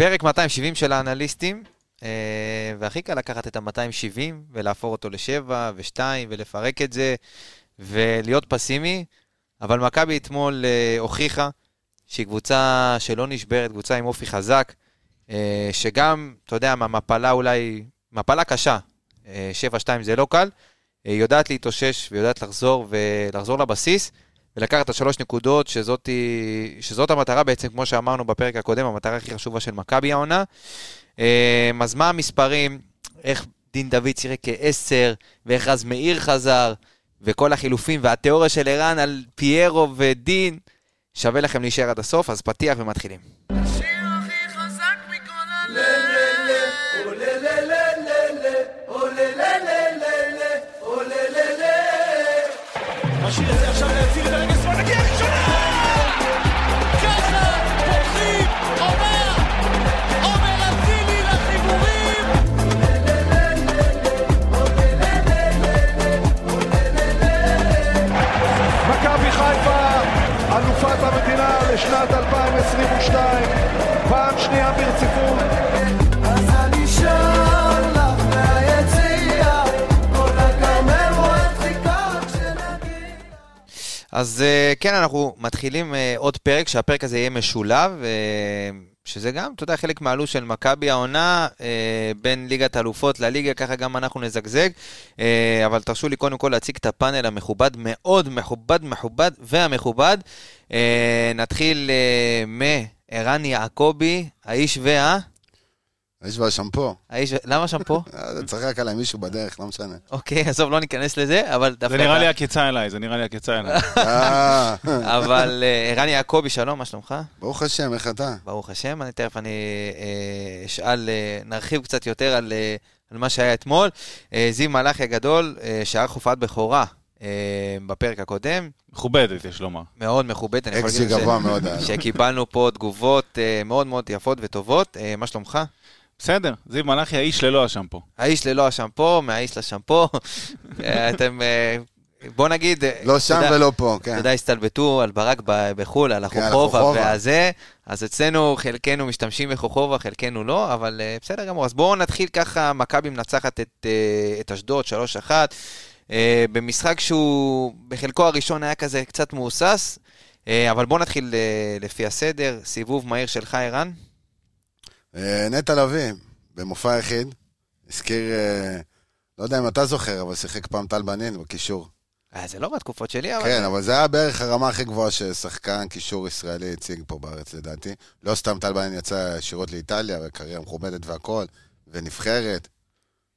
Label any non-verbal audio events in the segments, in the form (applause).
פרק 270 של האנליסטים, אה, והכי קל לקחת את ה-270 ולהפוך אותו ל-7 ו-2 ולפרק את זה ולהיות פסימי, אבל מכבי אתמול אה, הוכיחה שהיא קבוצה שלא נשברת, קבוצה עם אופי חזק, אה, שגם, אתה יודע, מהמפלה אולי, מפלה קשה, 7-2 זה לא קל, היא יודעת להתאושש ויודעת לחזור ולחזור לבסיס. ולקחת את השלוש נקודות, שזאת, שזאת המטרה בעצם, כמו שאמרנו בפרק הקודם, המטרה הכי חשובה של מכבי העונה. אה, אז מה המספרים, איך דין דוד שיחק כעשר, ואיך רז מאיר חזר, וכל החילופים, והתיאוריה של ערן על פיירו ודין, שווה לכם להישאר עד הסוף, אז פתיח ומתחילים. לשנת אז אה, כן, אנחנו מתחילים אה, עוד פרק, שהפרק הזה יהיה משולב. אה, שזה גם, אתה יודע, חלק מהלו"ז של מכבי העונה, בין ליגת האלופות לליגה, ככה גם אנחנו נזגזג. אבל תרשו לי קודם כל להציג את הפאנל המכובד, מאוד מכובד, מכובד והמכובד. נתחיל מערן יעקבי, האיש וה... האיש והשמפו. האיש, למה שמפו? (laughs) אה, צחק עליי מישהו בדרך, לא משנה. אוקיי, עזוב, לא ניכנס לזה, אבל דווקא... זה נראה לי עקיצה אליי, זה נראה לי עקיצה אליי. (laughs) אה. אבל ערן יעקבי, שלום, מה שלומך? ברוך השם, איך אתה? ברוך השם, אני תכף אני אשאל, נרחיב קצת יותר על מה שהיה אתמול. זיו מלאכי הגדול, שערך הופעת בכורה בפרק הקודם. מכובדת, יש לומר. מאוד מכובדת. אקסי גבוה מאוד. שקיבלנו פה תגובות מאוד מאוד יפות וטובות. מה שלומך? בסדר, זיו מלאכי האיש ללא השמפו. האיש ללא השמפו, מהאיש לשמפו. (laughs) אתם, בוא נגיד... לא שם ולא פה, כן. אתה יודע, הסתלבטו על ברק בחו"ל, על החוכובה והזה, אז אצלנו חלקנו משתמשים בחוכובה, חלקנו לא, אבל בסדר גמור. אז בואו נתחיל ככה, מכבי מנצחת את אשדוד, 3-1. במשחק שהוא בחלקו הראשון היה כזה קצת מהוסס, אבל בואו נתחיל לפי הסדר, סיבוב מהיר שלך, ערן. נטע לביא, במופע יחיד, הזכיר, לא יודע אם אתה זוכר, אבל שיחק פעם טל בנין בקישור. אה, זה לא בתקופות שלי, אבל... כן, אבל זה היה בערך הרמה הכי גבוהה ששחקן קישור ישראלי הציג פה בארץ, לדעתי. לא סתם טל בנין יצא ישירות לאיטליה, וקריירה מכובדת והכול, ונבחרת.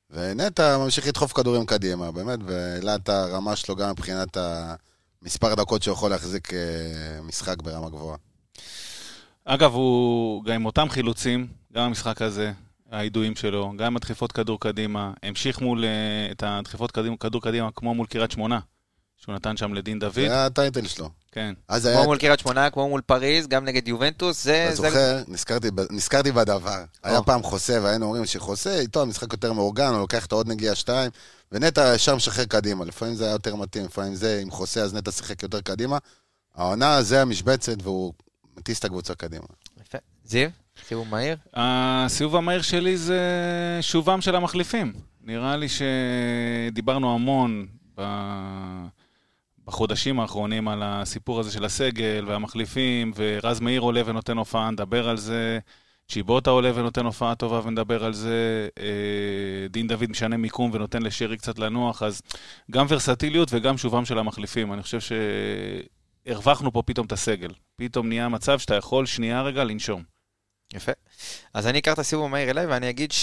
ונטע ממשיך לדחוף כדורים קדימה, באמת, והעלה את הרמה שלו גם מבחינת המספר הדקות שהוא יכול להחזיק משחק ברמה גבוהה. אגב, הוא גם עם אותם חילוצים, גם המשחק הזה, הידועים שלו, גם עם הדחיפות כדור קדימה, המשיך מול את הדחיפות כדור, כדור קדימה כמו מול קריית שמונה, שהוא נתן שם לדין דוד. זה הטייטל שלו. כן. כמו היה... מול קריית שמונה, כמו מול פריז, גם נגד יובנטוס, זה... אתה זוכר, זה... נזכרתי, נזכרתי בדבר. או. היה פעם חוסה, והיינו אומרים שחוסה, איתו המשחק יותר מאורגן, הוא לוקח את העוד נגיעה שתיים, ונטע ישר משחרר קדימה. לפעמים זה היה יותר מתאים, לפעמים זה, עם חוסה, אז נטע שיחק יותר קדימה. העונה זה המשבצת, והוא מטיס את הקבוצה קדימה. יפה. זיו? סיבוב מהיר? הסיבוב המהיר שלי זה שובם של המחליפים. נראה לי שדיברנו המון ב... בחודשים האחרונים על הסיפור הזה של הסגל והמחליפים, ורז מאיר עולה ונותן הופעה, נדבר על זה. צ'יבוטה עולה ונותן הופעה טובה ונדבר על זה. דין דוד משנה מיקום ונותן לשרי קצת לנוח, אז גם ורסטיליות וגם שובם של המחליפים. אני חושב שהרווחנו פה פתאום את הסגל. פתאום נהיה מצב שאתה יכול שנייה רגע לנשום. יפה. אז אני אקח את הסיבוב המהיר אליי ואני אגיד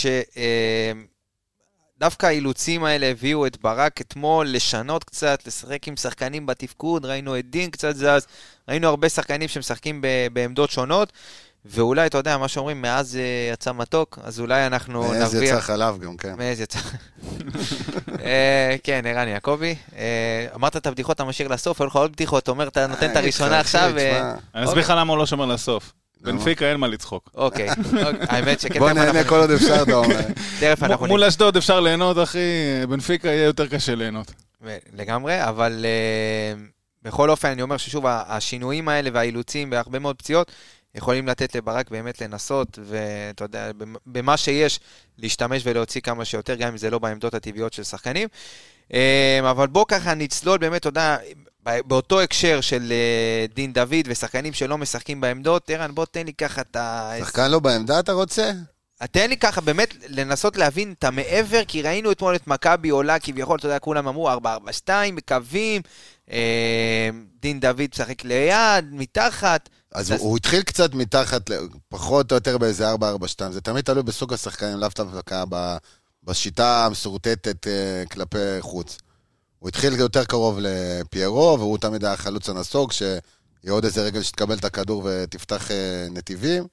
שדווקא האילוצים האלה הביאו את ברק אתמול לשנות קצת, לשחק עם שחקנים בתפקוד, ראינו את דין קצת זז, ראינו הרבה שחקנים שמשחקים בעמדות שונות. ואולי, אתה יודע, מה שאומרים, מאז יצא מתוק, אז אולי אנחנו נרוויח... מאז יצא חלב גם, כן. מאז יצא... כן, ערן יעקבי. אמרת את הבדיחות, אתה משאיר לסוף, היו לך עוד בדיחות, אתה אומר, אתה נותן את הראשונה עכשיו. אני אסביר לך למה הוא לא שומר לסוף. בנפיקה אין מה לצחוק. אוקיי, האמת שכן. בוא נהנה כל עוד אפשר, אתה אומר. תכף אנחנו... מול אשדוד אפשר ליהנות, אחי, בנפיקה יהיה יותר קשה ליהנות. לגמרי, אבל בכל אופן, אני אומר ששוב, השינויים האלה והאילוצים בהרבה מאוד פציעות, יכולים לתת לברק באמת לנסות, ואתה יודע, במה שיש, להשתמש ולהוציא כמה שיותר, גם אם זה לא בעמדות הטבעיות של שחקנים. אה, אבל בוא ככה נצלול באמת, אתה יודע, באותו הקשר של אה, דין דוד ושחקנים שלא משחקים בעמדות, ערן, בוא תן לי ככה את ה... שחקן לא בעמדה אתה רוצה? תן לי ככה באמת לנסות להבין את המעבר, כי ראינו אתמול את מכבי עולה כביכול, אתה יודע, כולם אמרו 4-4-2, מקווים, אה, דין דוד משחק ליד, מתחת. אז הוא, הוא התחיל קצת מתחת, פחות או יותר באיזה 4-4-2, זה תמיד תלוי בסוג השחקנים, לאו דווקא בשיטה המסורטטת אה, כלפי חוץ. הוא התחיל יותר קרוב לפיירו, והוא תמיד היה חלוץ הנסוג, שיהיה עוד איזה רגל שתקבל את הכדור ותפתח אה, נתיבים.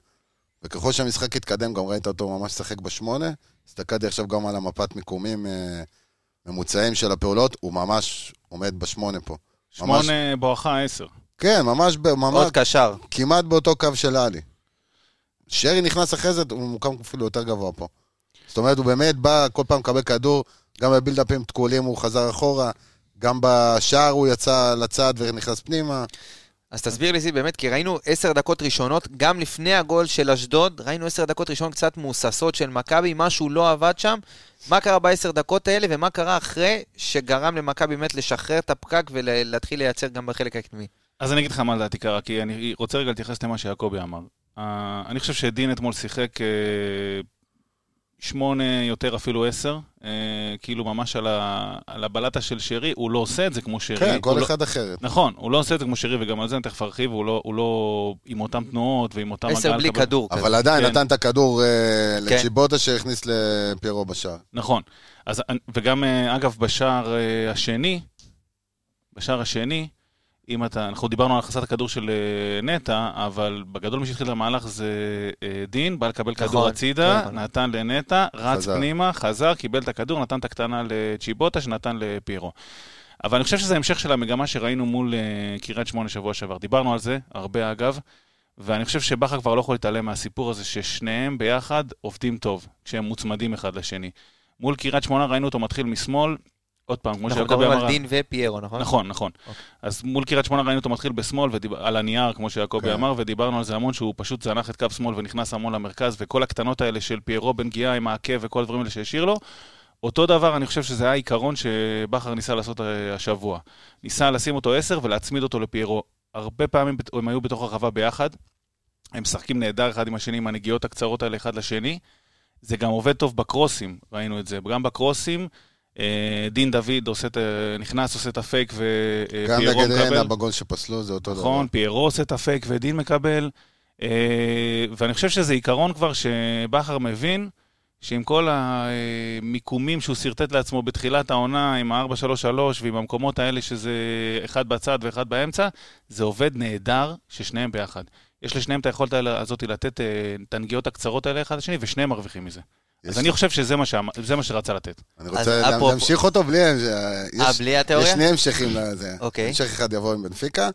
וככל שהמשחק התקדם, גם ראית אותו ממש לשחק בשמונה. הסתכלתי עכשיו גם על המפת מיקומים אה, ממוצעים של הפעולות, הוא ממש עומד בשמונה פה. שמונה ממש... בואכה עשר. כן, ממש, ממש... עוד קשר. כמעט באותו קו של עלי. שרי נכנס אחרי זה, הוא מוקם אפילו יותר גבוה פה. זאת אומרת, הוא באמת בא כל פעם לקבל כדור, גם בבילדאפים תקולים הוא חזר אחורה, גם בשער הוא יצא לצד ונכנס פנימה. אז תסביר לי, זיו, באמת, כי ראינו עשר דקות ראשונות, גם לפני הגול של אשדוד, ראינו עשר דקות ראשונות קצת מהוססות של מכבי, משהו לא עבד שם. מה קרה בעשר דקות האלה, ומה קרה אחרי שגרם למכבי באמת לשחרר את הפקק ולהתחיל לייצר גם בחלק הקדמי? אז אני אגיד לך מה דעתי קרה, כי אני רוצה רגע להתייחס למה שיעקבי אמר. Uh, אני חושב שדין אתמול שיחק uh, שמונה, יותר אפילו עשר, אה, כאילו ממש על, ה, על הבלטה של שרי, הוא לא עושה את זה כמו שרי. כן, כל לא- אחד לא, אחר. נכון, הוא לא עושה את זה כמו שרי, וגם על זה אני תכף ארחיב, הוא לא, הוא לא עם אותן תנועות ועם אותם... עשר בלי כדור. אבל כזה. עדיין כן. נתן את הכדור אה, כן. לצ'יבוטה שהכניס לפיירו בשער. נכון, אז, וגם, אה, אגב, בשער אה, השני, בשער השני, אם אתה, אנחנו דיברנו על הכנסת הכדור של אה, נטע, אבל בגדול מי שהתחיל את המהלך זה אה, דין, בא לקבל נכון, כדור הצידה, נכון. נתן לנטע, רץ חזר. פנימה, חזר, קיבל את הכדור, נתן את הקטנה לצ'יבוטה, שנתן לפיירו. אבל אני חושב שזה המשך של המגמה שראינו מול uh, קריית שמונה שבוע שעבר. דיברנו על זה, הרבה אגב, ואני חושב שבכר כבר לא יכול להתעלם מהסיפור הזה ששניהם ביחד עובדים טוב, כשהם מוצמדים אחד לשני. מול קריית שמונה ראינו אותו מתחיל משמאל, עוד פעם, כמו שיעקב אמר... אנחנו מדברים על דין ופיירו, נכון? נכון, נכון. Okay. אוקיי. אז מול קריית שמונה ראינו אותו מתחיל בשמאל, ודיב... על הנייר, כמו שיעקבי okay. כן. אמר, ודיברנו על זה המון, שהוא פשוט זנח את קו שמאל ונכנס המון למרכז, וכל הקטנות האלה של פיירו בנגיעה עם העקב וכל הדברים האלה שהשאיר לו. אותו דבר, אני חושב שזה היה עיקרון שבכר ניסה לעשות אה, השבוע. ניסה לשים אותו עשר ולהצמיד אותו לפיירו. הרבה פעמים הם היו בתוך הרחבה ביחד, הם משחקים נהדר אחד עם השני, עם הנגיעות הקצרות האלה אחד לשני. זה גם עובד טוב בקרוסים, ראינו את זה. גם בקרוסים, דין דוד עושה, נכנס, עושה את הפייק ופיירו מקבל. גם נגד ריינה בגול שפסלו זה אותו דבר. נכון, פיירו עושה את הפייק ודין מקבל. אה, ואני חושב שזה עיקרון כבר שבכר מבין, שעם כל המיקומים שהוא שרטט לעצמו בתחילת העונה, עם ה-4-3-3 ועם המקומות האלה שזה אחד בצד ואחד באמצע, זה עובד נהדר ששניהם ביחד. יש לשניהם את היכולת הזאת לתת אה, את הנגיעות הקצרות האלה אחד לשני, ושניהם מרוויחים מזה. אז אני חושב שזה מה שרצה לתת. אני רוצה להמשיך אותו בלי... אה, בלי התיאוריה? יש שני המשכים לזה. אוקיי. המשך אחד יבוא עם בנפיקה,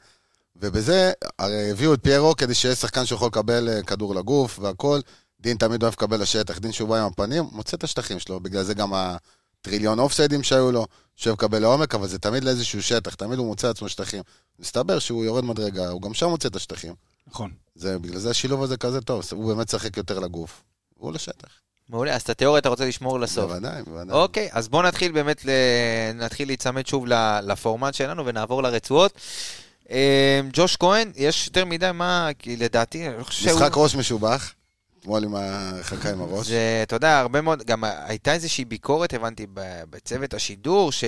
ובזה הרי הביאו את פיירו כדי שיהיה שחקן שיכול לקבל אה, כדור לגוף והכל. דין תמיד אוהב לקבל לשטח, דין שהוא בא עם הפנים, מוצא את השטחים שלו, בגלל זה גם הטריליון אופסיידים שהיו לו, שאוהב לקבל לעומק, אבל זה תמיד לאיזשהו שטח, תמיד הוא מוצא לעצמו שטחים. מסתבר שהוא יורד מדרגה, הוא גם שם מוצא את השטחים. נכון. זה, בגלל זה השילוב הזה כזה טוב, הוא באמת שחק יותר לגוף. הוא לשטח. מעולה, אז את התיאוריה אתה רוצה לשמור לסוף. בוודאי, בוודאי. אוקיי, אז בואו נתחיל באמת, ל... נתחיל להיצמד שוב לפורמט שלנו ונעבור לרצועות. אמ, ג'וש כהן, יש יותר מדי מה, כי לדעתי, אני חושב שהוא... משחק ראש משובח. אתמול עם ההרחקה עם הראש. זה, אתה יודע, הרבה מאוד, גם הייתה איזושהי ביקורת, הבנתי, בצוות השידור, ש...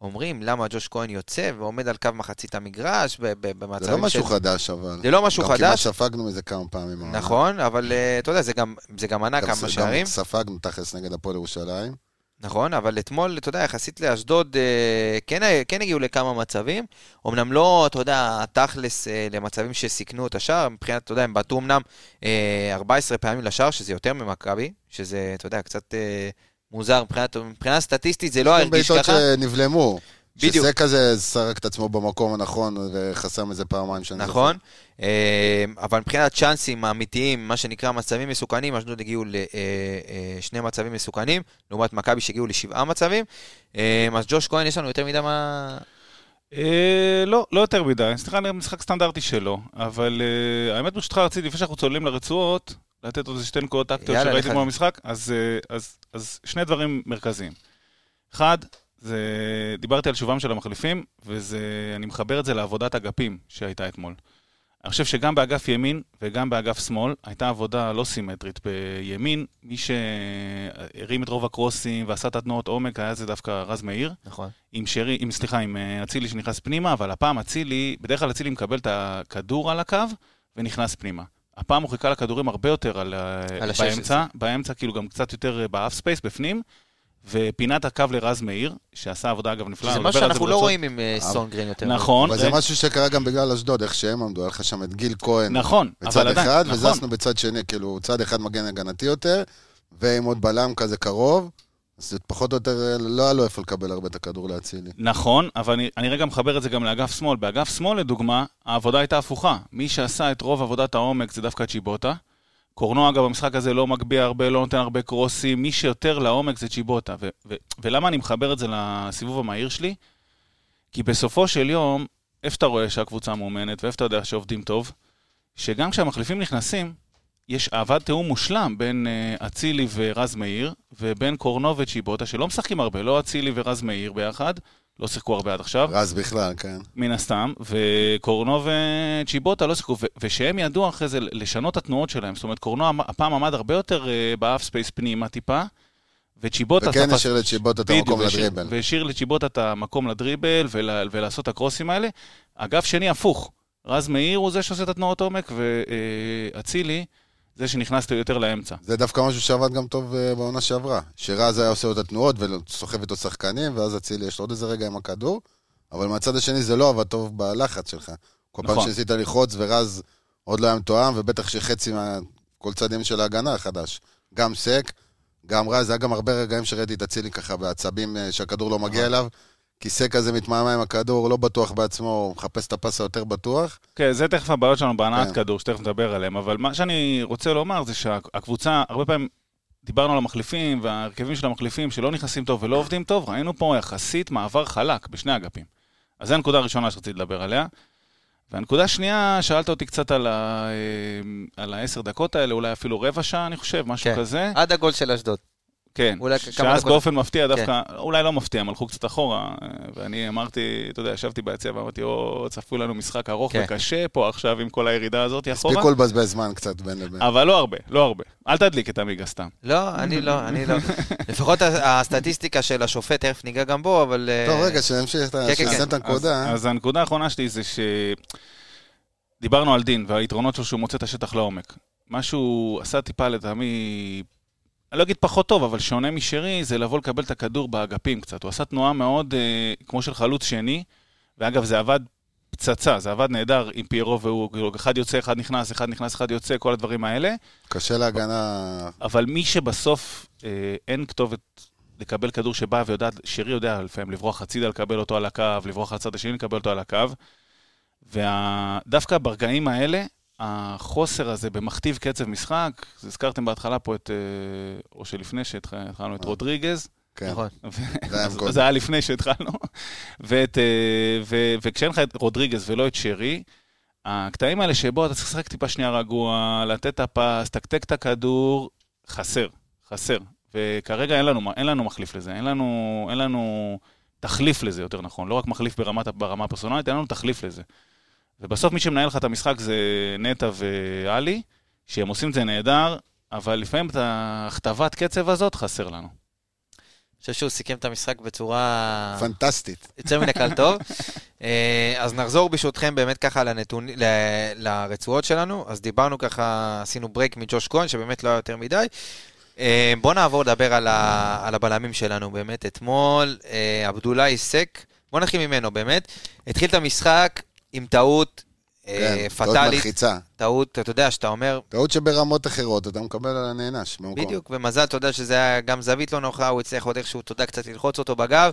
אומרים למה ג'וש כהן יוצא ועומד על קו מחצית המגרש במצבים של... זה לא משהו של... חדש, אבל... זה לא משהו גם חדש. גם כמעט ספגנו מזה כמה פעמים. נכון, אבל uh, אתה יודע, זה גם, זה גם ענה כמה שערים. גם ספגנו תכלס נגד הפועל ירושלים. נכון, אבל אתמול, אתה יודע, יחסית לאשדוד, uh, כן, כן הגיעו לכמה מצבים. אמנם לא, אתה יודע, תכלס uh, למצבים שסיכנו את השער, מבחינת, אתה יודע, הם בעטו אמנם uh, 14 פעמים לשער, שזה יותר ממכבי, שזה, אתה יודע, קצת... מוזר, מבחינת, מבחינה סטטיסטית זה לא הרגיש ככה. בעיטות שנבלמו. בדיוק. שזה כזה זרק את עצמו במקום הנכון וחסם איזה פעמיים שאני זוכר. נכון, אה, אבל מבחינת צ'אנסים האמיתיים, מה שנקרא מצבים מסוכנים, אשדוד הגיעו לשני אה, אה, מצבים מסוכנים, לעומת מכבי שהגיעו לשבעה מצבים. אז ג'וש כהן, יש לנו יותר מדי מה... אה, לא, לא יותר מדי. סליחה, נראה משחק סטנדרטי שלו, אבל האמת ברשותך רציתי, לפני שאנחנו צוללים לרצועות, לתת עוד שתי נקודות טקטיות שראיתי. כמו במשחק, אז, אה, אז, אז שני דברים מרכזיים. אחד, זה, דיברתי על שובם של המחליפים, ואני מחבר את זה לעבודת אגפים שהייתה אתמול. אני חושב שגם באגף ימין וגם באגף שמאל הייתה עבודה לא סימטרית. בימין, מי שהרים את רוב הקרוסים ועשה את התנועות עומק היה זה דווקא רז מאיר. נכון. עם שרי, עם, סליחה, עם אה, אצילי שנכנס פנימה, אבל הפעם אצילי, בדרך כלל אצילי מקבל את הכדור על הקו ונכנס פנימה. הפעם הוא חיכה לכדורים הרבה יותר על, ה- על באמצע. באמצע כאילו גם קצת יותר אה, ב half space בפנים, ופינה את הקו לרז מאיר, שעשה עבודה אגב נפלאה. זה משהו זה שאנחנו לא ברצון. רואים עם אה, סונדגרן יותר. נכון, אבל זה משהו שקרה גם בגלל אשדוד, איך שהם עמדו, היה לך שם את גיל כהן נכון, בצד אבל עדיין, אחד, נכון. וזזנו בצד שני, כאילו, צד אחד מגן הגנתי יותר, ועם עוד בלם כזה קרוב, אז פחות או יותר, לא היה לו איפה לקבל הרבה את הכדור לאצילי. נכון, אבל אני, אני רגע מחבר את זה גם לאגף שמאל. באגף שמאל, לדוגמה, העבודה הייתה הפוכה. מי שעשה את רוב עבודת העומק זה דווקא צ'יבוטה. קורנו, אגב, במשחק הזה לא מגביה הרבה, לא נותן הרבה קרוסים. מי שיותר לעומק זה צ'יבוטה. ו- ו- ולמה אני מחבר את זה לסיבוב המהיר שלי? כי בסופו של יום, איפה אתה רואה שהקבוצה מאומנת, ואיפה אתה יודע שעובדים טוב? שגם כשהמחליפים נכנסים, יש עוד תיאום מושלם בין אה, אצילי ורז מאיר, ובין קורנו וצ'יבוטה, שלא משחקים הרבה, לא אצילי ורז מאיר ביחד, לא שיחקו הרבה עד עכשיו, רז בכלל, כן. מן הסתם, וקורנו וצ'יבוטה לא שיחקו, ו- ושהם ידעו אחרי זה לשנות את התנועות שלהם. זאת אומרת, קורנו הפעם עמד הרבה יותר אה, ב half space פנימה טיפה, וצ'יבוטה... וכן השאיר לצ'יבוטה את המקום לדריבל. והשאיר לצ'יבוטה את המקום לדריבל ולה, ולעשות את הקרוסים האלה. אגף שני, הפוך. רז מאיר הוא זה שעושה את התנועות עומק, ואצילי, זה שנכנס יותר לאמצע. זה דווקא משהו שעבד גם טוב אה, בעונה שעברה. שרז היה עושה לו את התנועות וסוחב איתו שחקנים, ואז אצילי יש לו עוד איזה רגע עם הכדור, אבל מהצד השני זה לא עבד טוב בלחץ שלך. כל פעם נכון. שניסית ללחוץ ורז עוד לא היה מתואם, ובטח שחצי מה... כל צדים של ההגנה חדש. גם סק, גם רז, היה גם הרבה רגעים שראיתי את אצילי ככה בעצבים אה, שהכדור לא מגיע אליו, כי סק כזה מתמהמה עם הכדור, לא בטוח בעצמו, הוא מחפש את הפס היותר בטוח. כן, זה תכף הבעיות שלנו בהנעת כן. כדור, שתכף נדבר עליהם, אבל מה שאני רוצה לומר זה שהקבוצה, הרבה פעמים דיברנו על המחליפים וההרכבים של המחליפים שלא נכנסים טוב ולא עובדים טוב, ראינו פה יחסית מעבר חלק בשני אגפים. אז זו הנקודה הראשונה שרציתי לדבר עליה. והנקודה השנייה, שאלת אותי קצת על, ה, אה, על העשר דקות האלה, אולי אפילו רבע שעה, אני חושב, משהו כן. כזה. עד הגול של אשדוד. כן, שאז. באופן מפתיע דווקא, אולי לא מפתיע, הם הלכו קצת אחורה, אה, ואני אמרתי, אתה יודע, ישבתי ביציע ואמרתי, או, צפוי לנו משחק ארוך כן. וקשה פה עכשיו עם כל הירידה הזאת אחורה. הספיקו לבזבז זמן קצת בין לבין. אבל לא הרבה, לא הרבה. אל תדליק את עמיגה סתם. לא, אני לא, אני לא. (laughs) לפחות הסטטיסטיקה של השופט, תכף ניגע גם בו, אבל... אה, טוב, רגע, שנמשיך, כן, כן. שנסיים את הנקודה. אז הנקודה האחרונה שלי זה ש... דיברנו על דין והיתרונות שלו שהוא מוצא את השטח לעומק. מה שהוא עשה טיפה לטעמי, אני לא אגיד פחות טוב, אבל שונה משרי, זה לבוא לקבל את הכדור באגפים קצת. הוא עשה תנועה מאוד אה, כמו של חלוץ שני, ואגב, זה עבד פצצה, זה עבד נהדר עם פיירו והוא, כאילו, אחד יוצא, אחד נכנס, אחד נכנס, אחד יוצא, כל הדברים האלה. קשה להגנה, אבל מי שבסוף אה, אין כתובת לקבל כדור שבא ויודע, שרי יודע לפעמים לברוח הצידה לקבל אותו על הקו, לברוח לצד השני לקבל אותו על הקו. ודווקא ברגעים האלה, החוסר הזה במכתיב קצב משחק, הזכרתם בהתחלה פה את, אה, או שלפני שהתחלנו את אה. רודריגז, כן, נכון. זה היה לפני שהתחלנו, ואת, אה, ו, וכשאין לך את רודריגז ולא את שרי, הקטעים האלה שבו אתה צריך לשחק טיפה שנייה רגוע, לתת את הפס, תקתק את הכדור, חסר, חסר. וכרגע אין לנו, אין לנו מחליף לזה, אין לנו, אין לנו תחליף לזה, יותר נכון. לא רק מחליף ברמת, ברמה הפרסונלית, אין לנו תחליף לזה. ובסוף מי שמנהל לך את המשחק זה נטע ואלי, שהם עושים את זה נהדר, אבל לפעמים את ההכתבת קצב הזאת חסר לנו. אני חושב שהוא סיכם את המשחק בצורה פנטסטית. יוצא מן הכלל טוב. אה, אז נחזור ברשותכם באמת ככה לנתון, ל- לרצועות שלנו. אז דיברנו ככה, עשינו ברייק מג'וש כהן, שבאמת לא היה יותר מדי. אה, בואו נעבור לדבר על, ה, על הבלמים שלנו באמת. אתמול, אה, עבדולאי סק, בואו נתחיל ממנו באמת. התחיל את המשחק עם טעות אה, כן, טעות פטאלית, מלחיצה. טעות, אתה יודע, שאתה אומר, טעות שברמות אחרות, אתה מקבל על הנענש. בדיוק, ומזל, אתה יודע שזה היה גם זווית לא נוחה, הוא הצליח עוד איכשהו, אתה יודע, קצת ללחוץ אותו בגב.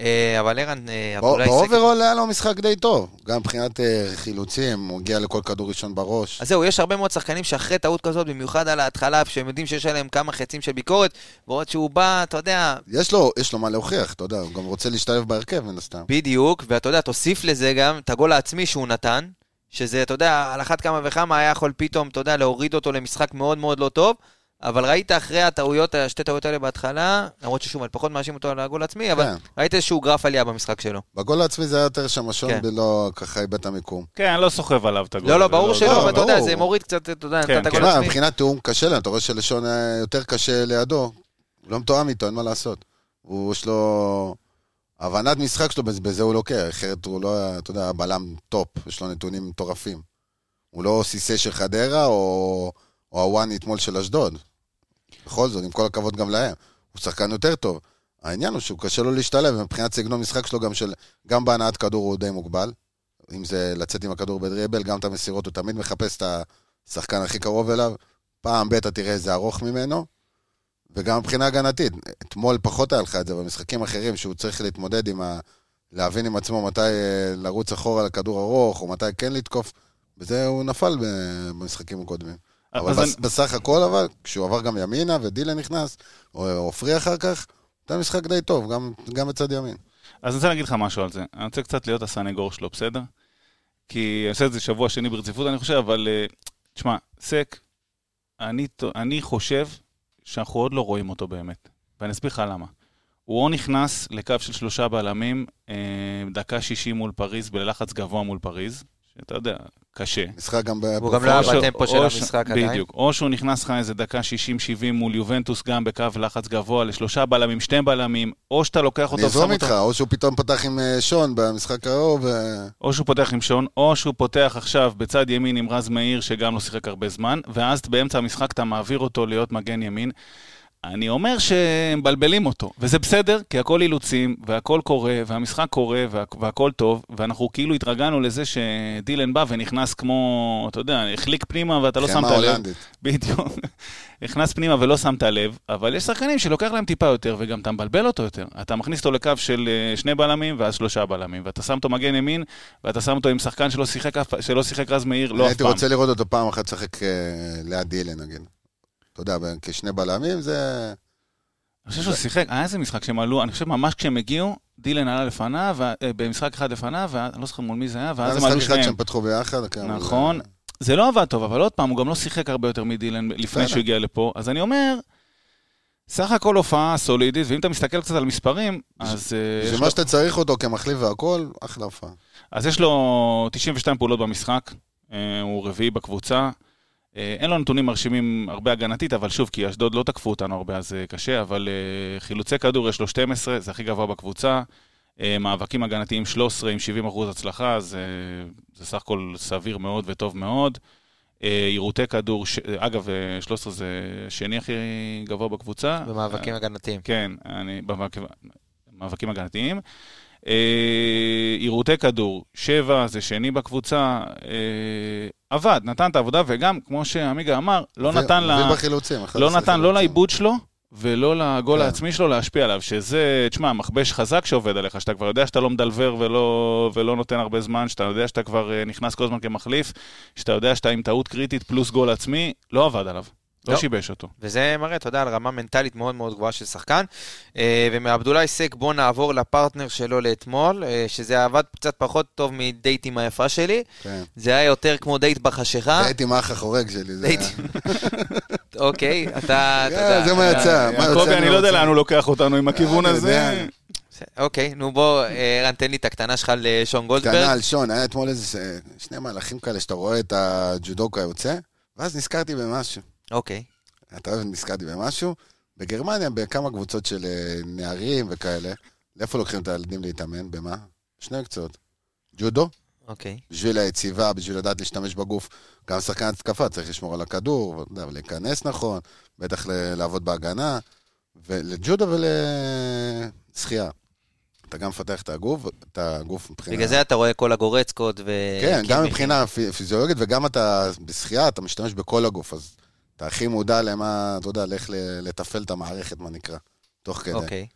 אה, אבל ערן, אה, אבולאי סק... ב overall היה לו משחק די טוב. גם מבחינת אה, חילוצים, הוא הגיע לכל כדור ראשון בראש. אז זהו, יש הרבה מאוד שחקנים שאחרי טעות כזאת, במיוחד על ההתחלה, שהם יודעים שיש עליהם כמה חצים של ביקורת, ועוד שהוא בא, אתה יודע, יש לו, יש לו מה להוכיח, אתה יודע, הוא גם רוצה להשתלב בהרכב מן הסתם. בדיוק, ואתה יודע, תוסיף לזה גם את הגול העצמי שהוא נתן, שזה, אתה יודע, על אחת כמה וכמה היה יכול פתאום, אתה יודע, להוריד אותו למשחק מאוד מאוד לא טוב, אבל ראית אחרי הטעויות, השתי טעויות האלה בהתחלה, למרות ששוב, אני פחות מאשים אותו על הגול העצמי, אבל כן. ראית איזשהו גרף עלייה במשחק שלו. בגול העצמי זה היה יותר שמשון כן. ולא ככה איבד את המיקום. כן, אני לא סוחב עליו את הגול. לא, לא, ברור שלא, לא, אבל אתה יודע, ברור. זה מוריד קצת, אתה יודע, כן, נתת כן. גול עצמי. מבחינת תיאום קשה להם, אתה רואה שלשון היה יותר קשה לידו. לא מתואם איתו, אין מה לעשות. הוא, יש לו... הבנת משחק שלו, בזה- הוא לוקח, אחרת הוא לא, אתה יודע, בלם top, יש לו נתונים מטורפים. הוא לא סיסי של חדרה, או, או הוואני אתמול של אשדוד. בכל זאת, עם כל הכבוד גם להם. הוא שחקן יותר טוב. העניין הוא שהוא קשה לו להשתלב, ומבחינת סגנון משחק שלו, גם, של, גם בהנעת כדור הוא די מוגבל. אם זה לצאת עם הכדור בדריבל, גם את המסירות, הוא תמיד מחפש את השחקן הכי קרוב אליו. פעם ב' אתה תראה איזה ארוך ממנו, וגם מבחינה הגנתית. אתמול פחות היה לך את זה, במשחקים אחרים, שהוא צריך להתמודד עם ה... להבין עם עצמו מתי אה, לרוץ אחורה לכדור ארוך, או מתי כן לתקוף. בזה הוא נפל במשחקים הקודמים. אבל בס, אני- בסך הכל, אבל, כשהוא עבר גם ימינה ודילן נכנס, או עופרי אחר כך, היה משחק די טוב, גם, גם בצד ימין. אז אני רוצה להגיד לך משהו על זה. אני רוצה קצת להיות הסנגור שלו, בסדר? כי אני עושה את זה שבוע שני ברציפות, אני חושב, אבל אה, תשמע, סק, אני, אני חושב שאנחנו עוד לא רואים אותו באמת. ואני אסביר לך למה. הוא או נכנס לקו של שלושה בלמים, אה, דקה 60 מול פריז, בלחץ גבוה מול פריז, שאתה יודע, קשה. משחק גם הוא גם לא היה בטמפו של המשחק עדיין. בדיוק. או שהוא נכנס לך איזה דקה 60-70 מול יובנטוס, גם בקו לחץ גבוה, לשלושה בלמים, שתי בלמים, או שאתה לוקח אותו אני אזרום ושם איתך, או שהוא פתאום פתח עם אה, שון במשחק ו... או שהוא פותח עם שון, או שהוא פותח עכשיו בצד ימין עם רז מאיר, שגם לא שיחק הרבה זמן, ואז באמצע המשחק אתה מעביר אותו להיות מגן ימין. אני אומר שהם מבלבלים אותו, וזה בסדר, כי הכל אילוצים, והכל קורה, והמשחק קורה, וה- והכל טוב, ואנחנו כאילו התרגלנו לזה שדילן בא ונכנס כמו, אתה יודע, החליק פנימה ואתה לא שמת לב. הולנדית. בדיוק. (laughs) נכנס פנימה ולא שמת לב, אבל יש שחקנים שלוקח להם טיפה יותר, וגם אתה מבלבל אותו יותר. אתה מכניס אותו לקו של אה, שני בלמים, ואז שלושה בלמים, ואתה שם אותו מגן ימין, ואתה שם אותו עם שחקן שלא שיחק, שלא שיחק רז מאיר, לא אף הייתי פעם. רוצה לראות אותו פעם אחת לשחק אה, ליד דילן, נגיד. אתה יודע, כשני בלמים זה... אני חושב שהוא שיחק, היה איזה משחק שהם עלו, אני חושב ממש כשהם הגיעו, דילן עלה לפניו, אה, במשחק אחד לפניו, ואני לא זוכר מול מי זה היה, ואז היה הם עלו משחק אחד שניהם. שהם פתחו ביחד. כן, נכון. זה לא עבד טוב, אבל עוד פעם, הוא גם לא שיחק הרבה יותר מדילן לפני. שהוא הגיע לפה. אז אני אומר, סך הכל הופעה סולידית, ואם אתה מסתכל קצת על מספרים, אז, אה, בשביל לו, מה שאתה צריך אותו כמחליף והכל, אחלה הופעה. אז יש לו 92 פעולות במשחק, אה, הוא רביעי בקבוצה. אה, אין לו נתונים מרשימים הרבה הגנתית, אבל שוב, כי אשדוד לא תקפו אותנו הרבה, אז אה, קשה, אבל אה, חילוצי כדור יש לו 12, זה הכי גבוה בקבוצה. מאבקים הגנתיים 13 עם 70 אחוז הצלחה, אז אה, זה סך הכל סביר מאוד וטוב מאוד. יירוטי כדור, ש... אגב, אה, 13 זה שני הכי גבוה בקבוצה. במאבקים הגנתיים. כן, אני, במאבקים, מאבקים הגנתיים. יירוטי כדור, שבע, זה שני בקבוצה, עבד, נתן את העבודה, וגם, כמו שעמיגה אמר, לא ו- נתן, לה, ובחילוצים, 11 לא נתן לא. לעיבוד שלו, ולא לגול כן. העצמי שלו להשפיע עליו, שזה, תשמע, מכבש חזק שעובד עליך, שאתה כבר יודע שאתה לא מדלבר ולא, ולא נותן הרבה זמן, שאתה יודע שאתה כבר אה, נכנס כל הזמן כמחליף, שאתה יודע שאתה עם טעות קריטית פלוס גול עצמי, לא עבד עליו, לא, לא. שיבש אותו. וזה מראה, אתה יודע, על רמה מנטלית מאוד מאוד גבוהה של שחקן. אה, ומעבדולאי סק בוא נעבור לפרטנר שלו לאתמול, אה, שזה עבד קצת פחות טוב מדייט עם היפה שלי. כן. זה היה יותר כמו דייט בחשיכה. הייתי עם האח החורג שלי. זה דייט. היה- (laughs) אוקיי, אתה, (laughs) אתה כן, יודע. זה מה יצא. מה יוצא יעקבי, אני לא יודע? לאן הוא לוקח אותנו עם הכיוון הזה. אוקיי, נו בוא, אה, ערן, תן לי את הקטנה שלך לשון קטנה גולדברג. על שון, היה אתמול איזה שני מהלכים כאלה שאתה רואה את הג'ודוקה יוצא, ואז נזכרתי במשהו. אוקיי. אתה אוהב, נזכרתי במשהו. בגרמניה, בכמה קבוצות של אה, נערים וכאלה, לאיפה לוקחים את הילדים להתאמן? במה? שני מקצועות. ג'ודו, אוקיי. בשביל היציבה, בשביל לדעת להשתמש בגוף. גם שחקן התקפה צריך לשמור על הכדור, יודע, ולהיכנס נכון, בטח לעבוד בהגנה, ולג'ודו ולשחייה. אתה גם מפתח את הגוף, את הגוף מבחינה... בגלל זה אתה רואה כל הגורצקות ו... כן, גם קימי. מבחינה פי- פיזיולוגית, וגם אתה, בשחייה אתה משתמש בכל הגוף, אז אתה הכי מודע למה, אתה יודע, לאיך ל- לתפעל את המערכת, מה נקרא, תוך כדי. אוקיי.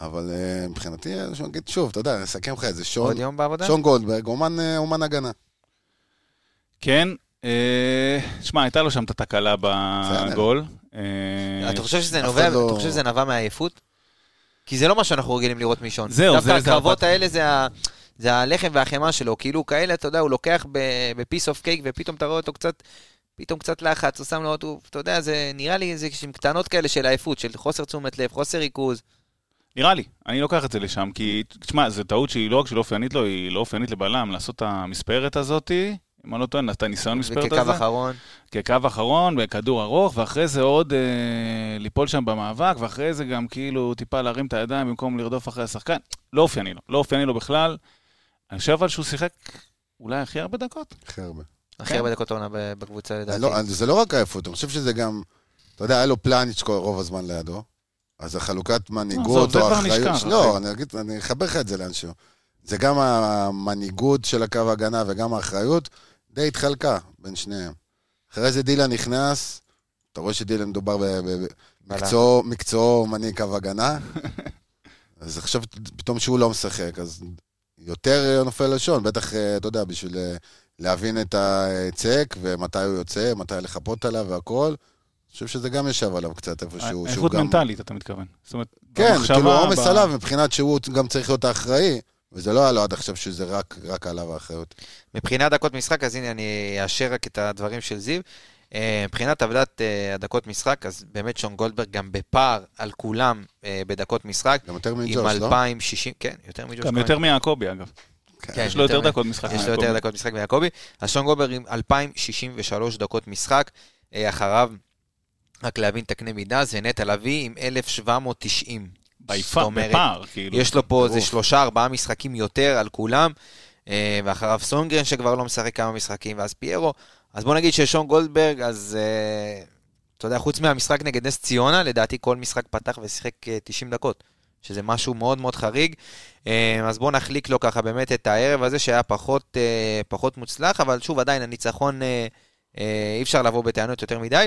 אבל אה, מבחינתי, אני אגיד שוב, אתה יודע, נסכם לך את זה. שון, עוד יום בעבודה? שון גולדברג, אומן, אה, אומן הגנה. כן, אה, שמע, הייתה לו שם את התקלה בגול. אה, אתה חושב שזה נובע, לא- אתה חושב שזה נבע מעייפות? כי זה לא מה שאנחנו רגילים לראות משון. זהו, דווקא זה- זה הקרבות הבט- האלה זה ה... זה הלחם והחמאה שלו, כאילו כאלה, אתה יודע, הוא לוקח בפיס אוף קייק ופתאום אתה רואה אותו קצת, פתאום קצת לחץ, הוא שם לו אותו, אתה יודע, זה נראה לי איזה שהן קטנות כאלה של עייפות, של חוסר תשומת לב, חוסר ריכוז. נראה לי, אני לוקח את זה לשם, כי, תשמע, זו טעות שהיא לא רק שלא אופיינית לו, היא לא אופיינית לבלם, לעשות את המספרת הזאתי, אם אני לא טועה, את הניסיון מספרת וכקו הזה, אחרון. כקו אחרון, בכדור ארוך, ואחרי זה עוד אה, ליפול שם במאבק, ואחרי זה גם כאילו טיפה להרים את הידיים במקום לרדוף אחרי השחקן. לא אופייני לו, לא אופייני לו בכלל. אני חושב אבל שהוא שיחק אולי הכי הרבה דקות. הכי הרבה. הכי הרבה דקות עונה בקבוצה לדעתי. לא, זה לא רק עייפות, אני חושב שזה גם, אתה יודע, היה לו פלניץ' רוב הזמן לידו, אז החלוקת מנהיגות זה או כבר אחריות... נשכח, לא. אני אגיד, אני אחבר לך את זה לאנשהו. זה גם המנהיגות של הקו ההגנה וגם האחריות, די התחלקה בין שניהם. אחרי זה דילן נכנס, אתה רואה שדילן מדובר במקצועו מקצועו מנהיג קו הגנה, (laughs) אז עכשיו פתאום שהוא לא משחק, אז יותר נופל לשון, בטח, אה, אתה יודע, בשביל אה, להבין את הצק ומתי הוא יוצא, מתי לחפות עליו והכל. אני חושב שזה גם ישב עליו קצת איפשהו. שהוא איכות מנטלית, אתה מתכוון. זאת אומרת, כן, כאילו העומס ב- עליו מבחינת שהוא גם צריך להיות האחראי, וזה לא היה לו עד עכשיו שזה רק, רק עליו האחריות. מבחינת דקות משחק, אז הנה אני אאשר רק את הדברים של זיו. אה, מבחינת טבלת אה, הדקות משחק, אז באמת שון גולדברג גם בפער על כולם אה, בדקות משחק. גם יותר עם מג'וש, לא? 260, כן, יותר מג'וש גם. יותר מיעקבי, אגב. כן, יש לו יותר דקות משחק יש לו. יותר דקות משחק מיעקבי. אז שון גולדברג עם 2,063 דקות משחק. אה, אחריו, רק להבין את הקנה מידה, זה נטע לביא עם 1,790. ביפה, זאת אומרת, בפער, כאילו. יש לו פה איזה. שלושה, ארבעה משחקים יותר על כולם, אה, ואחריו סונגרן שכבר לא משחק כמה משחקים, ואז פיירו. אז בוא נגיד ששון גולדברג, אז אה, אתה יודע, חוץ מהמשחק נגד נס ציונה, לדעתי כל משחק פתח ושיחק אה, 90 דקות, שזה משהו מאוד מאוד חריג. אה, אז בואו נחליק לו ככה באמת את הערב הזה שהיה פחות, אה, פחות מוצלח, אבל שוב, עדיין הניצחון, אה, אי אפשר לבוא בטענות יותר מדי.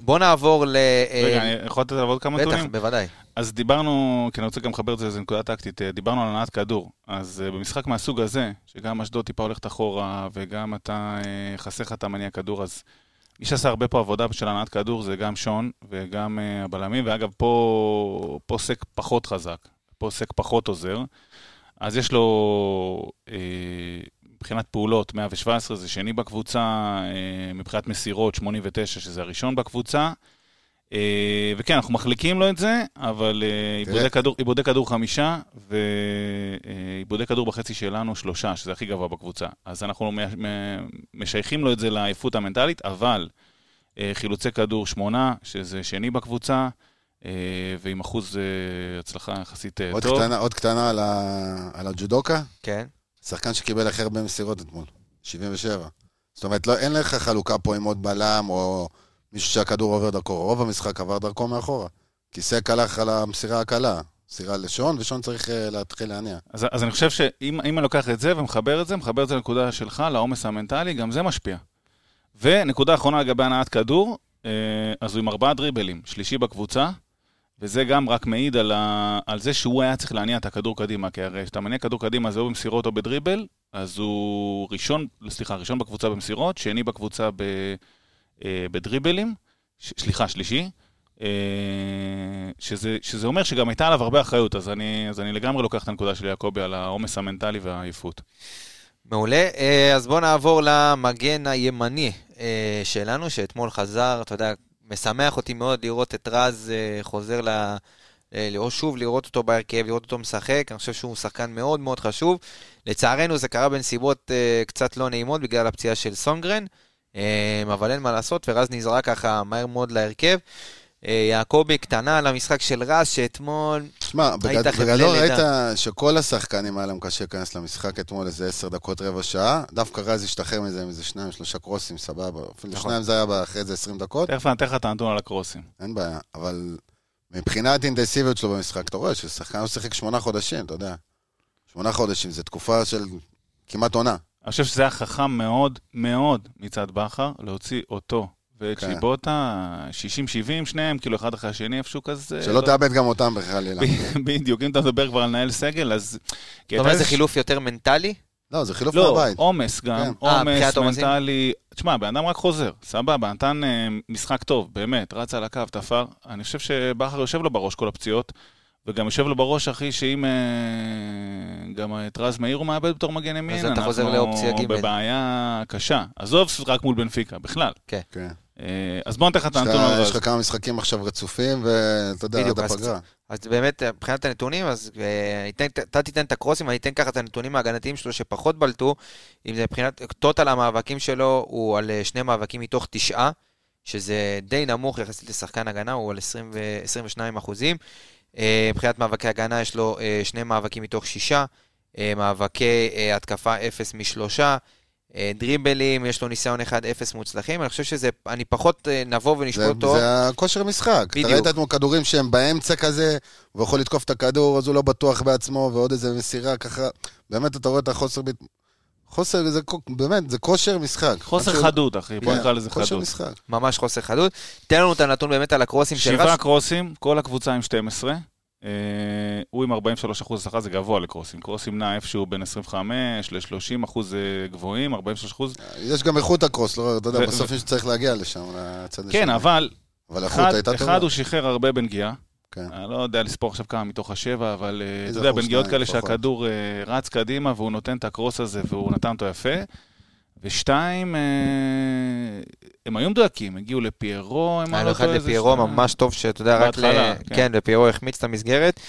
בואו נעבור ל... רגע, אני יכול לתת עוד כמה בטח, נתונים? בוודאי. אז דיברנו, כי אני רוצה גם לחבר את זה לאיזה נקודה טקטית, דיברנו על הנעת כדור. אז במשחק מהסוג הזה, שגם אשדוד טיפה הולכת אחורה, וגם אתה, חסר לך את המניע כדור, אז מי שעשה הרבה פה עבודה של הנעת כדור זה גם שון וגם אה, הבלמים, ואגב, פה, פה סק פחות חזק, פה סק פחות עוזר. אז יש לו, אה, מבחינת פעולות, 117 זה שני בקבוצה, אה, מבחינת מסירות, 89 שזה הראשון בקבוצה. אה, וכן, אנחנו מחליקים לו את זה, אבל אה, עיבודי תראה. כדור, חמישה, ועיבודי כדור בחצי שלנו שלושה, שזה הכי גבוה בקבוצה. אז אנחנו משייכים לו את זה לעייפות המנטלית, אבל אה, חילוצי כדור שמונה, שזה שני בקבוצה, אה, ועם אחוז אה, הצלחה יחסית אה, עוד טוב. קטנה, עוד קטנה על, ה... על הג'ודוקה, כן. שחקן שקיבל הכי הרבה מסירות אתמול, 77. זאת אומרת, לא, אין לך חלוקה פה עם עוד בלם או מישהו שהכדור עובר דרכו, רוב המשחק עבר דרכו מאחורה. כי סק הלך על המסירה הקלה, מסירה לשון, ושון צריך אה, להתחיל להניע. אז, אז אני חושב שאם אם אני לוקח את זה ומחבר את זה, מחבר את זה לנקודה שלך, לעומס המנטלי, גם זה משפיע. ונקודה אחרונה לגבי הנעת כדור, אה, אז הוא עם ארבעה דריבלים, שלישי בקבוצה, וזה גם רק מעיד על, ה, על זה שהוא היה צריך להניע את הכדור קדימה, כי הרי כשאתה מניע כדור קדימה זה או במסירות או בדריבל, אז הוא ראשון, סליחה, ראשון בקבוצה במסירות, שני בקבוצה ב, בדריבלים, ש, סליחה, שלישי. אה, שזה, שזה אומר שגם הייתה עליו הרבה אחריות, אז אני, אז אני לגמרי לוקח את הנקודה של יעקבי על העומס המנטלי והעייפות. מעולה. אה, אז בואו נעבור למגן הימני אה, שלנו, שאתמול חזר, אתה יודע, משמח אותי מאוד לראות את רז אה, חוזר ל... אה, או שוב לראות אותו בהרכב, לראות אותו משחק, אני חושב שהוא שחקן מאוד מאוד חשוב. לצערנו זה קרה בנסיבות אה, קצת לא נעימות בגלל הפציעה של סונגרן, אה, אבל אין מה לעשות, ורז נזרק ככה מהר מאוד להרכב. אה, יעקבי קטנה על המשחק של רז, שאתמול שמע, היית בגד... חבלי בגדול. ראית שכל השחקנים היה להם קשה להיכנס למשחק אתמול איזה עשר דקות, רבע שעה. דווקא רז השתחרר מזה עם איזה שניים, שלושה קרוסים, סבבה. אפילו נכון. שניים זה היה אחרי איזה עשרים דקות, תכף אני אתן לך את הנתון על הקרוסים. אין בעיה. אבל מבחינת אינטנסיביות שלו במשחק, אתה רואה ששחקן הוא שיחק שמונה חודשים, אתה יודע. שמונה חודשים, זו תקופה של כמעט עונה. אני חושב שזה היה חכם מאוד מאוד מצד בכר להוציא אותו וצ'יבוטה, 60-70, שניהם, כאילו אחד אחרי השני, איפשהו כזה. שלא לא- תאבד גם אותם בחלילה. בדיוק, אם אתה מדבר כבר על לנהל סגל, אז... זאת אומרת, זה חילוף יותר מנטלי? לא, זה חילוף לא, מהבית. עומס גם, כן. אה, עומס? מנטלי. תשמע, בן אדם רק חוזר, סבבה, נתן אה, משחק טוב, באמת, רץ על הקו, תפר. אני חושב שבכר יושב לו בראש כל הפציעות, וגם יושב לו בראש, אחי, שאם אה, גם את רז מאיר הוא מאבד בתור מגן ימין, אתה חוזר לאופציה ג'. אנחנו בבעיה קשה. עזוב רק מול בנפיקה, בכלל. כן. אה, אז בוא ניתן לך את הנתון על יש. לך כמה משחקים עכשיו רצופים, ואתה יודע, עד אז- הפגרה. אז באמת, מבחינת הנתונים, אז אה, אתה תיתן את הקרוסים, אני אתן ככה את הנתונים ההגנתיים שלו שפחות בלטו. אם זה מבחינת, טוטל המאבקים שלו הוא על אה, שני מאבקים מתוך תשעה, שזה די נמוך יחסית לשחקן הגנה, הוא על 20 ו- 22 אחוזים. אה, מבחינת מאבקי הגנה יש לו אה, שני מאבקים מתוך שישה, אה, מאבקי התקפה אפס משלושה. דריבלים, יש לו ניסיון אחד אפס מוצלחים, אני חושב שזה, אני פחות נבוא ונשפוט אותו. זה הכושר משחק. אתה בדיוק. ראית אתמול כדורים שהם באמצע כזה, והוא יכול לתקוף את הכדור, אז הוא לא בטוח בעצמו, ועוד איזה מסירה ככה. באמת, אתה רואה את החוסר... חוסר, זה באמת, זה כושר משחק. חוסר משהו- חדות, אחי, בוא כן, נקרא לזה חדות. משחק. ממש חוסר חדות. תן לנו את הנתון באמת על הקרוסים של שבעה. קרוסים, כל הקבוצה עם 12. אה, הוא עם 43 אחוז הצלחה, זה גבוה לקרוסים. קרוסים נע איפשהו בין 25 ל-30 אחוז אה, גבוהים, 43 אחוזz. יש גם איכות הקרוס, לא, אתה יודע, ו- בסוף ו- צריך להגיע לשם, לצד השני. כן, אבל אבל איכות אחד, הייתה טובה. אחד הוא שחרר הרבה בנגיעה. כן. אני לא יודע לספור עכשיו כמה מתוך השבע, אבל אה, אתה יודע, בנגיעות כאלה לפחות. שהכדור אה, רץ קדימה והוא נותן את הקרוס הזה והוא נתן אותו יפה. ושתיים, אה, הם היו מדויקים, הגיעו לפיירו, הם היה לו אחד לפיירו ממש טוב, שאתה יודע, רק ל... כן. כן, לפיירו החמיץ את המסגרת.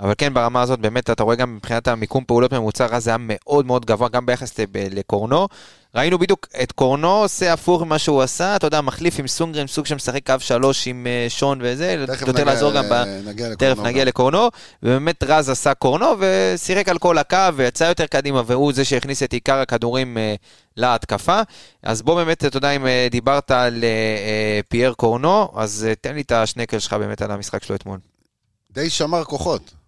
אבל כן, ברמה הזאת, באמת, אתה רואה גם מבחינת המיקום פעולות ממוצע, רז היה מאוד מאוד גבוה, גם ביחס לקורנו. ראינו בדיוק את קורנו עושה הפוך ממה שהוא עשה, אתה יודע, מחליף עם סונגרן, סוג שמשחק קו שלוש עם אה, שון וזה, יותר לעזור ל- גם ב... לקורנו תכף. נגיע לקורנו, ובאמת רז עשה קורנו ושיחק על כל הקו ויצא יותר קדימה, והוא זה שהכניס את עיקר הכדורים אה, להתקפה. אז בוא באמת, אתה יודע, אם אה, דיברת על אה, אה, פייר קורנו, אז אה, תן לי את השנקל שלך באמת על המשחק שלו אתמול. די שמר כוחות.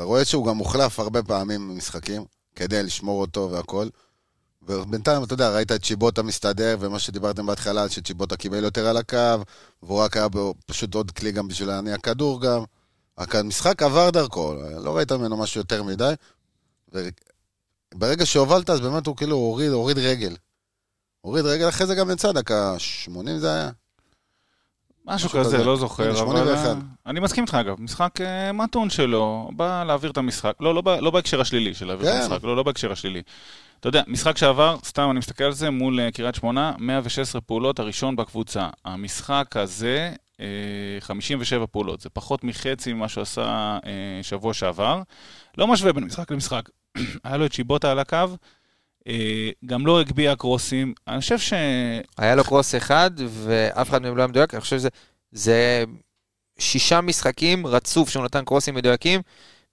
אתה רואה שהוא גם מוחלף הרבה פעמים במשחקים, כדי לשמור אותו והכל. ובינתיים, אתה יודע, ראית את צ'יבוטה מסתדר, ומה שדיברתם בהתחלה, שצ'יבוטה קיבל יותר על הקו, והוא רק היה בו פשוט עוד כלי גם בשביל להניע כדור גם. רק המשחק עבר דרכו, לא ראית ממנו משהו יותר מדי. וברגע שהובלת, אז באמת הוא כאילו הוריד, הוריד רגל. הוריד רגל, אחרי זה גם יצא, דקה 80 זה היה. משהו כזה, כזה. לא זוכר, אבל... 81. אה, אני מסכים איתך, אגב. משחק אה, מתון שלו, בא להעביר את המשחק. לא, לא, לא בהקשר השלילי של להעביר את כן. המשחק, לא, לא בהקשר השלילי. אתה יודע, משחק שעבר, סתם אני מסתכל על זה, מול אה, קריית שמונה, 116 פעולות, הראשון בקבוצה. המשחק הזה, אה, 57 פעולות. זה פחות מחצי ממה שהוא עשה שבוע שעבר. לא משווה בין משחק למשחק. (clears throat) היה לו את שיבוטה על הקו, גם לא הגביה קרוסים. אני חושב ש... היה לו קרוס אחד, ואף אחד מהם לא היה מדויק, אני חושב שזה זה שישה משחקים רצוף שהוא נתן קרוסים מדויקים,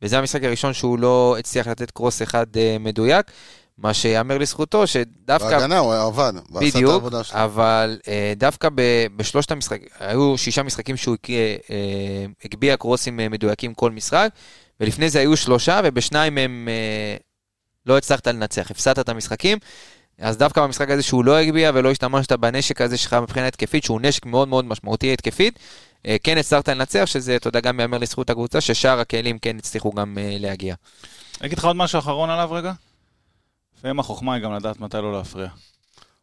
וזה המשחק הראשון שהוא לא הצליח לתת קרוס אחד אה, מדויק, מה שיאמר לזכותו, שדווקא... בהגנה הוא עבד, ועשה את העבודה שלו. אבל אה, דווקא ב, בשלושת המשחקים, היו שישה משחקים שהוא אה, הגביה קרוסים אה, מדויקים כל משחק, ולפני זה היו שלושה, ובשניים הם אה, לא הצלחת לנצח, הפסדת את המשחקים. אז דווקא במשחק הזה שהוא לא הגביה ולא השתמשת בנשק הזה שלך מבחינה התקפית, שהוא נשק מאוד מאוד משמעותי התקפית, אה, כן הצלחת לנצח, שזה, אתה יודע, גם יאמר לזכות הקבוצה, ששאר הכלים כן הצליחו גם אה, להגיע. אני אגיד לך עוד משהו אחרון עליו רגע? לפעמים החוכמה היא גם לדעת מתי לא להפריע.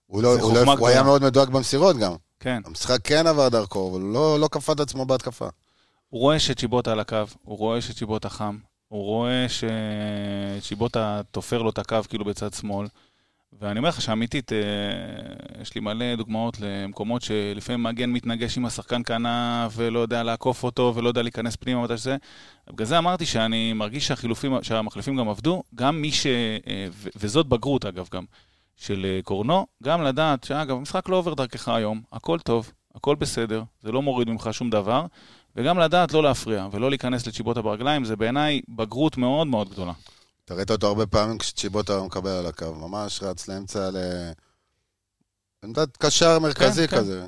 הוא, לא, הוא, לא, הוא היה. מאוד מדויק במסירות גם. כן. המשחק כן עבר דרכו, אבל הוא לא, לא כפה את עצמו בהתקפה. הוא רואה שצ'יבוטה על הקו, הוא רואה שצ'יבוטה חם, הוא רואה שצ'יבוטה תופר לו את הקו כאילו בצד שמאל. ואני אומר לך שאמיתית, אה, יש לי מלא דוגמאות למקומות שלפעמים מגן מתנגש עם השחקן כנף ולא יודע לעקוף אותו ולא יודע להיכנס פנימה מתי שזה. בגלל זה אמרתי שאני מרגיש שהחילופים, שהמחליפים גם עבדו, גם מי ש... אה, וזאת בגרות אגב גם, של אה, קורנו, גם לדעת שאגב, המשחק לא עובר דרכך היום, הכל טוב, הכל בסדר, זה לא מוריד ממך שום דבר, וגם לדעת לא להפריע ולא להיכנס לצ'יבוטה ברגליים, זה בעיניי בגרות מאוד מאוד גדולה. אתה ראית אותו הרבה פעמים כשצ'יבוטה מקבל על הקו, ממש רץ לאמצע ל... עמדת קשר מרכזי כן, כזה.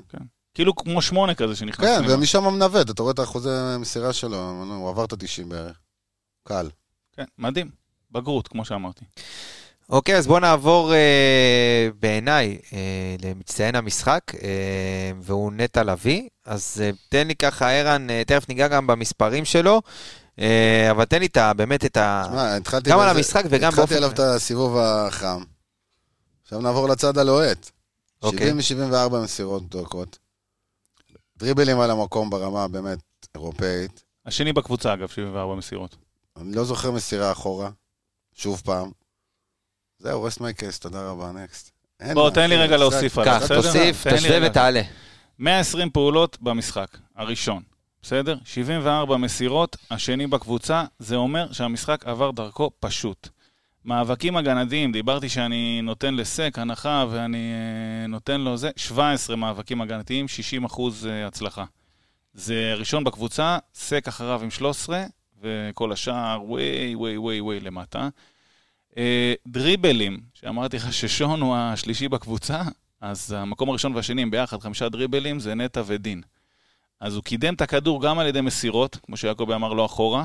כאילו כמו שמונה כזה שנכנס כן. ומשם מנווט, אתה רואה את האחוזי המסירה שלו, הוא עבר את ה-90 בערך. קל. כן, מדהים. בגרות, כמו שאמרתי. אוקיי, אז בואו נעבור אה, בעיניי אה, למצטיין המשחק, אה, והוא נטע לביא. אז אה, תן לי ככה, ערן, אה, תכף ניגע גם במספרים שלו, אה, אבל תן לי את ה, באמת את ה... תשמע, התחלתי... גם על בזה- המשחק וגם התחלתי באופן- עליו את הסיבוב החם. עכשיו נעבור לצד הלוהט. אוקיי. 70 מ-74 מסירות דוקות. דריבלים על המקום ברמה באמת אירופאית. השני בקבוצה, אגב, 74 מסירות. אני לא זוכר מסירה אחורה. שוב פעם. זהו, רסט מייקס, תודה רבה, נקסט. בוא, תן לי רגע. להוסיף עליו, קח, בסדר? תוסיף, תשווה. ותעלה. 120 פעולות במשחק, הראשון, בסדר? 74 מסירות, השני בקבוצה, זה אומר שהמשחק עבר דרכו פשוט. מאבקים הגנתיים, דיברתי שאני נותן לסק הנחה ואני אה, נותן לו זה, 17 מאבקים הגנתיים, 60 אחוז אה, הצלחה. זה ראשון בקבוצה, סק אחריו עם 13, וכל השאר ווי ווי ווי ווי למטה. אה, דריבלים, שאמרתי לך ששון הוא השלישי בקבוצה, אז המקום הראשון והשני הם ביחד, חמישה דריבלים, זה נטע ודין. אז הוא קידם את הכדור גם על ידי מסירות, כמו שיעקבי אמר לו אחורה,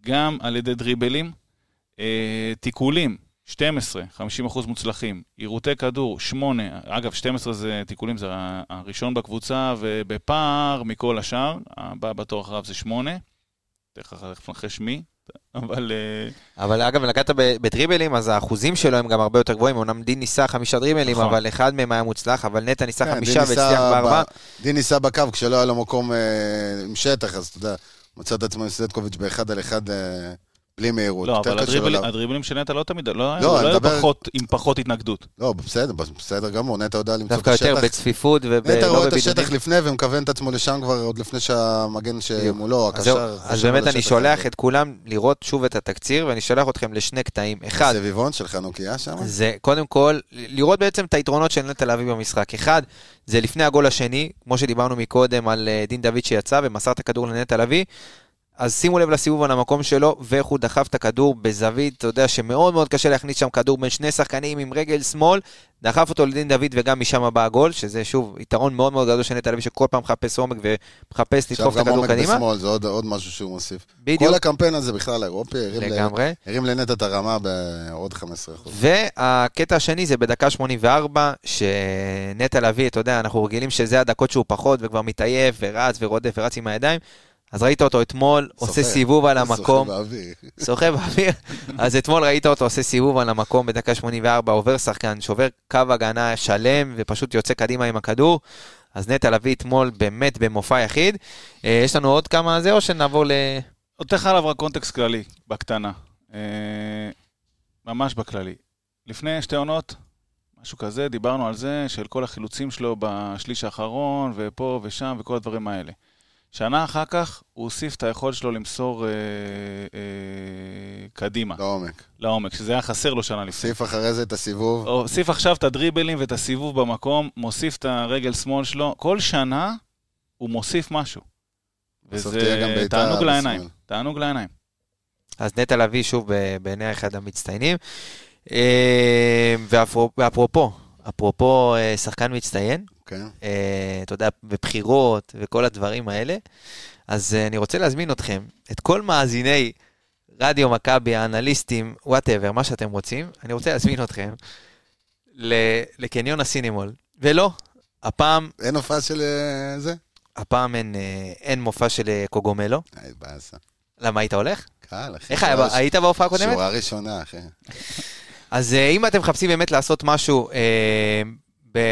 גם על ידי דריבלים. אה, תיקולים, 12, 50% מוצלחים. עירותי כדור, 8. אגב, 12 זה תיקולים, זה הראשון בקבוצה, ובפער מכל השאר, הבא בתור אחריו זה 8. תכף נחש מי, אבל... אה, אבל אגב, נגעת בדריבלים, אז האחוזים שלו הם גם הרבה יותר גבוהים. אמנם דין ניסה חמישה דריבלים, נכון. אבל אחד מהם היה מוצלח, אבל נטע ניסה כן, חמישה והצליח בארבעה. דין ניסה בקו כשלא היה לו מקום אה, עם שטח, אז אתה יודע, מצא את עצמו עם סדקוביץ' באחד על אחד אה, בלי מהירות. לא, אבל קשור הדריבלים, של נטע לא תמיד, לא, לא, לא היו מדבר- פחות, עם פחות התנגדות. לא, בסדר, בסדר גמור, נטע יודע למצוא את דווקא יותר השטח. בצפיפות נטע ולא רואה את בבידודים. השטח לפני ומכוון את עצמו לשם כבר עוד לפני שהמגן שמולו, הקשר... אז באמת אני השטח שולח הזה. את כולם לראות שוב את התקציר, ואני שולח אתכם לשני קטעים. אחד, הסביבון של חנוכיה שם? זה קודם כל, לראות בעצם את היתרונות של נטע לביא במשחק. אחד, זה לפני הגול השני, כמו שדיברנו מקודם על אה, דין דוד שיצא ומסר את הכדור לנטע לביא. אז שימו לב לסיבוב על המקום שלו, ואיך הוא דחף את הכדור בזווית, אתה יודע שמאוד מאוד קשה להכניס שם כדור בין שני שחקנים עם רגל שמאל, דחף אותו לדין דוד וגם משם בא הגול, שזה שוב יתרון מאוד מאוד גדול של נטע לביא, שכל פעם מחפש עומק ומחפש עכשיו לדחוף את גם הכדור עומק קדימה. בשמאל, זה עוד- עוד משהו שהוא מוסיף. בדיוק, כל הקמפיין הזה בכלל האירופי הרים ל- לגמרי. הרים לנטע את הרמה בעוד 15%. והקטע השני זה בדקה 84, שנטע לביא, אתה יודע, אנחנו רגילים שזה הדקות שהוא פחות וכבר מתעייף ורץ ורודף ורץ עם הידיים. אז ראית אותו אתמול, עושה סוחב. סיבוב על המקום, באוויר. סוחב באוויר. אז אתמול ראית אותו עושה סיבוב על המקום בדקה 84, עובר שחקן, שובר קו הגנה שלם ופשוט יוצא קדימה עם הכדור. אז נטע לביא אתמול באמת במופע יחיד. אה, יש לנו עוד כמה זה, או שנעבור ל... נותן לך עליו רק קונטקסט כללי, בקטנה. אה, ממש בכללי. לפני שתי עונות, משהו כזה, דיברנו על זה, של כל החילוצים שלו בשליש האחרון, ופה ושם, וכל הדברים האלה. שנה אחר כך, הוא הוסיף את היכולת שלו למסור אה, אה, קדימה, לעומק. לעומק, שזה היה חסר לו שנה לפני. הוסיף אחרי זה את הסיבוב. הוסיף עכשיו את הדריבלים ואת הסיבוב במקום, מוסיף את הרגל שמאל שלו. כל שנה הוא מוסיף משהו. וזה תענוג בשמאל. לעיניים. תענוג לעיניים. אז נטע לביא שוב בעיני אחד המצטיינים. אה, ואפרו- ואפרופו, אפרופו אה, שחקן מצטיין, כן. אה, אתה יודע, בבחירות וכל הדברים האלה, אז אה, אני רוצה להזמין אתכם, את כל מאזיני רדיו מכבי, האנליסטים, וואטאבר, מה שאתם רוצים, אני רוצה להזמין אתכם לקניון הסינימול. ולא, הפעם, אין הופעה של אה, זה? הפעם אין, אין מופע של קוגומלו. איי, באסה. למה, היית הולך? קל, אחי. איך היה, היית בהופעה הקודמת? שורה ראשונה, אחי. אז אם אתם מחפשים באמת לעשות משהו, אה,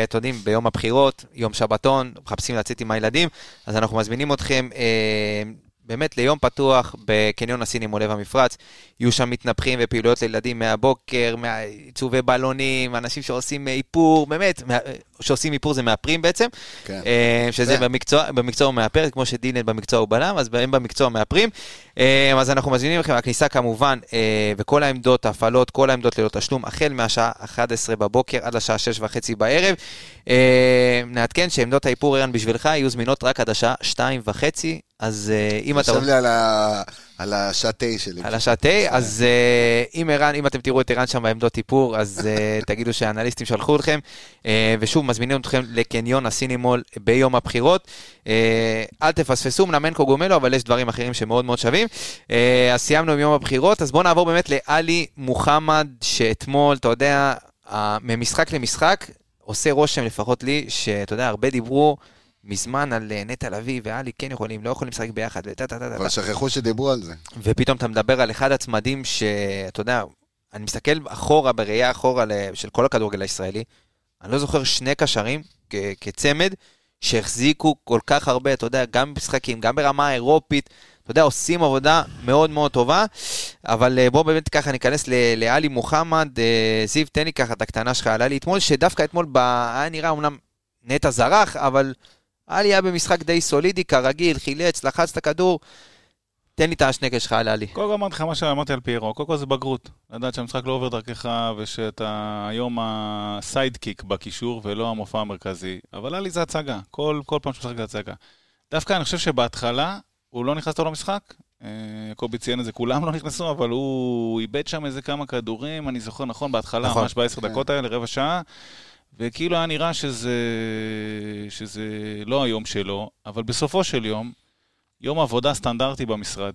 אתם יודעים, ביום הבחירות, יום שבתון, מחפשים לצאת עם הילדים, אז אנחנו מזמינים אתכם אה, באמת ליום פתוח בקניון הסינים עולב המפרץ. יהיו שם מתנפחים ופעילויות לילדים מהבוקר, מעיצובי בלונים, אנשים שעושים איפור, באמת, מה- שעושים איפור זה מאפרים בעצם, כן. אה, שזה כן. במקצוע, במקצוע הוא מאפר, כמו שדילן במקצוע הוא בלם, אז הם במקצוע מאפרים. אה, אז אנחנו מזמינים אתכם, הכניסה כמובן, אה, וכל העמדות, ההפעלות, כל העמדות ללא תשלום, החל מהשעה 11 בבוקר עד לשעה 6 וחצי בערב. אה, נעדכן שעמדות האיפור ערן בשבילך יהיו זמינות רק עד השעה 2 וחצי, אז אם אתה... יושב לי על ה... על השעת תה שלי. על השעה תה, אז אה, אם ערן, אם אתם תראו את ערן שם בעמדות איפור, אז אה, (laughs) תגידו שהאנליסטים שלחו לכם. אה, ושוב, מזמינים אתכם לקניון הסינימול ביום הבחירות. אל תפספסו, מנמן קוגומלו, אבל יש דברים אחרים שמאוד מאוד שווים. אז סיימנו עם יום הבחירות, אז בואו נעבור באמת לעלי מוחמד, שאתמול, אתה יודע, ממשחק למשחק, עושה רושם, לפחות לי, שאתה יודע, הרבה דיברו מזמן על אה, נטע לביא ועלי כן יכולים, לא יכולים לשחק ביחד, וטה טה טה טה. אבל שכחו שדיברו על זה. ופתאום אתה מדבר על אחד הצמדים שאתה יודע, אני מסתכל אחורה, בראייה אחורה של כל הכדורגל הישראלי, אני לא זוכר שני קשרים כ- כצמד שהחזיקו כל כך הרבה, אתה יודע, גם במשחקים, גם ברמה האירופית, אתה יודע, עושים עבודה מאוד מאוד טובה, אבל אה, בוא באמת ככה ניכנס ל- לעלי מוחמד, אה, זיו, תן לי ככה את הקטנה שלך על עלי אתמול, שדווקא אתמול ב... היה נראה אמנם נטע זרח, אבל עלי היה במשחק די סולידי, כרגיל, חילץ, לחץ את הכדור. תן לי את השנקל שלך על עלי. קודם כל אמרתי לך מה שאמרתי על פיירו, קודם כל זה בגרות. לדעת שהמשחק לא עובר דרכך ושאתה היום הסיידקיק בקישור ולא המופע המרכזי. אבל עלי זה הצגה, כל, כל פעם שהוא משחק זה הצגה. דווקא אני חושב שבהתחלה הוא לא נכנס טוב למשחק. אה, קובי ציין את זה, כולם לא נכנסו, אבל הוא איבד שם איזה כמה כדורים, אני זוכר נכון, בהתחלה, נכון. ממש בעשר כן. דקות האלה, רבע שעה. וכאילו היה נראה שזה, שזה לא היום שלו, אבל בסופו של יום, יום עבודה סטנדרטי במשרד.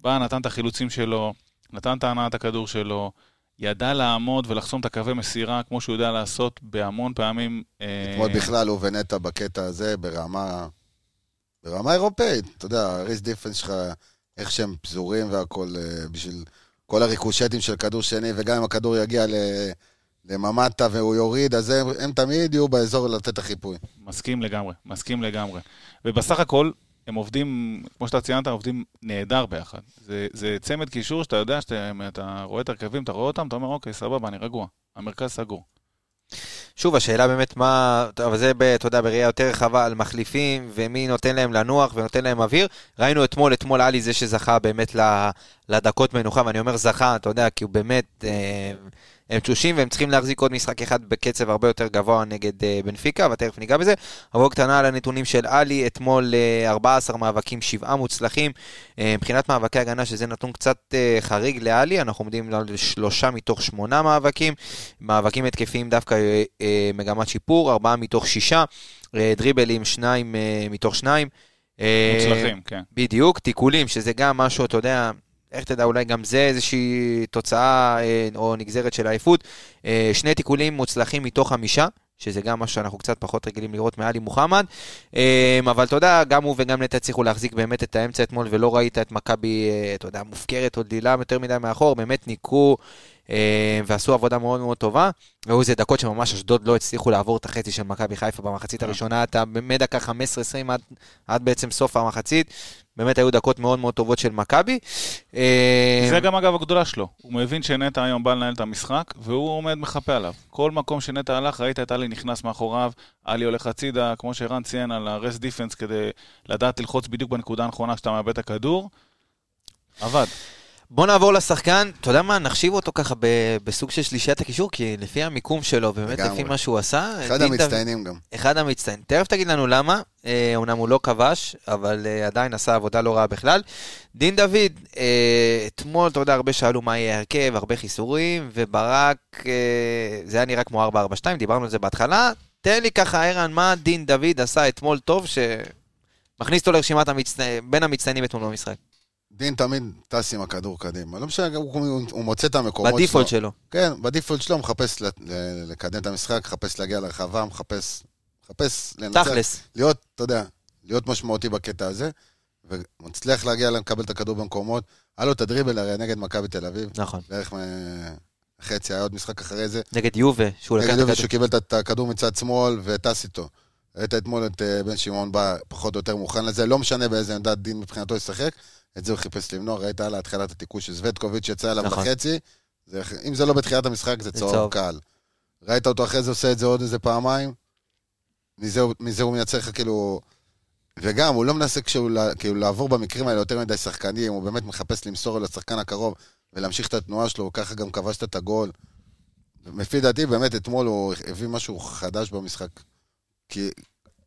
בא, נתן את החילוצים שלו, נתן את הנעת הכדור שלו, ידע לעמוד ולחסום את הקווי מסירה כמו שהוא יודע לעשות בהמון פעמים. אה, אתמול בכלל הוא ונטע בקטע הזה ברמה... ברמה אירופאית. אתה יודע, הריס דיפנס שלך, איך שהם פזורים והכל, אה, בשביל כל הריקושטים של כדור שני, וגם אם הכדור יגיע ל... לממטה והוא יוריד, אז הם, הם תמיד יהיו באזור לתת את החיפוי. מסכים לגמרי, מסכים לגמרי. ובסך הכל, הם עובדים, כמו שאתה ציינת, עובדים נהדר ביחד. זה, זה צמד קישור שאתה יודע שאתה אתה רואה את הרכבים, אתה רואה אותם, אתה אומר, אוקיי, סבבה, אני רגוע. המרכז סגור. שוב, השאלה באמת מה, אבל זה, אתה יודע, בראייה יותר רחבה על מחליפים, ומי נותן להם לנוח ונותן להם אוויר. ראינו אתמול, אתמול עלי זה שזכה באמת לדקות מנוחה, ואני אומר זכה, אתה יודע, כי הוא באמת, אה, הם תשושים והם צריכים להחזיק עוד משחק אחד בקצב הרבה יותר גבוה נגד אה, בנפיקה, ותכף ניגע בזה. עבור קטנה על הנתונים של עלי, אתמול אה, 14 מאבקים, 7 מוצלחים. אה, מבחינת מאבקי הגנה, שזה נתון קצת אה, חריג לעלי, אנחנו עומדים על שלושה מתוך שמונה מאבקים. מאבקים התקפיים דווקא אה, אה, מגמת שיפור, ארבעה מתוך שישה, דריבלים שניים מתוך שניים. מוצלחים, כן. בדיוק, תיקולים, שזה גם משהו, אתה יודע, איך תדע, אולי גם זה איזושהי תוצאה אה, או נגזרת של עייפות. אה, שני תיקולים מוצלחים מתוך חמישה. שזה גם משהו שאנחנו קצת פחות רגילים לראות מעלי מוחמד. אה, אבל יודע, גם הוא וגם נטע הצליחו להחזיק באמת את האמצע אתמול, ולא ראית את מכבי, אתה יודע, מופקרת או דלילה יותר מדי מאחור, באמת ניקו ועשו עבודה מאוד מאוד טובה. והיו איזה דקות שממש אשדוד לא הצליחו לעבור את החצי של מכבי חיפה במחצית אה. הראשונה, אתה מדקה 15-20 עד, עד בעצם סוף המחצית. באמת היו דקות מאוד מאוד טובות של מכבי. אה, זה גם אגב הגדולה שלו. הוא מבין שנטע היום בא לנהל את המשחק, והוא עומד מחפה עליו. כל מקום שנטע הלך, ראית את עלי נכנס מאחוריו, עלי הולך הצידה, כמו שערן ציין על הרס דיפנס, כדי לדעת ללחוץ בדיוק בנקודה הנכונה שאתה מאבד את הכדור. עבד. בוא נעבור לשחקן, אתה יודע מה, נחשיב אותו ככה ב- בסוג של שלישיית הקישור, כי לפי המיקום שלו, לגמרי. לפי מה שהוא עשה, אחד המצטיינים גם. אחד המצטיינים. תכף תגיד לנו למה, אה, אומנם הוא לא כבש, אבל אה, עדיין עשה עבודה לא רעה בכלל. דין דוד, אה, אתמול, אתה יודע, הרבה שאלו מה יהיה ההרכב, הרבה חיסורים, וברק, אה, זה היה נראה כמו 4-4-2, דיברנו על זה בהתחלה. תן לי ככה, ערן, מה דין דוד עשה אתמול טוב, שמכניס אותו לרשימת המצטיינים, בין המצטיינים אתמול במשחק. דין תמיד טס עם הכדור קדימה. לא משנה, הוא, הוא, הוא מוצא את המקומות בדיפולט שלו. שלו. כן, בדיפולט שלו מחפש ל- ל- לקדם את המשחק, מחפש להגיע לרחבה, מחפש... מחפש לנצח. תכלס. להיות, אתה יודע, להיות משמעותי בקטע הזה, ומצליח להגיע לקבל את הכדור במקומות. היה לו את הדריבל הרי נגד מכבי תל אביב, נכון. בערך חצי, היה עוד משחק אחרי זה. נגד יובה, שהוא לקח נגד את הכדור. שהוא קיבל את- את הכדור מצד שמאל וטס איתו. ראית אתמול את אה, בן שמעון בא פחות או יותר מוכן לזה, לא משנה באיזה עמדת דין מבחינתו ישחק, את זה הוא חיפש למנוע, ראית על התחלת התיקוי שסווטקוביץ' יצא אליו נכון. בחצי, זה, אם זה לא בתחילת המשחק זה צהוב צהוב. קל. ראית אותו אחרי זה עושה את זה עוד איזה פעמיים, מזה, מזה הוא מייצר לך כאילו... וגם, הוא לא מנסה כשהוא, כאילו לעבור במקרים האלה יותר מדי שחקנים, הוא באמת מחפש למסור לשחקן הקרוב ולהמשיך את התנועה שלו, ככה גם כבשת את הגול. לפי דעתי, באמת, אתמול הוא הביא משהו חדש במשחק. כי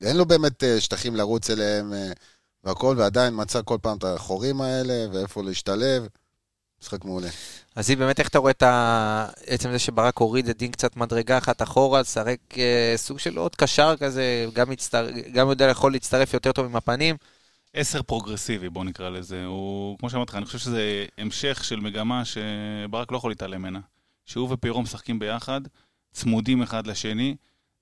אין לו באמת אה, שטחים לרוץ אליהם, אה, והכל, ועדיין מצא כל פעם את החורים האלה, ואיפה להשתלב. משחק מעולה. אז היא באמת, איך אתה רואה את ה... עצם זה שברק הוריד את דין קצת מדרגה אחת אחורה, לשחק אה, סוג של עוד קשר כזה, גם, מצטר... גם יודע יכול להצטרף יותר טוב עם הפנים. עשר פרוגרסיבי, בוא נקרא לזה. הוא, כמו שאמרתי לך, אני חושב שזה המשך של מגמה שברק לא יכול להתעלם ממנה. שהוא ופיירו משחקים ביחד, צמודים אחד לשני,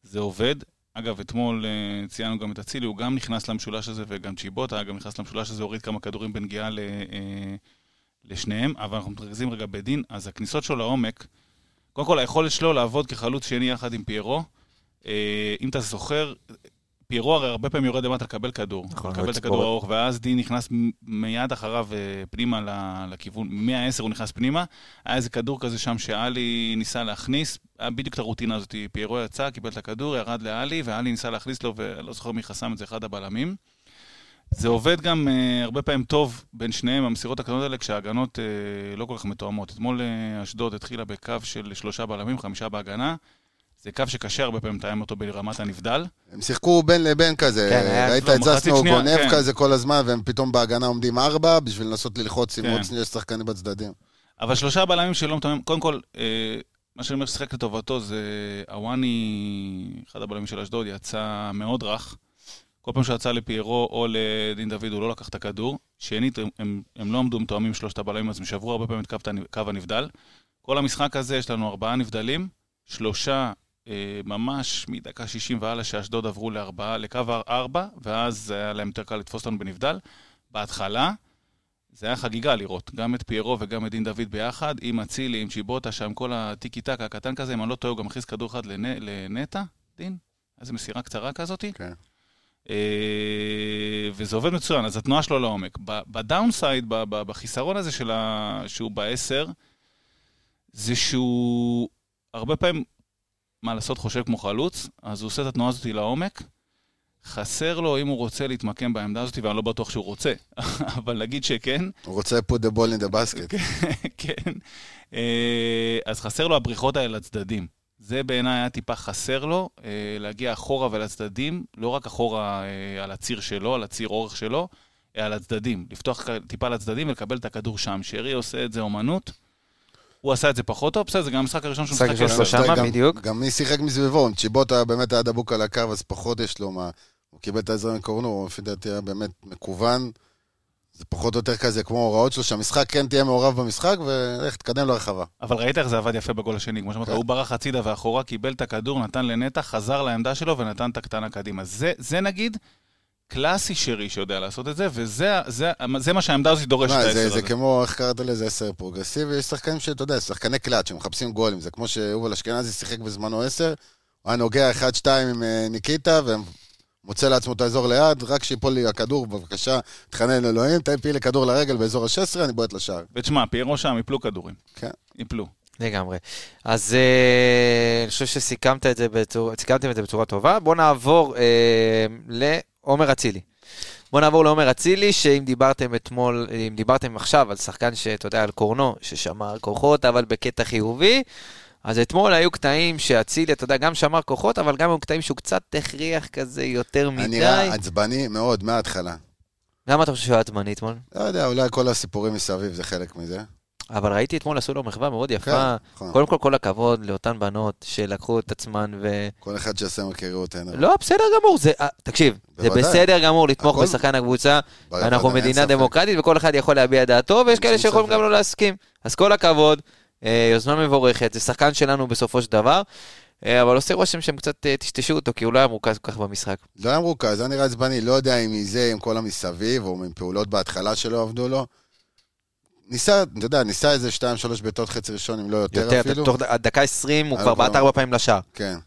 זה עובד. אגב, אתמול אה, ציינו גם את אצילי, הוא גם נכנס למשולש הזה, וגם צ'יבוטה גם נכנס למשולש הזה, הוריד כמה כדורים בנגיעה ל... אה, לשניהם, אבל אנחנו מתרכזים רגע בדין, אז הכניסות שלו לעומק, קודם כל היכולת שלו לעבוד כחלוץ שני יחד עם פיירו, אה, אם אתה זוכר, פיירו הרי הרבה פעמים יורד למטה לקבל כדור, נכון, לקבל את. הכדור הארוך, ואז דין נכנס מיד אחריו אה, פנימה לכיוון, מ-10 הוא נכנס פנימה, היה איזה כדור כזה שם שאלי ניסה להכניס, היה בדיוק את הרוטינה הזאת, פיירו יצא, קיבל את הכדור, ירד לאלי, ואלי ניסה להכניס לו, ולא זוכר מי חסם את זה, אחד הבלמים. זה עובד גם uh, הרבה פעמים טוב בין שניהם, המסירות הקטנות האלה, כשההגנות uh, לא כל כך מתואמות. אתמול uh, אשדוד התחילה בקו של שלושה בלמים, חמישה בהגנה. זה קו שקשה הרבה פעמים לתאם אותו ברמת הנבדל. הם שיחקו בין לבין כזה, כן, ראית את זסנו גונב כן. כזה כל הזמן, והם פתאום בהגנה עומדים ארבע, בשביל לנסות ללחוץ עם כן. עוד שני שחקנים בצדדים. אבל שלושה בלמים שלא מתואמים, קודם כל, אה, מה שאני אומר ששיחק לטובתו זה הוואני, אחד הבלמים של אשדוד, יצא מאוד רך. כל פעם שיצא לפיירו או לדין דוד הוא לא לקח את הכדור. שנית, הם, הם, הם לא עמדו מתואמים שלושת הבלמים, אז הם שברו הרבה פעמים את קו, הנ- קו הנבדל. כל המשחק הזה יש לנו ארבעה נבדלים, שלושה ממש מדקה 60 והלאה שאשדוד עברו לארבעה, לקו ארבע, ואז היה להם יותר קל לתפוס אותנו בנבדל. בהתחלה, זה היה חגיגה לראות, גם את פיירו וגם את דין דוד ביחד, עם אצילי, עם צ'יבוטה, שם כל הטיקי טקה הקטן כזה, אם אני לא טועה, הוא גם הכניס כדור אחד לנ... לנטע, דין? איזה מסירה קצרה כזאתי. כן. אה, וזה עובד מצוין, אז התנועה שלו לעומק. בדאונסייד, בחיסרון הזה של ה... שהוא בעשר, זה שהוא הרבה פעמים, מה לעשות, חושב כמו חלוץ, אז הוא עושה את התנועה הזאת לעומק. חסר לו אם הוא רוצה להתמקם בעמדה הזאת, ואני לא בטוח שהוא רוצה, (laughs) אבל נגיד שכן, הוא רוצה put the ball in the basket. (laughs) כן. אה, אז חסר לו הבריחות האלה לצדדים. זה בעיניי היה טיפה חסר לו, אה, להגיע אחורה ולצדדים, לא רק אחורה אה, על הציר שלו, על הציר אורך שלו, אלא על הצדדים. לפתוח טיפה לצדדים ולקבל את הכדור שם. שרי עושה את זה אומנות. הוא עשה את זה פחות טוב, בסדר, זה גם המשחק הראשון שהוא משחק ראשון גם- בדיוק. גם מי שיחק מסביבו, צ'יבוטה באמת היה דבוק על הקו, אז פחות יש לו מה... הוא קיבל את העזרה מקורנו, הוא לפי דעתי היה באמת מקוון. זה פחות או יותר כזה כמו ההוראות שלו, שהמשחק כן תהיה מעורב במשחק, ולך תקדם לרחבה. אבל ראית איך זה עבד יפה בגול השני, כמו שאמרת, כן. הוא ברח הצידה ואחורה, קיבל את הכדור, נתן לנטע, חזר לעמדה שלו ונתן את הקטנה קדימה. זה, זה נגיד קלאסי שרי שיודע לעשות את זה, וזה זה, זה מה שהעמדה הזאת דורשת, מה, זה. זה כמו, איך קראת לזה, עשר פרוגרסיבי, יש שחקנים שאתה יודע, שחקני קלאץ' שמחפשים גולים, זה כמו שיובל אשכנזי שיחק בזמנו עשר, הוא היה נוגע 1-2 עם אה, ניקיטה, ומוצא לעצמו את האזור ליד, רק שיפול לי הכדור, בבקשה, תחנן לאלוהים, תפיל לי כדור לרגל באזור ה-16, אני בועט לשער. ותשמע, פיירו שם, יפלו כדורים. כן. יפלו. לגמרי. אז אה, אני חושב שסיכמת את זה בצורה, סיכמתם את זה בצורה טובה. בואו נעבור אה, לעומר אצילי. בואו נעבור לעומר אצילי, שאם דיברתם אתמול, אם דיברתם עכשיו על שחקן שאתה יודע, על קורנו, ששמר כוחות, אבל בקטע חיובי, אז אתמול היו קטעים שאצילי, אתה יודע, גם שמר כוחות, אבל גם היו קטעים שהוא קצת הכריח כזה יותר אני מדי. נראה עצבני מאוד מההתחלה. למה אתה חושב שהוא היה עצבני אתמול? לא יודע, אולי כל הסיפורים מסביב זה חלק מזה. אבל ראיתי אתמול עשו לו מחווה מאוד כן, יפה. נכון. קודם כל, כל הכבוד לאותן בנות שלקחו את עצמן ו... כל אחד שיעשה מכירות הנה. לא, בסדר גמור, זה, אה, תקשיב, זה בוודאי. בסדר גמור לתמוך הכל- בשחקן הקבוצה, אנחנו אין מדינה. דמוקרטית וכל אחד יכול להביע דעתו, ויש אין כאלה שיכולים. גם לא להסכים. אז כל הכבוד, אה, יוזמה מבורכת, זה שחקן שלנו בסופו של דבר, אה, אבל עושה רושם שהם קצת טשטשו אותו, כי הוא לא היה מורכז כל כך במשחק. לא היה מרוכז, היה נראה עצבני, לא יודע אם מזה, עם כל המסביב, או מפעולות בהתחלה שלא עבדו לו. ניסה, אתה יודע, ניסה איזה 2-3 בעיטות חצי ראשון, אם לא יותר, יותר, אפילו. תוך ד- דקה 20 הוא כבר בעט ארבע פעמים לשער. כן.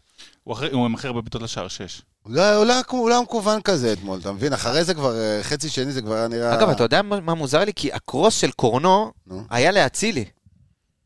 הוא אחרי- הוא ממכר בביטות לשער 6. הוא לא- הוא לא היה הוא לא כזה אתמול, אתה מבין? אחרי זה כבר, אה, חצי שני זה כבר היה נראה... אגב, אתה יודע מה מה מוזר לי? כי הקרוס של קורנו נו. היה לאצילי.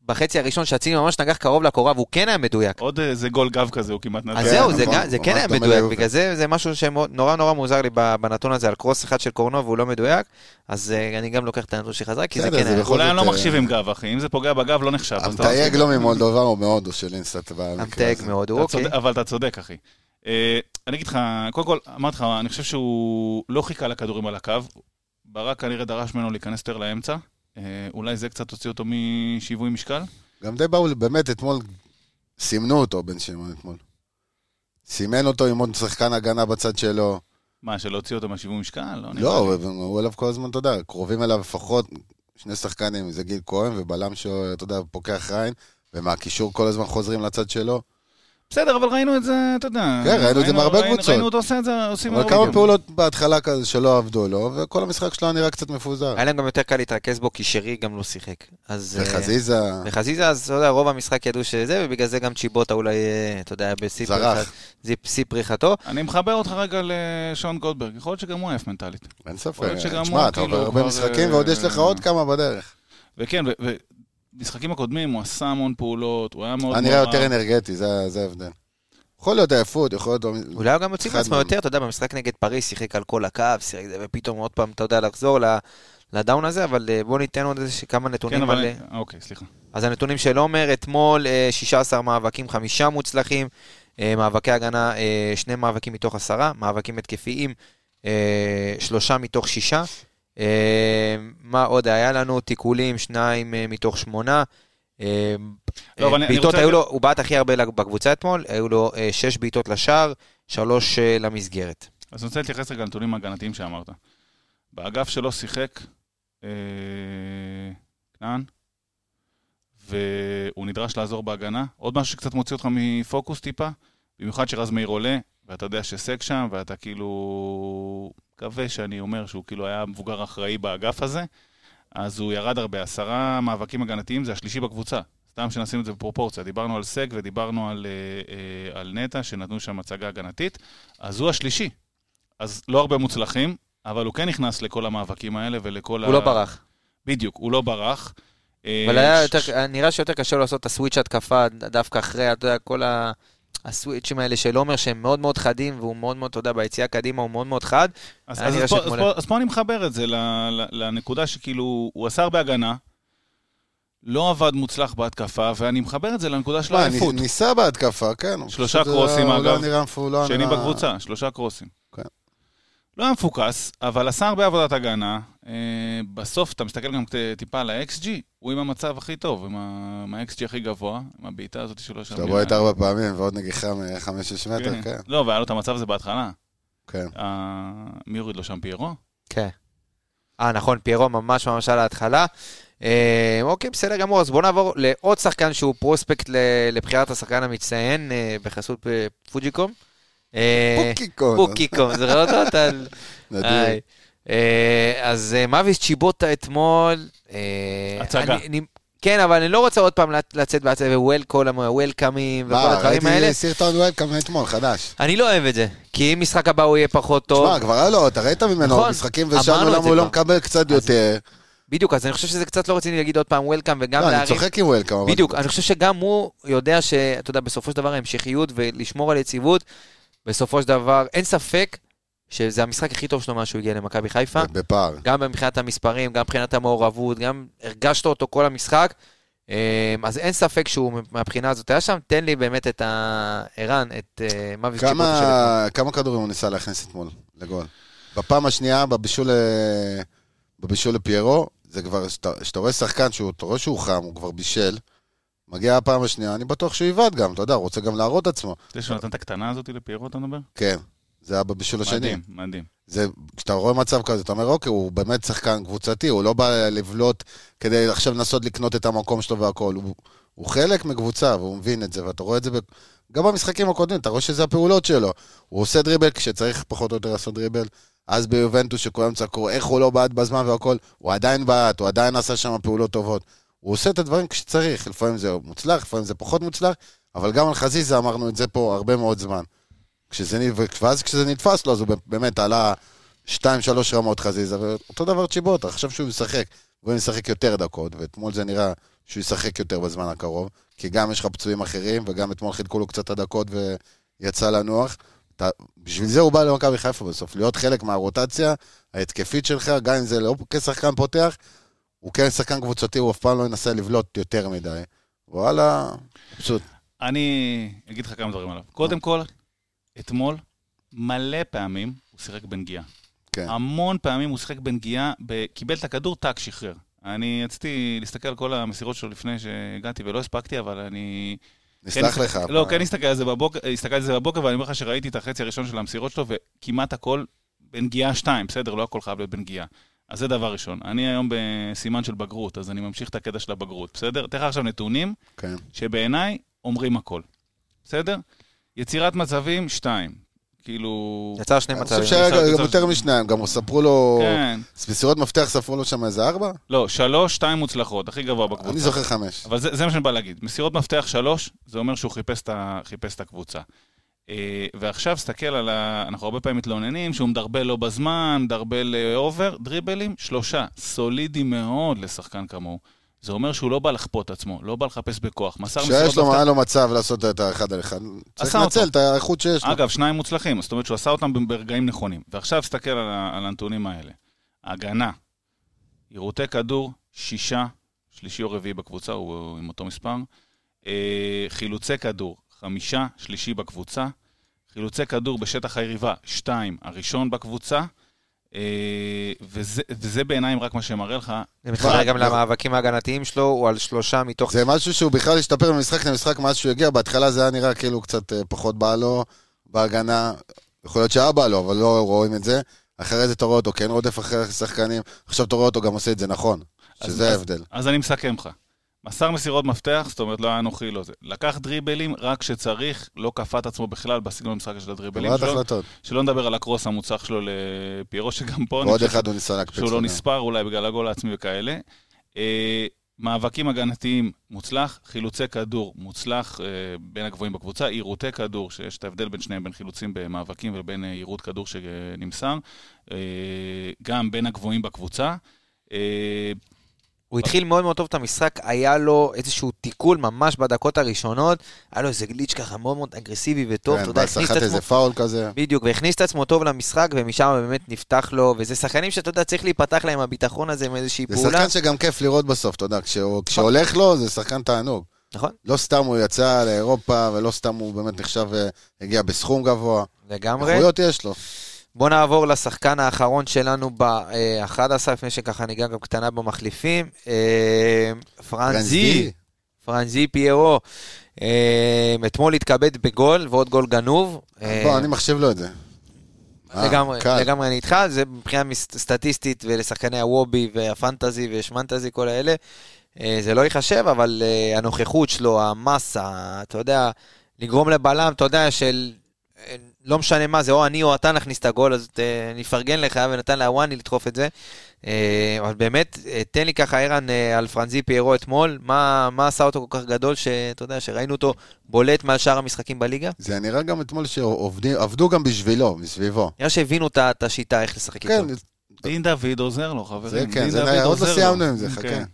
בחצי הראשון שאצילי ממש נגח קרוב לקורה, והוא כן היה מדויק. עוד איזה גול גב כזה, הוא כמעט נתן. אז זהו, זה נכון, זה כן היה מדויק, ליובל. בגלל זה זה משהו שנורא נורא מוזר לי ב- בנתון הזה על קרוס אחד של קורנו והוא לא מדויק, אז אה, אני גם לוקח את הנתון שחזרה, כי זה בסדר, כן זה היה. אולי אני לא זאת, מחשיב אה, עם גב, אחי. אם זה פוגע בגב, לא נחשב. אתה המתייג. לו ממולדובה או מהודו של אינסטאט במקרה המתייג אתה אוקיי. אבל אתה צודק, אחי. אה, אני אגיד לך, קודם כל, אמרתי לך, אני חושב שהוא לא חיכה לכדורים על הקו. ברק כנראה דרש ממנו להיכנס יותר לאמצע. אה, אולי זה קצת הוציא אותו משיווי משקל. גם די באו, באמת, אתמול סימנו אותו, בן שמעון אתמול. סימן אותו עם עוד שחקן הגנה בצד שלו. מה, שלא הוציא אותו מהשיווי משקל? לא, לא. הוא אליו כל הזמן, אתה יודע, קרובים אליו לפחות שני שחקנים, זה גיל כהן ובלם שאתה יודע, פוקח ריין, ומהקישור כל הזמן חוזרים לצד שלו. בסדר, אבל ראינו את זה, אתה יודע. כן, ראינו את זה ראינו- קבוצות. ראינו אותו עושה את זה, עושים אבל כמה. פעולות בהתחלה כזה שלא עבדו לו, וכל המשחק שלו נראה קצת מפוזר. היה להם גם יותר קל להתרכז בו, כי שרי גם לא שיחק. אז... אה, וחזיזה, וחזיזה, אז אתה יודע, רוב המשחק ידעו שזה, ובגלל זה גם צ'יבוטה אולי, אה, אתה יודע, בשיא. פריחת- פריחתו. אני מחבר אותך רגע לשון גולדברג, יכול להיות שגם הוא עייף מנטלית. אין ספק. תשמע, אתה כאילו עובר הרבה כבר, משחקים אה, ועוד יש לך עוד כמה בדרך. וכן, ובמשחקים הקודמים הוא עשה המון פעולות, הוא היה מאוד היה נראה יותר. אנרגטי, זה זה ההבדל. יכול להיות עייפות, יכול להיות... אולי הוא גם יוציא אחד מעצמו. יותר, אתה יודע, במשחק נגד פריז שיחק על כל הקו, שיחק זה, ופתאום עוד פעם, אתה יודע, לחזור לדאון הזה, אבל אה, בוא ניתן עוד איזה כמה כן, נתונים אבל... על... אה, אני- אוקיי, סליחה. אז הנתונים של עומר, אתמול אה, 16 מאבקים, חמישה מוצלחים, אה, מאבקי הגנה, אה, שני מאבקים מתוך עשרה, מאבקים התקפיים, אה, שלושה מתוך שישה. אה, מה עוד היה לנו? תיקולים, שניים אה, מתוך שמונה. אה, לא, בעיטות היו לו, הוא בעט הכי הרבה בקבוצה אתמול, היו לו שש בעיטות לשער, שלוש למסגרת. אז אני רוצה להתייחס רגע לנתונים ההגנתיים שאמרת. באגף שלו שיחק כנען, והוא נדרש לעזור בהגנה. עוד משהו שקצת מוציא אותך מפוקוס טיפה, במיוחד שרז מאיר עולה, ואתה יודע שסק שם, ואתה כאילו... מקווה שאני אומר שהוא כאילו היה מבוגר אחראי באגף הזה, אז הוא ירד הרבה. עשרה מאבקים הגנתיים זה השלישי בקבוצה. סתם שנשים את זה בפרופורציה. דיברנו על סק ודיברנו על, אה, אה, על נטע, שנתנו שם הצגה הגנתית. אז הוא השלישי. אז לא הרבה מוצלחים, אבל הוא כן נכנס לכל המאבקים האלה ולכל הוא לא ברח. בדיוק, הוא לא ברח. אה, אבל היה ש- יותר, נראה שיותר קשה לו לעשות את הסוויץ' התקפה דווקא אחרי, אתה יודע, כל ה... הסוויצ'ים האלה של עומר שהם מאוד מאוד חדים והוא מאוד מאוד, אתה יודע, ביציאה קדימה הוא מאוד מאוד חד. אז, אז, נראה אז, פה, אז, פה, אז פה אני מחבר את זה ל, ל, לנקודה שכאילו, הוא עשה הרבה הגנה, לא עבד מוצלח בהתקפה, ואני מחבר את זה לנקודה של העייפות. ניסה בהתקפה, כן. שלושה פשוט, קרוסים, לא אגב. נראה מפו- לא שני נראה- בקבוצה, שלושה קרוסים. כן. לא היה מפוקס, אבל עשה הרבה עבודת הגנה. אה, בסוף, אתה מסתכל גם טיפה על ה-XG, הוא עם המצב הכי טוב, עם ה-XG הכי גבוה, עם הבעיטה הזאת שלו שם. שאתה רואה את ארבע פעמים ועוד נגיחה מ-5-6 מטר, כן. לא, והיה לו את המצב הזה בהתחלה. כן. אה, מי הוריד לו שם פיירו? כן. אה, נכון, פיירו ממש ממש על ההתחלה. אה, אוקיי, בסדר גמור, אז בואו נעבור לעוד שחקן שהוא פרוספקט ל- לבחירת השחקן המצטיין אה, בחסות אה, פוג'יקום. אה, פוקיקון. פוקיקום, זוכר אותו? אתה... נדיר. אה, אז אה, מאביס צ'יבוטה אתמול. אה, הצגה. אני- אני- כן, אבל אני לא רוצה עוד פעם לצ- לצאת בהצגה ווולקאמים וכל הדברים האלה. ראיתי סרטון וולקאם מאתמול, חדש. אני לא אוהב את זה, כי אם משחק הבא הוא יהיה פחות טוב, תשמע, כבר היה לו, אתה ראית ממנו נכון, משחקים ושאלנו למה הוא לא. מקבל קצת אז- יותר. בדיוק, אז אני חושב שזה קצת לא רציני להגיד עוד פעם וולקאם וגם לא, אני להרים. צוחק עם וולקאם, אבל... בדיוק, אני חושב שגם הוא יודע שאתה יודע, בסופו של דבר ההמשכיות ולשמור על יציבות, בסופו של דבר, אין ספק שזה המשחק הכי טוב שלו מאז שהוא הגיע למכבי חיפה. בפער. גם מבחינת המספרים, גם מבחינת המעורבות, גם הרגשת אותו כל המשחק. אה, אז אין ספק שהוא מהבחינה הזאת היה שם. תן לי באמת את ה... ערן, את אה, מאביס צ'יבוטה של אתמול. כמה כמה כדורים הוא ניסה להכניס אתמול לגול? בפעם השנייה, בבישול ל- בבישול לפיירו, זה כבר, שאתה שאתה רואה שחקן שהוא, אתה רואה שהוא חם, הוא כבר בישל, מגיע הפעם השנייה, אני בטוח שהוא יבעט גם, אתה יודע, הוא רוצה גם להראות עצמו. זה שהוא נתן את הקטנה הזאת לפיירו, אתה מדבר? כן, זה היה בבישול השני. מדהים, מדהים. זה, כשאתה רואה מצב כזה, אתה אומר, אוקיי, הוא באמת שחקן קבוצתי, הוא לא בא לבלוט כדי עכשיו לנסות לקנות את המקום שלו והכל. הוא, הוא חלק מקבוצה, והוא מבין את זה, ואתה רואה את זה ב... גם במשחקים הקודמים, אתה רואה שזה הפעולות שלו. הוא עושה דריבל כשצריך פחות או יותר לעשות דריבל. אז ביובנטוס, שכולם צעקו, איך הוא לא בעט בזמן והכל, הוא עדיין בעט, הוא עדיין עשה שם פעולות טובות. הוא עושה את הדברים כשצריך, לפעמים זה מוצלח, לפעמים זה פחות מוצלח, אבל גם על חזיזה אמרנו את זה פה הרבה מאוד זמן. כשזה, ואז כשזה נתפס לו, אז הוא באמת עלה שתיים, שלוש רמות חזיזה, ואותו דבר צ'יבוטה, עכשיו שהוא ישחק, והוא ישחק יותר דקות, ואתמול זה נראה שהוא ישחק יותר בזמן הקרוב, כי גם יש לך פצועים אחרים, וגם אתמול חילקו לו קצת הדקות ויצא לנוח. אתה, בשביל זה הוא בא למכבי חיפה בסוף, להיות חלק מהרוטציה ההתקפית שלך, גם אם זה לא כשחקן פותח, הוא כן שחקן קבוצתי, הוא אף פעם לא ינסה לבלוט יותר מדי. וואלה, פשוט. אני אגיד לך כמה דברים עליו. קודם כל, אתמול, מלא פעמים הוא שיחק בנגיעה. כן. המון פעמים הוא שיחק בנגיעה, ב... קיבל את הכדור, טאק, שחרר. אני רציתי להסתכל על כל המסירות שלו לפני שהגעתי ולא הספקתי, אבל אני... נסלח כן, לך. לא. כן הסתכל על זה בבוקר, הסתכלתי על זה בבוקר, ואני אומר לך שראיתי את החצי הראשון של המסירות שלו, וכמעט הכל בנגיעה שתיים, בסדר? לא הכל חייב להיות בנגיעה. אז זה דבר ראשון. אני היום בסימן של בגרות, אז אני ממשיך את הקטע של הבגרות, בסדר? אתן לך עכשיו נתונים כן. שבעיניי אומרים הכל, בסדר? יצירת מצבים, שתיים. כאילו... יצר שני אני חושב מצבים. שהיה גם יותר משניים, גם ספרו לו... כן. מסירות מפתח ספרו לו שם איזה ארבע? לא, שלוש, שתיים מוצלחות, הכי גבוה בקבוצה. אני זוכר חמש. אבל זה, זה מה שאני בא להגיד. מסירות מפתח שלוש, זה אומר שהוא חיפש את, חיפש את הקבוצה. אה, ועכשיו, סתכל על ה... אנחנו הרבה פעמים מתלוננים שהוא מדרבל לא בזמן, מדרבל אה, אובר, דריבלים, שלושה. סולידי מאוד לשחקן כמוהו. זה אומר שהוא לא בא לכפות עצמו, לא בא לחפש בכוח. מסר מסירות כשיש לו, היה לו מצב לעשות את האחד על אחד, צריך לנצל. את האיכות שיש לו. אגב, שניים מוצלחים, זאת אומרת שהוא עשה אותם ברגעים נכונים. ועכשיו תסתכל על, על הנתונים האלה. הגנה, עירותי כדור, שישה, שלישי או רביעי בקבוצה, הוא עם אותו מספר. אה, חילוצי כדור, חמישה, שלישי בקבוצה. חילוצי כדור בשטח היריבה, שתיים, הראשון בקבוצה. אה, וזה, וזה בעיניים רק מה שמראה לך. זה מתחבר גם? למאבקים ההגנתיים שלו, הוא על שלושה מתוך... זה משהו שהוא בכלל השתפר ממשחק למשחק מאז שהוא הגיע, בהתחלה זה היה נראה כאילו קצת אה, פחות בא לו בהגנה, יכול להיות שהיה בא לו, אבל לא רואים את זה. אחרי זה אתה רואה אותו כן רודף אחרי השחקנים, עכשיו אתה רואה אותו גם עושה את זה נכון, אז- שזה ההבדל. אז אני מסכם לך. מסר מסירות מפתח, זאת אומרת, לא היה אנוכי, לא זה. לקח דריבלים רק כשצריך, לא כפה את עצמו בכלל בסגנון המשחק של הדריבלים שלו. החלטות. שלא נדבר על הקרוס המוצלח שלו לפיירו, שגם פה ועוד אחד הוא ניסה להקפיץ. שהוא לא. נספר, אולי בגלל הגול העצמי וכאלה. אה, מאבקים הגנתיים מוצלח, חילוצי כדור מוצלח אה, בין הגבוהים בקבוצה, עירותי כדור, שיש את ההבדל בין שניהם, בין חילוצים במאבקים ובין אה, עירות כדור שנמסר, אה, גם בין הגבוהים בקבוצה. אה, הוא התחיל מאוד מאוד טוב את המשחק, היה לו איזשהו תיקול ממש בדקות הראשונות, היה לו איזה גליץ' ככה מאוד מאוד אגרסיבי וטוב, אתה כן, יודע, ואז הכניס את עצמו, איזה פאול כזה. בדיוק, והכניס את עצמו טוב למשחק, ומשם באמת נפתח לו, וזה שחקנים שאתה יודע, צריך להיפתח להם הביטחון הזה עם איזושהי זה פעולה, שחקן שגם כיף לראות בסוף, אתה יודע, כשהוא- כשהולך לו זה שחקן תענוג. נכון? לא סתם הוא יצא לאירופה, ולא סתם הוא באמת נחשב, אה, הגיע בסכום גבוה. לגמרי. איכויות יש לו. בוא נעבור לשחקן האחרון שלנו ב-11, לפני שככה ניגע גם קטנה במחליפים. אה, פרנזי, פרנזי פיירו, אה, אתמול התכבד בגול ועוד גול גנוב. אה, בוא, אני מחשיב לו את זה. לגמרי. לגמרי אני איתך, זה מבחינה סטטיסטית ולשחקני הוובי והפנטזי ושמנטזי, כל האלה, זה לא ייחשב, אבל הנוכחות שלו, המסה, אתה יודע, לגרום לבלם, אתה יודע, של... לא משנה מה זה, או אני או אתה נכניס את הגול, אז אה, אני אפרגן לך ונתן לאוואני לדחוף את זה. אה, אבל באמת, אה, תן לי ככה, ערן, על פרנזי פיירו אתמול, מה, מה עשה אותו כל כך גדול, שאתה יודע, שראינו אותו בולט מעל שאר המשחקים בליגה? זה נראה גם אתמול שעבדו גם בשבילו, מסביבו. נראה שהבינו את השיטה, איך לשחק איתו. כן, דין דוד עוזר לו, חברים. זה כן, זה נראה- עוד לא. סיימנו עם זה, חכה. כן.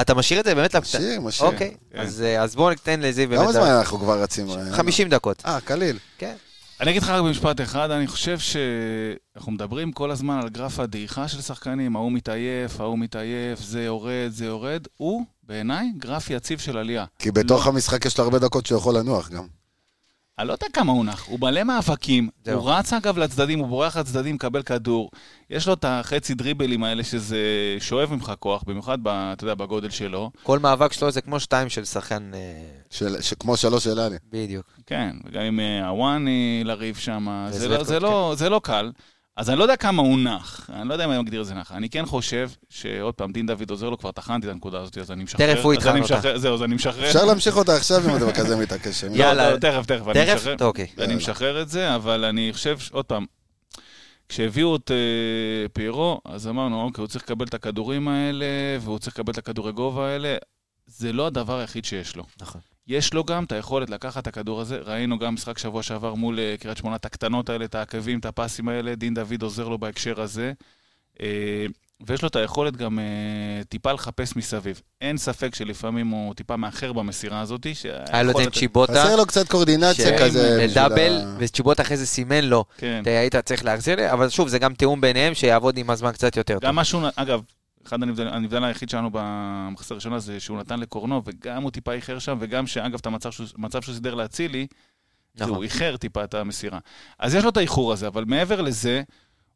אתה משאיר את זה באמת? משאיר, משאיר. אוקיי, כן. אז, אז בואו ניתן לזיו באמת... כמה זמן אנחנו כבר רצים? 50 דקות. אה, קליל. כן. אני אגיד לך רק במשפט אחד, אני חושב שאנחנו מדברים כל הזמן על גרף הדעיכה של שחקנים, ההוא מתעייף, ההוא מתעייף, זה יורד, זה יורד. הוא, בעיניי, גרף יציב של עלייה. כי בתוך המשחק יש לו הרבה דקות שהוא יכול לנוח גם. אני לא יודע כמה הוא נח, הוא מלא מאבקים, זהו. הוא רץ אגב לצדדים, הוא בורח לצדדים, מקבל כדור. יש לו את החצי דריבלים האלה שזה שואב ממך כוח, במיוחד, ב, אתה יודע, בגודל שלו. כל מאבק שלו זה כמו שתיים של שחקן... אה, של- ש- כמו שלוש של אלי. בדיוק. כן, וגם עם אה, הוואני לריב שם, זה, לא, וזלטקוט, זה, לא, זה לא קל. אז אני לא יודע כמה הוא נח, אני לא יודע אם אני מגדיר את זה נח. אני כן חושב שעוד פעם, דין דוד עוזר לו, כבר טחנתי את הנקודה הזאת, אז אני משחרר. תכף הוא יטחן אותה. זהו, אז אני משחרר. אפשר להמשיך אותה עכשיו אם אתה כזה מתעקש. לא, יאללה. לא, תכף, תכף, תכף? משחרר. אוקיי. אני. משחרר את זה, אבל אני חושב, עוד פעם, כשהביאו את אה, פיירו, אז אמרנו, אוקיי, הוא צריך לקבל את הכדורים האלה, והוא צריך לקבל את הכדורי גובה האלה. זה לא הדבר היחיד שיש לו. נכון. יש לו גם את היכולת לקחת את הכדור הזה. ראינו גם משחק שבוע שעבר מול אה, קריית שמונה, את הקטנות האלה, את העקבים, את הפסים האלה. דין דוד עוזר לו בהקשר הזה. אה, ויש לו את היכולת גם אה, טיפה לחפש מסביב. אין ספק שלפעמים הוא טיפה מאחר במסירה הזאת. היה לו את זה עם צ'יבוטה, חסר לו קצת קואורדינציה ש- כזה. לדאבל, ה- וצ'יבוטה אחרי זה סימן לו, כן. היית צריך להחזיר לי, אבל שוב, זה גם תיאום ביניהם, שיעבוד עם הזמן קצת יותר טוב. גם משהו, אגב, אחד הנבדל, הנבדל היחיד שלנו במחצית הראשונה זה שהוא נתן לקורנו, וגם הוא טיפה איחר שם, וגם שאגב, את המצב שהוא, סידר לאצילי, נכון. הוא איחר טיפה את המסירה. אז יש לו את האיחור הזה, אבל מעבר לזה,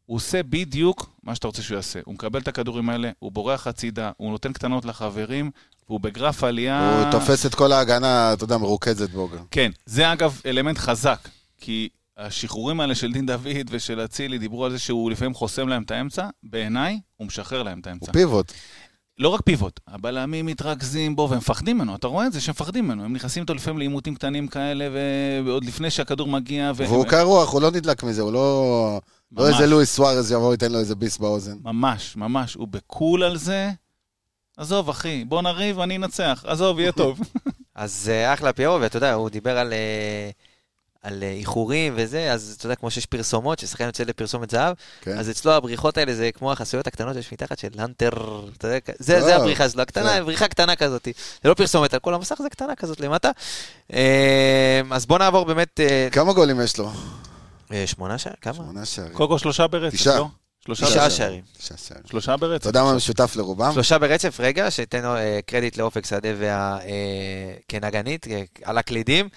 הוא עושה בדיוק מה שאתה רוצה שהוא יעשה. הוא מקבל את הכדורים האלה, הוא בורח הצידה, הוא נותן קטנות לחברים, והוא בגרף עלייה... הוא תופס את כל ההגנה, אתה יודע, מרוכזת בו גם. כן, זה אגב אלמנט חזק, כי השחרורים האלה של דין דוד ושל אצילי דיברו על זה שהוא לפעמים חוסם להם את האמצע, בעיניי הוא משחרר להם את האמצע. הוא פיבוט. לא רק פיבוט, הבלמים מתרכזים בו ומפחדים ממנו, אתה רואה את זה שהם מפחדים ממנו, הם נכנסים איתו לפעמים לעימותים קטנים כאלה, ועוד לפני שהכדור מגיע, ו- והוא קר רוח, הוא לא נדלק מזה, הוא לא... לא ממש. איזה לואיס סוארז יבוא וייתן לו איזה ביס באוזן. ממש, ממש, הוא בקול על זה. עזוב, אחי, בוא נריב, אני אנצח. עזוב, יהיה (laughs) טוב. אז אה, אחלה פיירו, ואתה יודע, הוא דיבר על... אה, על אה, איחורים וזה, אז אתה יודע, כמו שיש פרסומות, ששחקן יוצא לפרסומת זהב, כן. אז אצלו הבריחות האלה זה כמו החסויות הקטנות שיש מתחת של הנטר, אתה יודע, זה, זה לא, הבריחה שלו, הקטנה, כן. בריחה קטנה כזאת. זה לא פרסומת על כל המסך, זה קטנה כזאת למטה. אה, אז בוא נעבור באמת... אה, כמה גולים יש לו? אה, שמונה שערים? כמה? שמונה שערים. קודם כל שלושה ברצף, תשעה. לא? שלושה תשעה. שערים. תשעה שערים. שלושה ברצף. אתה יודע מה משותף לרובם? שלושה ברצף, רגע, שתן לו אה, קרדיט לאופק שדה. אה, כנגנית, אה, על הקלידים, אה,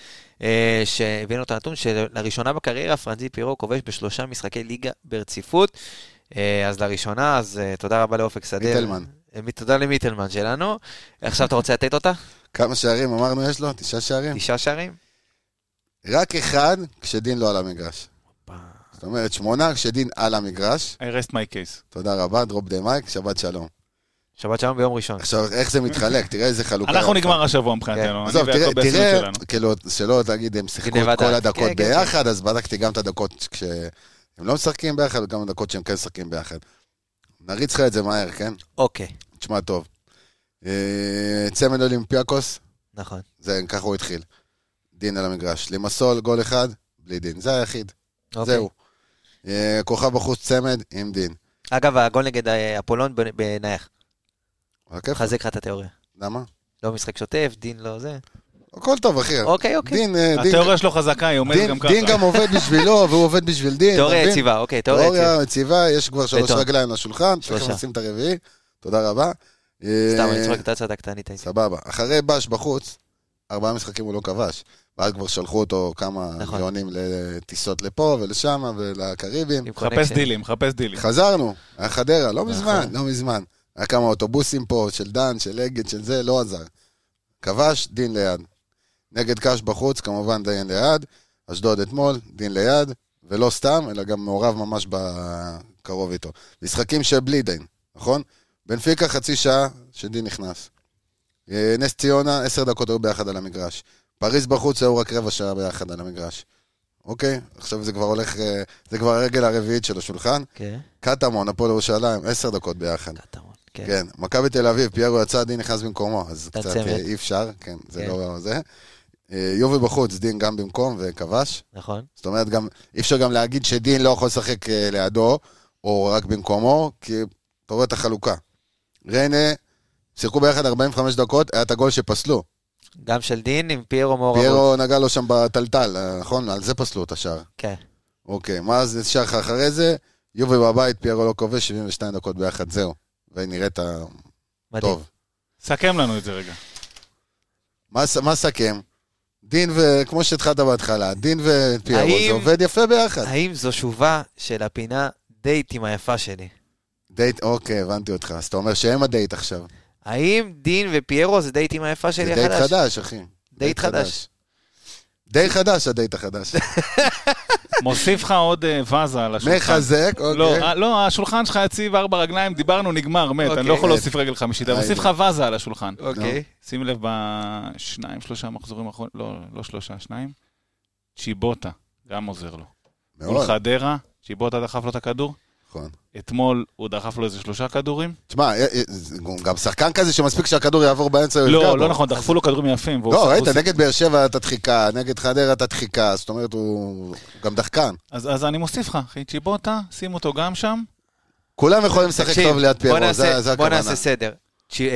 שהבאנו את הנתון שלראשונה בקריירה פרנזי פירו כובש בשלושה משחקי ליגה ברציפות. אה, אז לראשונה, אז אה, תודה רבה לאופק שדה. מיטלמן. אה, תודה למיטלמן שלנו. עכשיו אתה רוצה לתת אותה? כמה שערים אמרנו יש לו? תשעה שערים? תשעה שערים? רק אחד כשדין לא על המגרש. זאת אומרת, שמונה כשדין על המגרש. I rest my case. תודה רבה, drop the mic, שבת שלום. שבת שלום ביום ראשון. עכשיו, איך זה מתחלק? תראה איזה חלוקה. אנחנו. נגמר השבוע מבחינתנו. אני עזוב, תראה. כאילו, שלא תגיד, הם שיחקו את כל. הדקות כן, כן, ביחד, אז בדקתי גם את הדקות כשהם לא משחקים ביחד, וגם הדקות שהם כן משחקים ביחד. נריץ לך את זה מהר, כן? אוקיי, תשמע טוב. אה, צמד אולימפיאקוס, נכון. זה, ככה הוא התחיל. דין על המגרש. לימסול, גול אחד, בלי דין. זה היחיד, אוקיי. זהו. אה, כוכב בחוץ צמד עם דין. אגב, הגול נגד אה, אפולון בנ- בנייח. רק איפה? מחזק לך את התיאוריה. למה? לא משחק שוטף, דין לא זה. הכל טוב, אחי. אוקיי, אוקיי. דין, אה, דין, התיאוריה שלו חזקה, היא עומדת גם ככה. דין גם עובד בשבילו, (laughs) והוא עובד בשביל דין. תיאוריה? יציבה, אוקיי, תיאוריה יציבה. תיאוריה יציבה, יש כבר שלוש. רגליים לשולחן, תכף שלושה. נשים את הרביעי. תודה רבה. סתם, אה, אני צוחק, אתה צדקת, ענית איתי. סבבה. אחרי בש בחוץ, ארבעה משחקים הוא לא כבש. ואז כבר שלחו אותו כמה נכון. מיליונים לטיסות לפה ולשם ולקריבים. connection. דילים, מחפש דילים. חזרנו, היה חדרה, לא מזמן, נכון. לא מזמן. היה כמה אוטובוסים פה, של דן, של אגד, של זה, לא עזר. כבש, דין ליד. נגד קאש בחוץ, כמובן דין ליד. אשדוד אתמול, דין ליד. ולא סתם, אלא גם מעורב ממש בקרוב איתו. משחקים שבלי דין, נכון? בנפיקה חצי שעה שדין נכנס. אה, נס ציונה, עשר דקות היו ביחד על המגרש. פריז בחוץ היו רק רבע שעה ביחד על המגרש. אוקיי? עכשיו זה כבר הולך, אה, זה כבר הרגל הרביעית של השולחן. כן, קטמון, הפועל ירושלים, עשר דקות ביחד. קטמון, כן. כן, מכבי תל אביב, פיירו יצא, דין נכנס במקומו, אז קצת צמד. אה, אי אפשר, כן, זה כן. לא זה. אה, יובי בחוץ, דין גם במקום וכבש. נכון. זאת אומרת, גם, אי אפשר גם להגיד שדין לא יכול לשחק אה, לידו, או רק במקומו, כי אתה רואה את החלוקה. ריינה, שיחקו ביחד 45 דקות, היה את הגול שפסלו. גם של דין עם פיירו מעורבות. פיירו נגע לו שם בטלטל, נכון? על זה פסלו את השער. כן. אוקיי, מה זה שער לך אחרי זה? יובי בבית, פיירו לא כובש, 72 דקות ביחד, זהו. ונראית מדהים. טוב. סכם לנו את זה רגע. מה מה סכם? דין ו... כמו שהתחלת בהתחלה, דין ופיירו, האם- זה עובד יפה ביחד. האם זו שובה של הפינה דייט עם היפה שלי? דייט, אוקיי, הבנתי אותך. אז אתה אומר שהם הדייט עכשיו. האם דין ופיירו זה דייט עם היפה זה שלי דייט החדש? חדש, אחי. דייט חדש. די חדש, הדייט החדש. (laughs) מוסיף לך עוד אה, ואזה על השולחן. מחזק, לא, אוקיי. אה, לא, השולחן שלך יציב ארבע רגליים, דיברנו, נגמר, מת, אני לא יכול אוקיי. להוסיף רגל חמישית, אבל אה, מוסיף לך הנה. ואזה על השולחן. אוקיי. שים לב בשניים, שלושה מחזורים האחרונים, לא, לא שלושה, שניים. צ'יבוטה, גם עוזר לו. מול מאוד, חדרה, צ'יבוטה דחף לו את הכדור. נכון. אתמול הוא דחף לו איזה שלושה כדורים. תשמע, אה, אה, גם שחקן כזה שמספיק שהכדור יעבור באמצע הוא יפגע לא, בו. לא נכון, דחפו לו כדורים יפים. לא, ראית, נגד באר שבע אתה דחיקה, נגד חדרה אתה דחיקה, זאת אומרת, הוא גם דחקן. אז אז אני מוסיף לך, אחי, צ'יבוטה, שים אותו גם שם. כולם יכולים לשחק טוב ליד פיירו, זה זה בוא הכוונה. נעשה סדר. צ'- אה,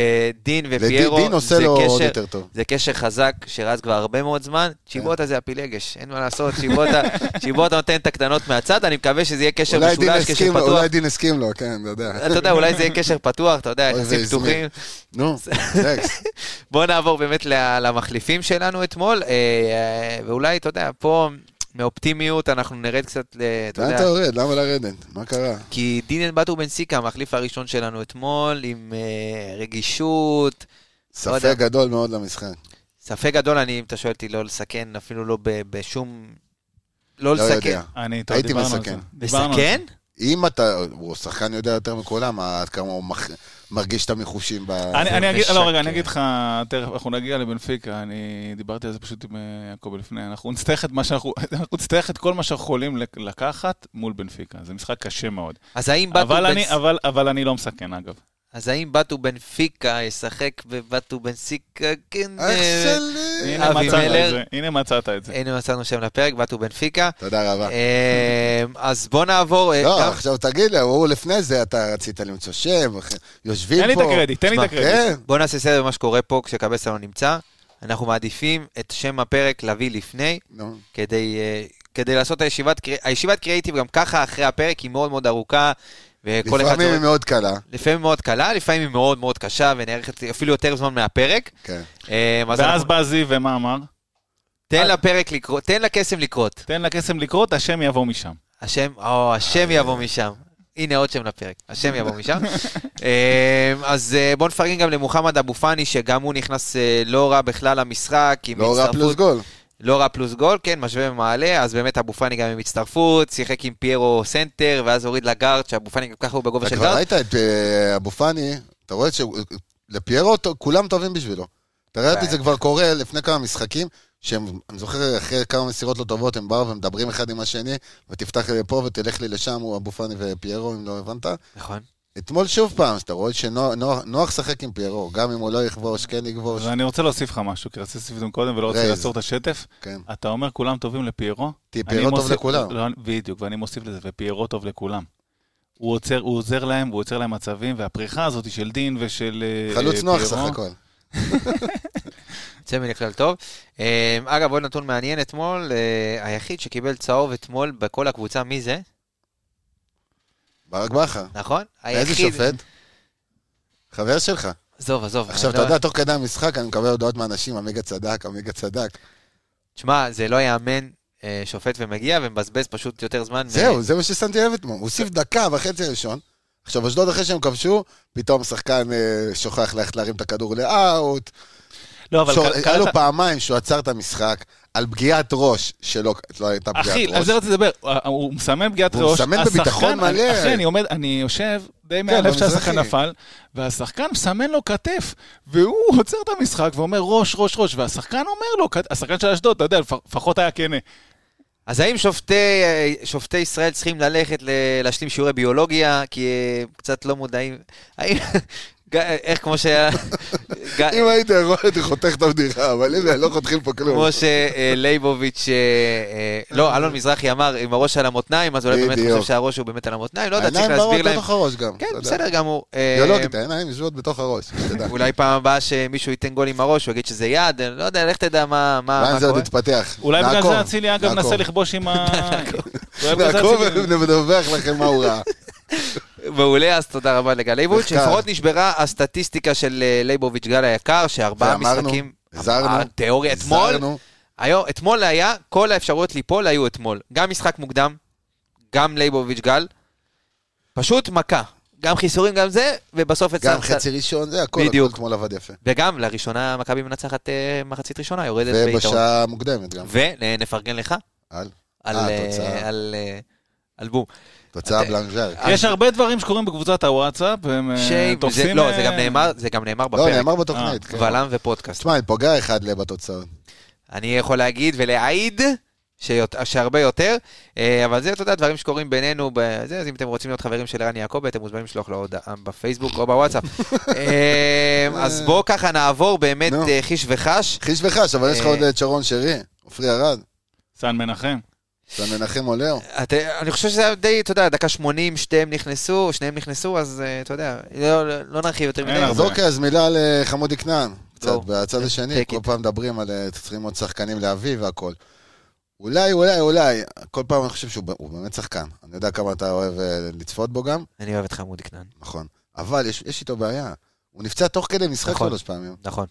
דין לדין ופיירו, דין עושה זה לו עוד קשר, יותר טוב. זה קשר חזק שרץ כבר הרבה מאוד זמן. צ'יבוטה זה הפילגש, אין מה לעשות, צ'יבוטה, (laughs) צ'יבוטה נותן את הקטנות מהצד, אני מקווה שזה יהיה קשר משולש, קשר פתוח. אולי דין הסכים לו, כן, אתה יודע. אתה יודע, אולי זה יהיה קשר (laughs) פתוח, אתה יודע, יחסים פתוחים. נו, (laughs) נקסט. בואו נעבור באמת למחליפים שלנו אתמול, אה, אה, ואולי, אתה יודע, פה מאופטימיות אנחנו נרד קצת, ל- אתה לאן יודע, אתה יורד? למה לרדת? מה קרה? כי דינן בטו בן סיקה, המחליף הראשון שלנו אתמול, עם אה, רגישות, לא. ספק גדול מאוד למשחק. ספק גדול, אני, אם אתה שואל אותי, לא לסכן, אפילו לא ב- בשום... לא לא לסכן. יודע. אני, טוב, הייתי מסכן. לסכן? אם אתה, הוא שחקן יודע יותר מכולם, עד כמה הוא מח- מרגיש את המחושים ב... אני. אני אגיד, לא, רגע, אני משקר. אגיד לך, תכף אנחנו נגיע לבנפיקה, אני דיברתי על זה פשוט עם אה, יעקב לפני, אנחנו נצטרך את מה שאנחנו, (laughs) אנחנו נצטרך את כל מה שאנחנו יכולים לק- לקחת מול בנפיקה, זה משחק קשה מאוד. אז האם בטו אבל. אני, אבל, אבל אני לא מסכן, אגב. אז האם בטו בן פיקה ישחק בבטו בן סיקה? כן, אח אה, שלי. הנה אבי מצאת מלר. את זה, הנה מצאת את זה. הנה מצאנו שם לפרק, בטו בן פיקה. תודה רבה. אה, אז בוא נעבור... אה, לא, עכשיו תגיד לי, הוא לפני זה, אתה רצית למצוא שם, יושבים תן לי את פה. הקרדיט, תן לי את הקרדיט. כן, בוא נעשה סדר במה שקורה פה כשקבסה לא נמצא. אנחנו מעדיפים את שם הפרק להביא לפני. כדי, אה, כדי לעשות את הישיבת, הישיבת קריאיטיב גם ככה אחרי הפרק היא מאוד מאוד ארוכה. וכל אחד לפעמים היא מאוד קלה. לפעמים מאוד קלה, לפעמים היא מאוד מאוד קשה ונערכת אפילו יותר זמן מהפרק. כן. אה, אז ואז אנחנו- בא זיו ומה אמר? תן לפרק לקרות, תן לקסם לקרות. תן לקסם לקרות, השם יבוא משם. השם, או, השם יבוא משם. הנה עוד שם לפרק, השם יבוא משם. (laughs) אה, אז אה, בואו נפרגן גם למוחמד אבו פאני, שגם הוא נכנס אה, לא רע בכלל למשחק. לא רע פלוס גול. לא רע פלוס גול, כן, משווה ומעלה, אז באמת אבו פאני גם עם הצטרפות, שיחק עם פיירו סנטר, ואז הוריד לגארד, שאבו פאני גם ככה הוא בגובה אתה של כבר גארד. ראית את אה, אבו פאני, אתה רואה שלפיירו כולם טובים בשבילו. אתה ראית את זה כבר קורה לפני כמה משחקים, שהם, אני זוכר, אחרי כמה מסירות לא טובות, הם באו ומדברים אחד עם השני, ותפתח לי לפה ותלך לי לשם, הוא אבו פאני ופיירו, אם לא הבנת. נכון. אתמול שוב פעם, שאתה רואה שנוח לשחק עם פיירו, גם אם הוא לא יכבוש, כן יכבוש. ואני רוצה להוסיף לך משהו, כי רציתי להוסיף את זה קודם ולא רוצה. לעצור את השטף. כן. אתה אומר כולם טובים לפיירו? תהיה אני פיירו טוב לכולם. לא, בדיוק, ואני מוסיף לזה, ופיירו טוב לכולם. הוא עוצר, הוא עוזר להם, הוא עוצר להם מצבים, והפריחה הזאת של דין ושל אה, חלוץ אה, נוח פיירו, סך הכל. יוצא מן הכלל טוב. אה, אגב, עוד נתון מעניין אתמול, אה, היחיד שקיבל צהוב אתמול בכל הקבוצה, מי זה? ברק בכר. נכון? איזה שופט? חבר שלך. עזוב, עזוב. עכשיו, אני אתה לא- יודע, תוך כדי המשחק אני מקבל הודעות מאנשים, עמיגה צדק, עמיגה צדק. תשמע, זה לא יאמן אה, שופט ומגיע ומבזבז פשוט יותר זמן. זהו, זה מה ששמתי לב אתמול. הוא הוסיף דקה וחצי ראשון. עכשיו, אשדוד אחרי שהם כבשו, פתאום שחקן אה, שוכח ללכת להרים את הכדור לאאוט. לא, אבל היה לו פעמיים שהוא עצר את המשחק על פגיעת ראש, שלא לא הייתה פגיעת אחי, ראש. על זה רציתי לדבר, הוא- הוא מסמן פגיעת והוא ראש. מסמן השחקן- בביטחון מלא. כן, אחי, אני עומד, אני יושב די מהלב במזרחי. שהשחקן נפל, והשחקן מסמן לו כתף, והוא עוצר את המשחק ואומר ראש, ראש, ראש, והשחקן אומר לו, כת- השחקן של אשדוד, אתה יודע, לפ- לפחות היה כנה. אז האם שופטי, אה, שופטי ישראל צריכים ללכת להשלים שיעורי ביולוגיה, כי אה, קצת לא מודעים? האם... איך כמו שהיה... ג- אם היית רואה, הייתי חותך את הבדיחה, אבל הנה, לא חותכים פה כלום. כמו שלייבוביץ', לא, אלון מזרחי אמר עם הראש על המותניים, אז אולי באמת. חושב שהראש הוא באמת על המותניים, לא יודע, צריך להסביר להם. בתוך הראש גם. כן. בסדר גמור. אה, ביולוגית, העיניים יושבות בתוך הראש. אולי פעם הבאה שמישהו ייתן גול עם הראש, הוא יגיד שזה יד, לא יודע, לך תדע מה מה- לאן זה עוד קורה. יתפתח? אולי בגלל זה אצילי אגב. מנסה לכבוש עם ה... (laughs) נעקוב ונדווח לכם מה הוא ראה. מעולה, אז תודה רבה לגל לייבוביץ'. מחקר. לפחות נשברה הסטטיסטיקה של אה, לייבוביץ' גל היקר, שארבעה משחקים... הזהרנו, התיאוריה אתמול. היום, אתמול היה, כל האפשרויות ליפול היו אתמול. גם משחק מוקדם, גם לייבוביץ' גל, פשוט מכה. גם חיסורים, גם זה, ובסוף גם הצלחת- חצי ראשון, זה הכל, בדיוק. הכל אתמול עבד יפה. וגם לראשונה מכבי מנצחת אה, מחצית ראשונה, יורדת ביתרון. ובשעה מוקדמת גם. ונפרגן לך על על, אה, אה, תוצאה. על, על בום. תוצאה אתה- בלנג'ר. יש הרבה דברים שקורים בקבוצת הוואטסאפ, והם אה, תופסים... לא, אה, זה גם נאמר, זה גם נאמר לא, בפרק. נאמר בתוכנית. כן. בלם ופודקאסט. תשמע, אני פוגע אחד ל- בתוצאות. אני יכול להגיד ולהעיד שהרבה יותר, אה, אבל זה, אתה יודע, דברים שקורים בינינו, אז אם אתם רוצים להיות חברים של ערן יעקבי, אתם מוזמנים לשלוח לו הודעה בפייסבוק או בוואטסאפ. (laughs) אה, אז בואו ככה נעבור באמת. אה, חיש וחש. חיש וחש, אבל יש לך אה. עוד את שרון שרי, עופרי ארד. סן מנחם. זה מנחם עולר. את- אני חושב שזה היה די, אתה יודע, דקה 80, שתיהם נכנסו, שניהם נכנסו, אז אה, אתה יודע, לא- לא לא נרחיב יותר מדי. אז אוקיי, אז מילה על אה, כנען. קצת. בצד השני, take כל. פעם מדברים על אה, צריכים עוד שחקנים להביא והכל. אולי, אולי, אולי, כל פעם אני חושב שהוא באמת שחקן. אני יודע כמה אתה אוהב לצפות בו גם, אני אוהב את חמודי כנען, נכון. אבל יש יש איתו בעיה. הוא נפצע תוך כדי משחק נכון. שלוש פעמים. נכון,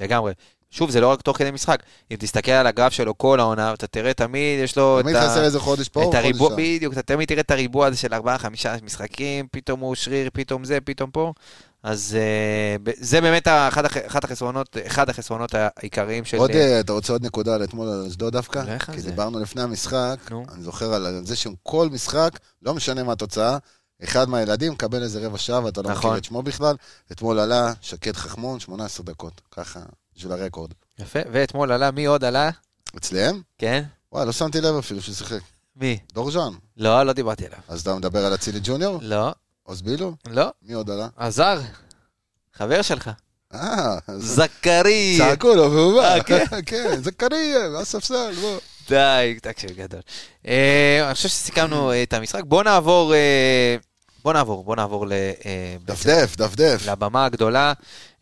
לגמרי. שוב, זה לא רק תוך כדי משחק. אם תסתכל על הגרף שלו כל העונה, אתה תראה תמיד, יש לו תמיד את ה- חסר איזה חודש פה, את חודש הריבוע, שם. בדיוק, אתה תמיד תראה את הריבוע הזה של ארבעה, חמישה משחקים, פתאום הוא שריר, פתאום זה, פתאום פה. אז ב- זה באמת אחד אחד החסרונות, אחד החסרונות העיקריים של... עוד, אה, אה, אתה רוצה עוד נקודה על אתמול על אשדוד דווקא? כי זה. דיברנו לפני המשחק, נו. אני זוכר על זה שכל משחק, לא משנה מה התוצאה, אחד מהילדים מקבל איזה רבע שעה ואתה לא נכון. מכיר את שמו בכלל. אתמול עלה שקד חכמון, 18 דקות, ככה, בשביל הרקורד. יפה, ואתמול עלה, מי עוד עלה? אצלם? כן? וואי, לא שמתי לב אפילו שהוא שיחק. מי? דור ז'אן. לא, לא דיברתי עליו. אז אתה מדבר על אצילי ג'וניור? לא, עוז בילו? לא, מי עוד עלה? עזר. חבר שלך. אה, זכרי. צעקו לו והוא בא. אה, כן? (laughs) כן, זכריה, מהספסל, בוא. די, תקשיב, גדול. אה, אני חושב שסיכמנו אה, את המשחק. בוא נעבור, בוא נעבור, בוא נעבור ל... אה, דפדף, דפדף. לבמה הגדולה,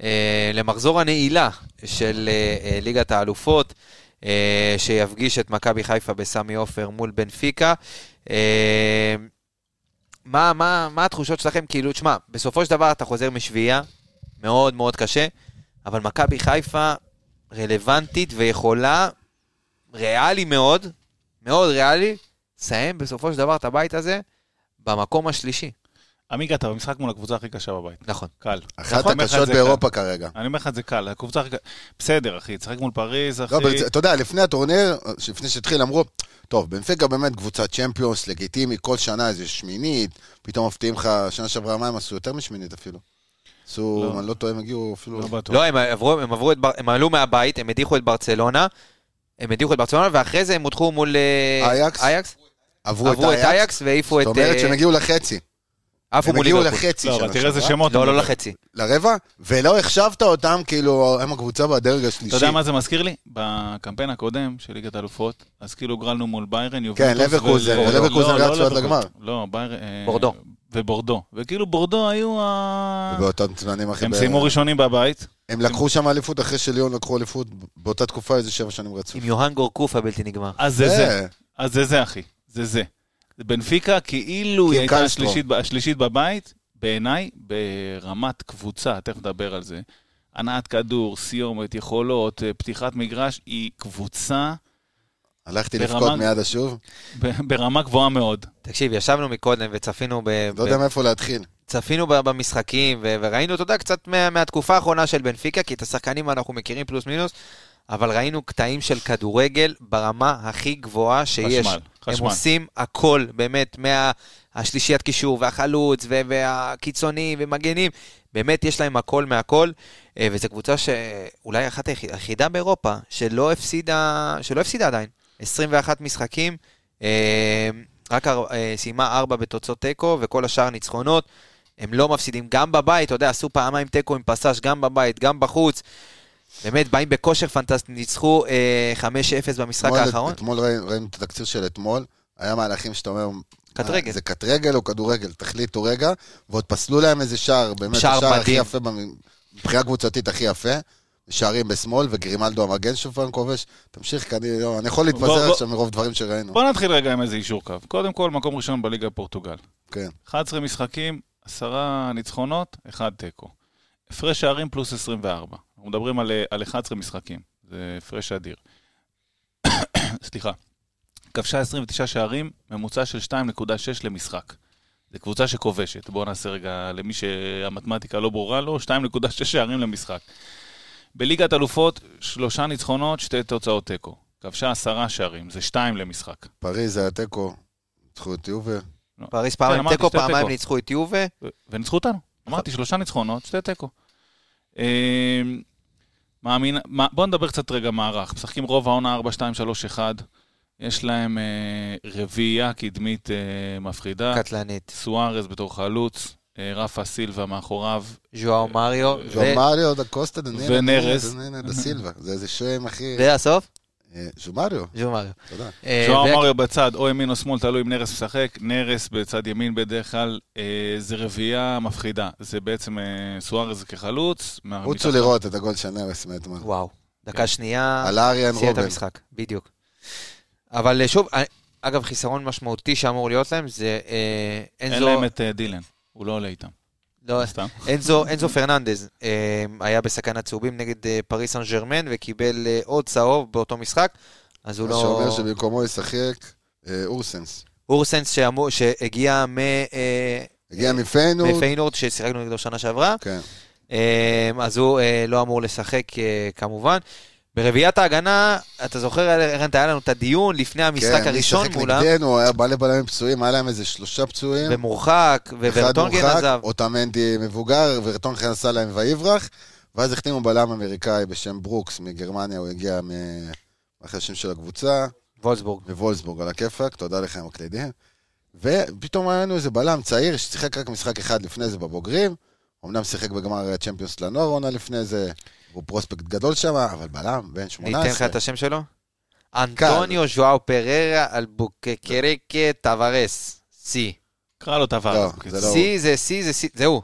אה, למחזור הנעילה של אה, ליגת האלופות, שיפגיש את מכבי חיפה בסמי עופר מול בנפיקה. מה, מה, מה התחושות שלכם? כאילו, תשמע, בסופו של דבר אתה חוזר משביעייה, מאוד מאוד קשה, אבל מכבי חיפה רלוונטית ויכולה, ריאלי מאוד, מאוד ריאלי, לסיים בסופו של דבר את הבית הזה במקום השלישי. עמיגה, אתה במשחק מול הקבוצה הכי קשה בבית. נכון. קל. אחת הקשות. באירופה כרגע. אני אומר לך את זה קל, הקבוצה הכי... בסדר, אחי, תשחק מול פריז, אחי. לא, אתה יודע, לפני הטורניר, לפני שהתחיל, אמרו, טוב, בנפיקה באמת קבוצת צ'מפיונס, לגיטימי, כל שנה איזה שמינית, פתאום מפתיעים לך, שנה שעברה מה הם עשו? יותר משמינית אפילו. עשו, לא. אם אני לא טועה, הם הגיעו אפילו... לא. לא, הם עברו, הם עברו את, בר- הם עלו מהבית, הם הדיחו את ברצלונה, הם הדיחו את ברצלונה, ואחרי זה הם הודחו מול אה, אייאקס? אייאקס, עברו את עברו את אייאקס. אייאקס והעיפו את... זאת אומרת אה, שהם הגיעו לחצי. עפו הם מול הגיעו ליברפול. לחצי לא, שנה אבל תראה איזה שעברה. שמות. לא, לא. לחצי. לרבע, ולא החשבת אותם, כאילו, הם הקבוצה בדרג השלישי. אתה יודע מה זה מזכיר לי? בקמפיין הקודם של ליגת האלופות, אז כאילו גרלנו מול ביירן, יובנטוס... כן, לברקוזן, ול- ולברקוזן לא, רצו לא עד לברקוזן. לגמר. לא, ביירן... אה, בורדו. ובורדו. וכאילו בורדו היו ה... ובאותם זמנים אחרי... הם ב- סיימו ראשונים בבית. הם לקחו שם אליפות אחרי שליון לקחו אליפות באותה תקופה איזה שבע שנים רצוף. עם יוהאן גורקוף הבלתי נגמר. אז זה זה. אז זה זה, אחי. זה זה. בנפיקה כאילו כי היא הייתה. השלישית, השלישית בבית, בעיניי, ברמת קבוצה, תכף נדבר על זה. הנעת כדור, סיומת, יכולות, אה, פתיחת מגרש, היא קבוצה הלכתי ברמה- לבכות מיד השוב, ברמה גבוהה מאוד. תקשיב, ישבנו מקודם וצפינו ב... לא יודע מאיפה להתחיל. צפינו ב- במשחקים, וראינו, אתה יודע, קצת מה- מהתקופה האחרונה של בנפיקה, כי את השחקנים אנחנו מכירים פלוס מינוס, אבל ראינו קטעים של כדורגל ברמה הכי גבוהה שיש. חשמל, הם חשמל. עושים הכל, באמת, מהשלישיית קישור, והחלוץ, ו- והקיצונים, ומגנים, באמת יש להם הכל מהכל, אה, וזו קבוצה שאולי אחת היחיד- היחידה באירופה, שלא הפסידה, שלא הפסידה עדיין. 21 משחקים, אה, רק אה, סיימה 4 בתוצאות תיקו, וכל השאר ניצחונות. הם לא מפסידים, גם בבית, אתה יודע, עשו פעמיים תיקו עם פסאז' גם בבית, גם בחוץ. באמת, באים בכושר פנטסטי, ניצחו אה, 5-0 במשחק אתמול- האחרון. אתמול ראינו ראינו את התקציר של אתמול, היה מהלכים שאתה אומר... קטרגל. "אה, זה קטרגל או כדורגל, תחליטו רגע, ועוד פסלו להם איזה שער, באמת, שער השער הכי. יפה, מבחינה קבוצתית הכי יפה. שערים בשמאל, וגרימלדו המגן שוב פעם כובש. תמשיך, כי אני לא- אני יכול בוא- עכשיו מרוב דברים שראינו. בוא נתחיל רגע עם איזה אישור קו. קודם כל, מקום ראשון בליגה בפורטוגל. כן. 11 משחקים, 10 ניצחונות, 1 תיקו. הפרש שערים פלוס 24. אנחנו מדברים על, אה, על 11 משחקים, זה הפרש אדיר. (coughs) סליחה. כבשה 29 שערים, ממוצע של 2.6 למשחק. זו קבוצה שכובשת. בואו נעשה רגע, למי שהמתמטיקה לא ברורה לו, 2.6 שערים למשחק. בליגת אלופות, שלושה ניצחונות, שתי תוצאות תיקו. כבשה עשרה שערים, זה שתיים למשחק. פריז היה תיקו, ניצחו את יובל. פריז פעמיים אמרתי, תיקו, שתי פעמיים תיקו. ניצחו את יובה. ו- וניצחו אותנו. אמרתי, שלושה ניצחונות, שתי תיקו. אה, מאמין, מה- בואו נדבר קצת רגע מערך. משחקים רוב העונה 4, 2, 3, 1. יש להם אה, רביעייה קדמית אה, מפחידה. קטלנית. סוארז בתור חלוץ, אה, רפה סילבה מאחוריו. ז'ואר מריו. ו- ז'ו מריו דה קוסטה ונרס. דה סילבה. זה איזה שם, אחי. והסוף? ז'ומריו, ז'ו מריו. תודה. אה, ז'ואר ו- מריו בצד, או ימין או שמאל, תלוי אם נרס משחק. נרס בצד ימין בדרך כלל אה, זה רביעייה מפחידה. זה בעצם אה, סוארז כחלוץ. רוצו לראות את הגול של נרס מאתמול. וואו, דקה שנייה, על אריאן סיים את. המשחק, בדיוק. אבל שוב, אגב, חיסרון משמעותי שאמור להיות להם זה אין אנזו, להם את דילן, הוא לא עולה איתם. לא, סתם. אנזו, אנזו פרננדז אה, היה בסכנת צהובים נגד אה, פריס סן ג'רמן וקיבל אה, עוד צהוב באותו משחק, אז הוא מה לא... שאומר שבמקומו ישחק אה, אורסנס. אורסנס שאמור, שהגיע מ, אה, הגיע מפיינורד. מפיינורד, ששיחקנו נגדו שנה שעברה, כן. אה, אז הוא אה, לא אמור לשחק אה, כמובן. ברביעיית ההגנה, אתה זוכר, ערן, היה לנו את הדיון לפני המשחק כן, הראשון מולם, נגדנו, היה בעלי בלמים פצועים, היה להם איזה שלושה פצועים. ומורחק, אחד וורטונגן מורחק, עזב. אוטמנדי מבוגר, ורטונגן עשה להם ויברח, ואז החתימו בלם אמריקאי בשם ברוקס מגרמניה, הוא הגיע השם של הקבוצה, וולסבורג. מוולסבורג על הכיפאק, תודה לכם מקלידים. ופתאום היה לנו איזה בלם צעיר ששיחק רק משחק אחד לפני זה בבוגרים, אמנם שיחק בגמר צ'מפיונס לנוער עונה לפני זה, הוא פרוספקט גדול שם, אבל בלם, בן אני 18. אתן לך את השם שלו? אנטוניו ז'ואאו פררה אלבוקקרקה טווארס. סי. קרא לו. לא, בקיצור. זה לא סי זה סי זה סי, זה הוא.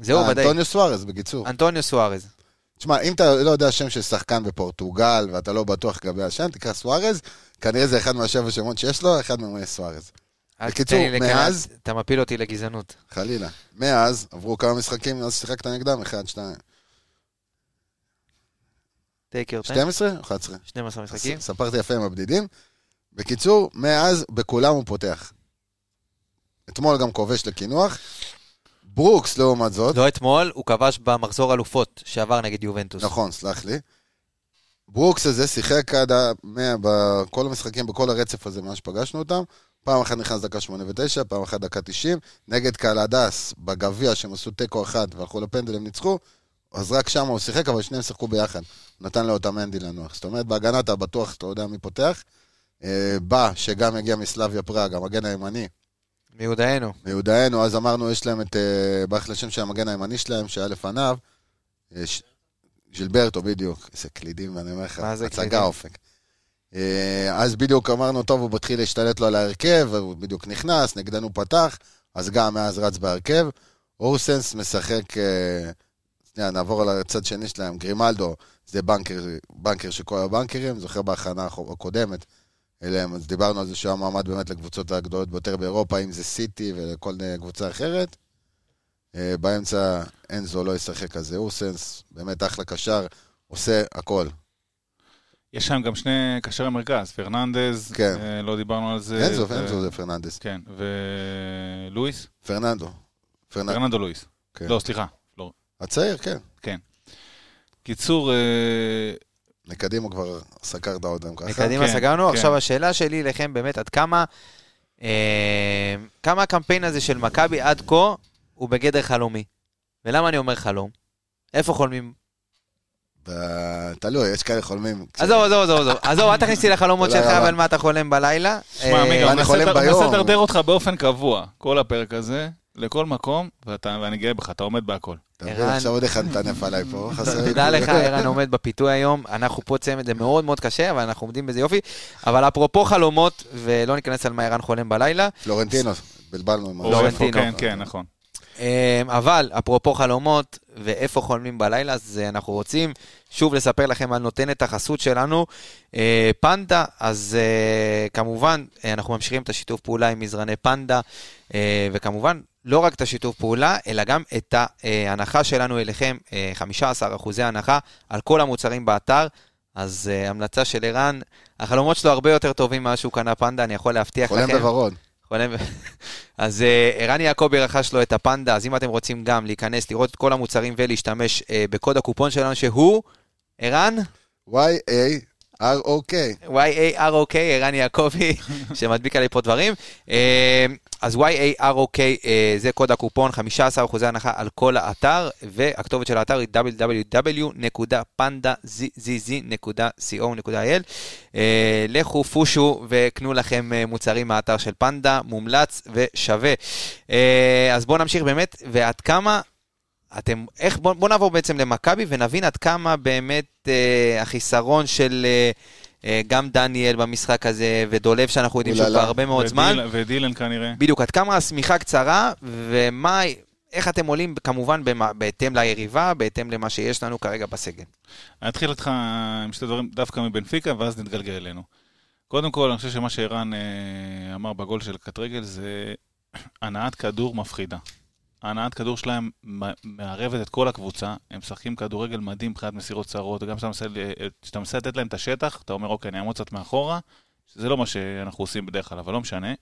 זה הוא אה, ודאי. אנטוניו סוארז, בקיצור. אנטוניו סוארז. תשמע, אם אתה לא יודע שם של שחקן בפורטוגל ואתה לא בטוח לגבי השם, תקרא סוארז, כנראה זה אחד מהשבע שמות שיש לו, אחד מהם יהיה סוארז. בקיצור, מאז- אתה מפיל אותי לגזענות. חלילה. מאז עברו כמה משחקים, אז שיחקת נגדם, אחד, שתיים. Take your time. 12? 11. 12 משחקים. ספרתי יפה עם הבדידים. בקיצור, מאז בכולם הוא פותח. אתמול גם כובש לקינוח. ברוקס, לעומת זאת, לא אתמול, הוא כבש במחזור אלופות שעבר נגד יובנטוס. נכון, סלח לי. ברוקס הזה שיחק עד ה... מה- בכל המשחקים, בכל הרצף הזה, מאז שפגשנו אותם. פעם אחת נכנס דקה 89, פעם אחת דקה 90. נגד קלדס, בגביע, שהם עשו תיקו אחד והלכו לפנדל, הם ניצחו. אז רק שם הוא שיחק, אבל שניהם שיחקו ביחד. נתן לאותם מנדי לנוח. זאת אומרת, בהגנה אתה בטוח, אתה יודע מי פותח. אה, בא, שגם הגיע מסלאביה פראג, המגן הימני, מיודענו. מיודענו, אז אמרנו, יש להם את, אה, ברח לשם של המגן הימני שלהם, שהיה לפניו, אה, ז'ילברטו, בדיוק. איזה קלידים, אני אומר לך, מה זה הצגה קלידים? אופק. אה, אז בדיוק אמרנו, טוב, הוא מתחיל להשתלט לו על ההרכב, והוא בדיוק נכנס, נגדנו פתח, אז גם מאז רץ בהרכב. אורסנס משחק, אה, שנייה, נעבור על הצד שני שלהם, גרימלדו, זה בנקר, בנקר של כל הבנקרים, זוכר בהכנה הקודמת אליהם, אז דיברנו על זה שהוא היה מועמד באמת לקבוצות הגדולות ביותר באירופה, אם זה סיטי ולכל אה, קבוצה אחרת. אה, באמצע אנזו לא ישחק אז זה אורסנס, באמת אחלה קשר, עושה הכל. יש שם גם שני קשרי מרכז, פרננדז, כן. אה, לא דיברנו על זה. אנזו, ו- אנזו זה פרננדס. כן, ולואיס? פרננדו. פרננדו. פרננדו לואיס. כן. לא, סליחה. הצעיר, כן. קיצור, אה, מקדימה כבר סקרת אותם ככה. מקדימה כן, סגרנו. כן. עכשיו השאלה שלי אליכם באמת, עד כמה, אה, כמה הקמפיין הזה של מכבי עד כה הוא בגדר חלומי? ולמה אני אומר חלום? איפה חולמים? ב- תלוי, יש כאלה חולמים. עזוב, עזוב, עזוב, עזוב, (laughs) עזוב, אל תכניס אותי לחלומות שלך. ועל מה אתה חולם בלילה. שמע, אה, עמיגה, אני הוא מנסה חולם לדר- ביום. מנסה לדרדר אותך באופן קבוע, כל הפרק הזה, לכל מקום, ואני גאה בך, אתה עומד בהכל. אתה מבין, ערן. עכשיו עוד אחד מטנף עליי פה, חסר. תדע לך, ערן עומד בפיתוי היום, אנחנו פה צמד, זה מאוד מאוד קשה, אבל אנחנו עומדים בזה יופי. אבל אפרופו חלומות, ולא ניכנס על מה ערן חולם בלילה, פלורנטינו, בלבלנו עם פלורנטינו. כן, כן, נכון. אמ, אבל אפרופו חלומות ואיפה חולמים בלילה, אז אנחנו רוצים שוב לספר לכם על נותנת החסות שלנו, אה, פנדה, אז אה, כמובן אה, אנחנו ממשיכים את השיתוף פעולה עם מזרני פנדה, וכמובן לא רק את השיתוף פעולה, אלא גם את ההנחה שלנו אליכם, אה, 15 אחוזי הנחה על כל המוצרים באתר. אז uh, המלצה של ערן, החלומות שלו הרבה יותר טובים מאז שהוא קנה פנדה, אני יכול להבטיח חולם לכם. בוורוד. חולם... (laughs) אז ערן יעקבי רכש לו את הפנדה, אז אם אתם רוצים גם להיכנס, לראות את כל המוצרים ולהשתמש אה, בקוד הקופון שלנו שהוא, ערן? Y-A-R-O-K. Y-A-R-O-K, ערן יעקבי, שמדביק עלי פה דברים. אה, אז Y-A-R-O-K אה, זה קוד הקופון, 15% הנחה על כל האתר, והכתובת של האתר היא www.pandazz.co.il. אה, לכו, פושו וקנו לכם אה, מוצרים מהאתר של פנדה, מומלץ ושווה. אה, אז בואו נמשיך באמת, ועד כמה אתם, איך, בואו בוא נעבור בעצם למכבי ונבין עד כמה באמת אה, החיסרון של, אה, אה, גם דניאל במשחק הזה, ודולב שאנחנו יודעים שהוא כבר. הרבה מאוד זמן. ודיל- ודילן כנראה. בדיוק, עד כמה השמיכה קצרה, ומה, איך אתם עולים כמובן במה- בהתאם ליריבה, בהתאם למה שיש לנו כרגע בסגל. אני אתחיל איתך עם שתי דברים דווקא מבנפיקה, ואז נתגלגל אלינו. קודם כל, אני חושב שמה שערן אה, אמר בגול של קטרגל זה (clears throat) הנעת כדור מפחידה. הנעת כדור שלהם מערבת את כל הקבוצה, הם משחקים כדורגל מדהים מבחינת מסירות צרות, וגם כשאתה מנסה מנסה לתת להם את השטח, אתה אומר, אוקיי, אני אעמוד קצת מאחורה, שזה לא מה שאנחנו עושים בדרך כלל, אבל לא משנה.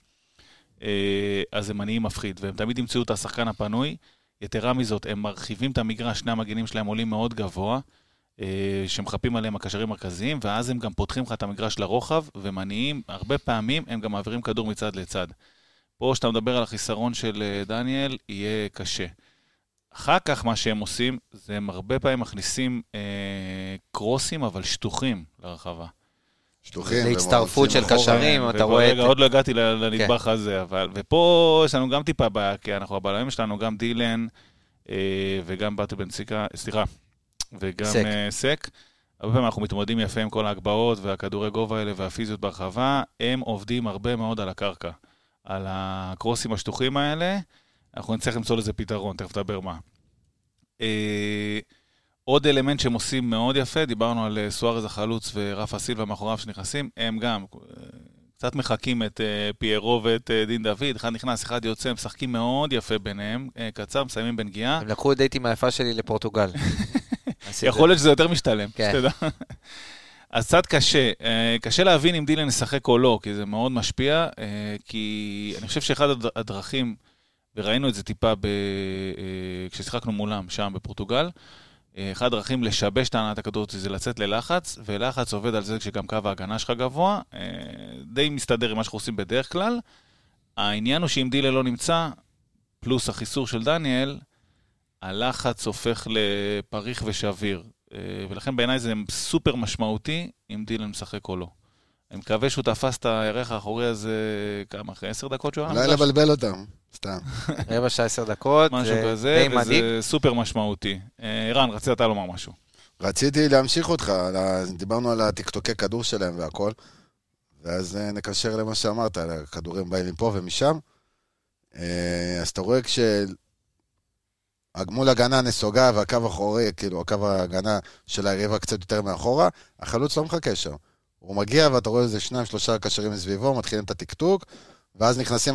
אה, אז הם מניעים מפחיד, והם תמיד ימצאו את השחקן הפנוי. יתרה מזאת, הם מרחיבים את המגרש, שני המגנים שלהם עולים מאוד גבוה. אה, שמחפים עליהם הקשרים המרכזיים, ואז הם גם פותחים לך את המגרש לרוחב, ומניעים, הרבה פעמים הם גם מעבירים כדור מצד לצד. פה, כשאתה מדבר על החיסרון של אה, דניאל, יהיה קשה. אחר כך, מה שהם עושים, זה הם הרבה פעמים מכניסים אה, קרוסים, אבל שטוחים לרחבה. שטוחים. זה הצטרפות של. קשרים, אתה רואה את... עוד לא הגעתי ל- לנדבך הזה, אבל... ופה יש לנו גם טיפה בעיה, כי אנחנו, הבלמים שלנו, גם דילן אה, וגם באטו בנציקה, סליחה, וגם סק. אה, סק. הרבה פעמים אנחנו מתמודדים יפה עם כל ההגבהות והכדורי גובה האלה והפיזיות ברחבה, הם עובדים הרבה מאוד על הקרקע, על הקרוסים השטוחים האלה. אנחנו נצטרך למצוא לזה פתרון, תכף נדבר מה. אה, עוד אלמנט שהם עושים מאוד יפה, דיברנו על אה, סוארז החלוץ ורפה סילבה מאחוריו שנכנסים, הם גם אה, קצת מחקים את אה, פיירו ואת אה, דין דוד, אחד נכנס, אחד יוצא, משחקים מאוד יפה ביניהם, אה, קצר, מסיימים בנגיעה. הם לקחו דייטים היפה שלי לפורטוגל. (laughs) יכול להיות שזה יותר משתלם, כן. שתדע. אז קצת קשה, אה, קשה להבין אם דילן ישחק או לא, כי זה מאוד משפיע, אה, כי אני חושב שאחד הד- הדרכים, וראינו את זה טיפה ב... אה, כששיחקנו מולם שם בפורטוגל, אחד הדרכים לשבש את הנעת הכדור זה לצאת ללחץ, ולחץ עובד על זה כשגם קו ההגנה שלך גבוה, די מסתדר עם מה שאנחנו עושים בדרך כלל. העניין הוא שאם דילן לא נמצא, פלוס החיסור של דניאל, הלחץ הופך לפריך ושביר. אה, ולכן בעיניי זה סופר משמעותי אם דילן משחק או לא. אני מקווה שהוא תפס את הירך האחורי הזה, כמה, אחרי עשר דקות שהוא היה? אולי? לבלבל אותם, סתם. (laughs) רבע שעה עשר דקות, משהו זה כזה. וזה סופר משמעותי. אה, ערן, רצית אתה לומר משהו. רציתי להמשיך אותך, דיברנו על הטקטוקי כדור שלהם והכל, ואז אה, נקשר למה שאמרת, על הכדורים באים מפה ומשם. אה, אז אתה רואה כשהגמול הגנה נסוגה והקו האחורי, כאילו, הקו ההגנה של היריבה קצת יותר מאחורה, החלוץ לא מחכה שם. הוא מגיע ואתה רואה איזה שניים, שלושה קשרים מסביבו, מתחילים את הטקטוק, ואז נכנסים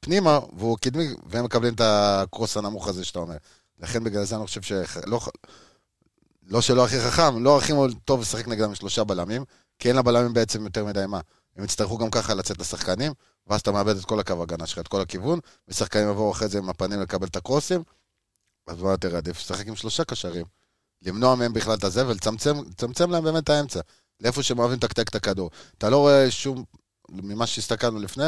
פנימה, והוא קדמי, והם מקבלים את הקרוס הנמוך הזה שאתה אומר. לכן בגלל זה אני חושב שלא... לא שלא הכי חכם, לא הכי טוב לשחק נגדם שלושה בלמים, כי אין לבלמים בעצם יותר מדי מה. הם יצטרכו גם ככה לצאת לשחקנים, ואז אתה מאבד את כל הקו ההגנה שלך, את כל הכיוון, ושחקנים יבואו אחרי זה עם הפנים לקבל את הקרוסים, אז מה יותר עדיף? לשחק עם שלושה קשרים. למנוע מהם בכלל את הזה ולצמצם לצמצם להם באמת את האמצע. לאיפה שהם אוהבים לתקתק את הכדור. אתה לא רואה שום, ממה שהסתכלנו לפני,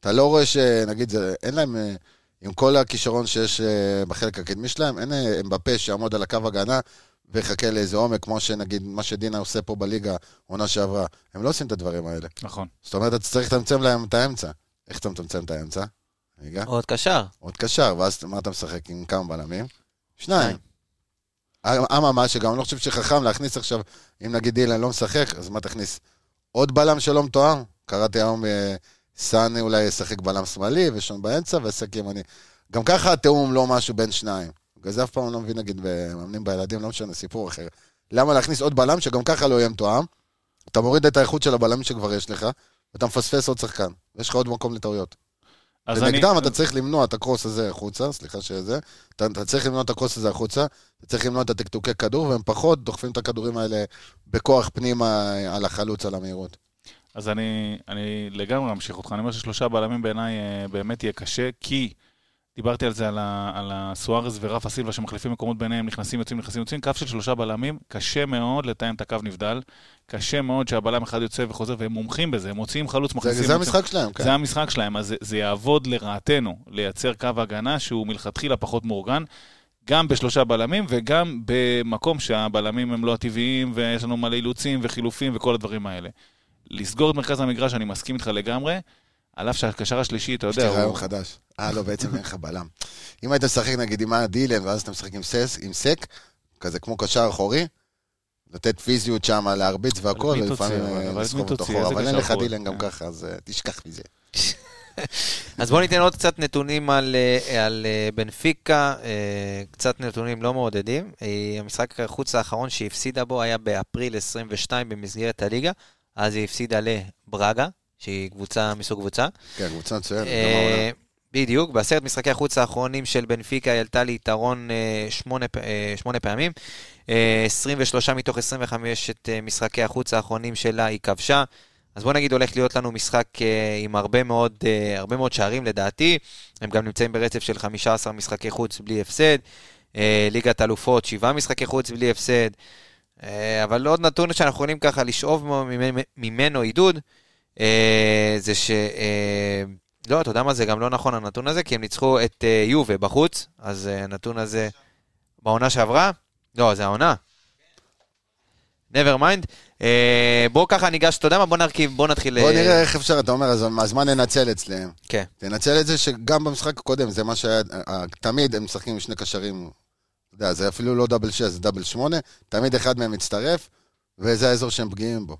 אתה לא רואה שנגיד, זה, אין להם, אה, עם כל הכישרון שיש אה, בחלק הקדמי שלהם, אין אה, אמבפה שיעמוד על הקו הגנה ויחכה לאיזה עומק, כמו שנגיד, מה שדינה עושה פה בליגה, עונה שעברה. הם לא עושים את הדברים האלה. נכון. זאת אומרת, אתה צריך לצמצם להם את האמצע. איך אתה מצמצם את האמצע? רגע, עוד קשר. עוד קשר, ואז מה אתה משחק עם כמה בלמים? שניים. אממה, שגם אני לא חושב שחכם להכניס עכשיו, אם נגיד אילן לא משחק, אז מה תכניס? עוד בלם שלא מתואם? קראתי היום אה, סאני אולי ישחק בלם שמאלי ושון באמצע וסק ימני. גם ככה התיאום לא משהו בין שניים. בגלל זה אף פעם אני לא מבין, נגיד, במאמנים בילדים, לא משנה, סיפור אחר. למה להכניס עוד בלם שגם ככה לא יהיה מתואם? אתה מוריד את האיכות של הבלמים שכבר יש לך, ואתה מפספס עוד שחקן, ויש לך עוד מקום לטעויות. ונגדם אתה צריך למנוע את הקרוס הזה החוצה, סליחה שזה, אתה, אתה צריך למנוע את הקרוס הזה החוצה, אתה צריך למנוע את הטקטוקי כדור, והם פחות דוחפים את הכדורים האלה בכוח פנימה על החלוץ, על המהירות. אז אני, אני לגמרי אמשיך אותך. אני אומר ששלושה בלמים בעיניי אה, באמת יהיה קשה, כי דיברתי על זה, על, ה, על הסוארז ורפה סילבה שמחליפים מקומות ביניהם, נכנסים, יוצאים, נכנסים, יוצאים. קו של שלושה בלמים, קשה מאוד לתאם את הקו נבדל. קשה מאוד שהבלם אחד יוצא וחוזר, והם מומחים בזה, הם מוציאים חלוץ, זה, מכניסים... זה מוציאים- המשחק שלהם, כן. זה המשחק שלהם, אז זה, זה יעבוד לרעתנו, לייצר קו הגנה שהוא מלכתחילה פחות מאורגן, גם בשלושה בלמים וגם במקום שהבלמים הם לא הטבעיים ויש לנו מלא אילוצים וחילופים וכל הדברים האלה. לסגור את מרכז המגרש, אני מסכים איתך לגמרי, על אף שהקשר השלישי, אתה יש לי יודע, רעיון הוא... חדש. אה, לא, בעצם אין לך בלם. אם היית משחק נגיד עם דילן, ואז אתה משחק עם סס, עם סק, כזה כמו קשר אחורי, לתת פיזיות שם, להרביץ והכל, ולפעמים אה, לסחוב אותו? אחורה. אבל אין לך? דילן גם כן. ככה, אז אה, תשכח מזה. (laughs) אז בואו ניתן עוד קצת נתונים על, אה, על אה, בנפיקה, אה, קצת נתונים לא מעודדים. אה, המשחק החוץ האחרון שהיא הפסידה בו היה באפריל 22 במסגרת הליגה, אז היא הפסידה לברגה, שהיא קבוצה מסוג קבוצה. כן, קבוצה מצוינת. גם אה. בדיוק, בעשרת משחקי החוץ האחרונים של בנפיקה היא עלתה ליתרון אה, שמונה, אה, שמונה פעמים. אה, 23 מתוך 25 את אה, משחקי החוץ האחרונים שלה היא כבשה. אז בוא נגיד הולך להיות לנו משחק אה, עם הרבה מאוד, אה, הרבה מאוד שערים לדעתי. הם גם נמצאים ברצף של 15 משחקי חוץ בלי הפסד. אה, ליגת אלופות, 7 משחקי חוץ בלי הפסד. אה, אבל עוד נתון שאנחנו יכולים ככה לשאוב ממנו- ממנו עידוד, אה, זה ש... אה, לא, אתה יודע מה, זה גם לא נכון הנתון הזה, כי הם ניצחו את אה, יובה בחוץ, אז אה, הנתון הזה... בעונה שעברה? לא, זה העונה. never mind. אה, בוא ככה ניגש, אתה יודע מה? בוא נרכיב, בוא נתחיל... בוא אה, נראה איך אפשר, אתה אומר, אז מה ננצל אצלם? כן. תנצל את זה שגם במשחק הקודם, זה מה שהיה, אה, תמיד הם משחקים עם שני קשרים, אתה יודע, זה אפילו לא דאבל שש, זה דאבל שמונה, תמיד אחד מהם מצטרף, וזה האזור שהם פגיעים בו.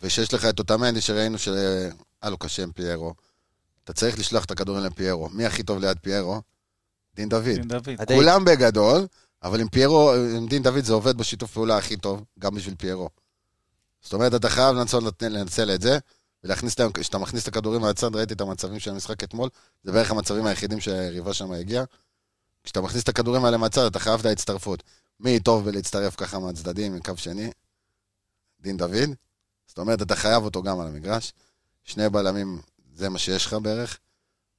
ושיש לך את אותמנדי שראינו שהיה לו קשה עם פיירו, אתה צריך לשלוח את הכדורים לפיירו. מי הכי טוב ליד פיירו? דין דוד. דין דוד. כולם בגדול, אבל עם פיירו, עם דין דוד זה עובד בשיתוף פעולה הכי טוב, גם בשביל פיירו. זאת אומרת, אתה חייב לנצל, לנצל את זה, ולהכניס להם, כשאתה מכניס את הכדורים מהצד, ראיתי את המצבים של המשחק אתמול, זה בערך המצבים היחידים שהיריבה שם הגיעה. כשאתה מכניס את הכדורים האלה מהצד, אתה חייב את ההצטרפות. מי טוב בלהצטרף ככה מהצדדים, מקו שני? דין דוד. זאת אומרת, אתה חייב אותו גם על המגרש. שני בלמים, זה מה שיש לך בערך.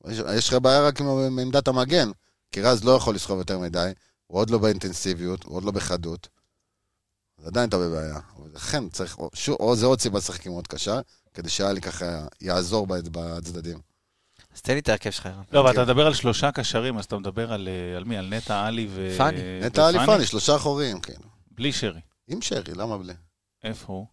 יש, יש לך בעיה רק עם עם עמדת המגן, כי רז לא יכול לסחוב יותר מדי, הוא עוד לא באינטנסיביות, הוא עוד לא בחדות. אז עדיין אתה בבעיה. ולכן צריך, או, שוב, או זה עוד סיבה לשחק עם עוד קשר, כדי שאלי ככה יעזור בצ- בצדדים. אז תן לי את ההרכב שלך. ערן. לא, אבל. אתה מדבר על שלושה קשרים, אז אתה מדבר על אה, על מי? על נטע, עלי ו... פאני. נטע אלי ופאני? פאני, שלושה אחוריים, כאילו. בלי שרי. עם שרי, למה בלי? איפה הוא?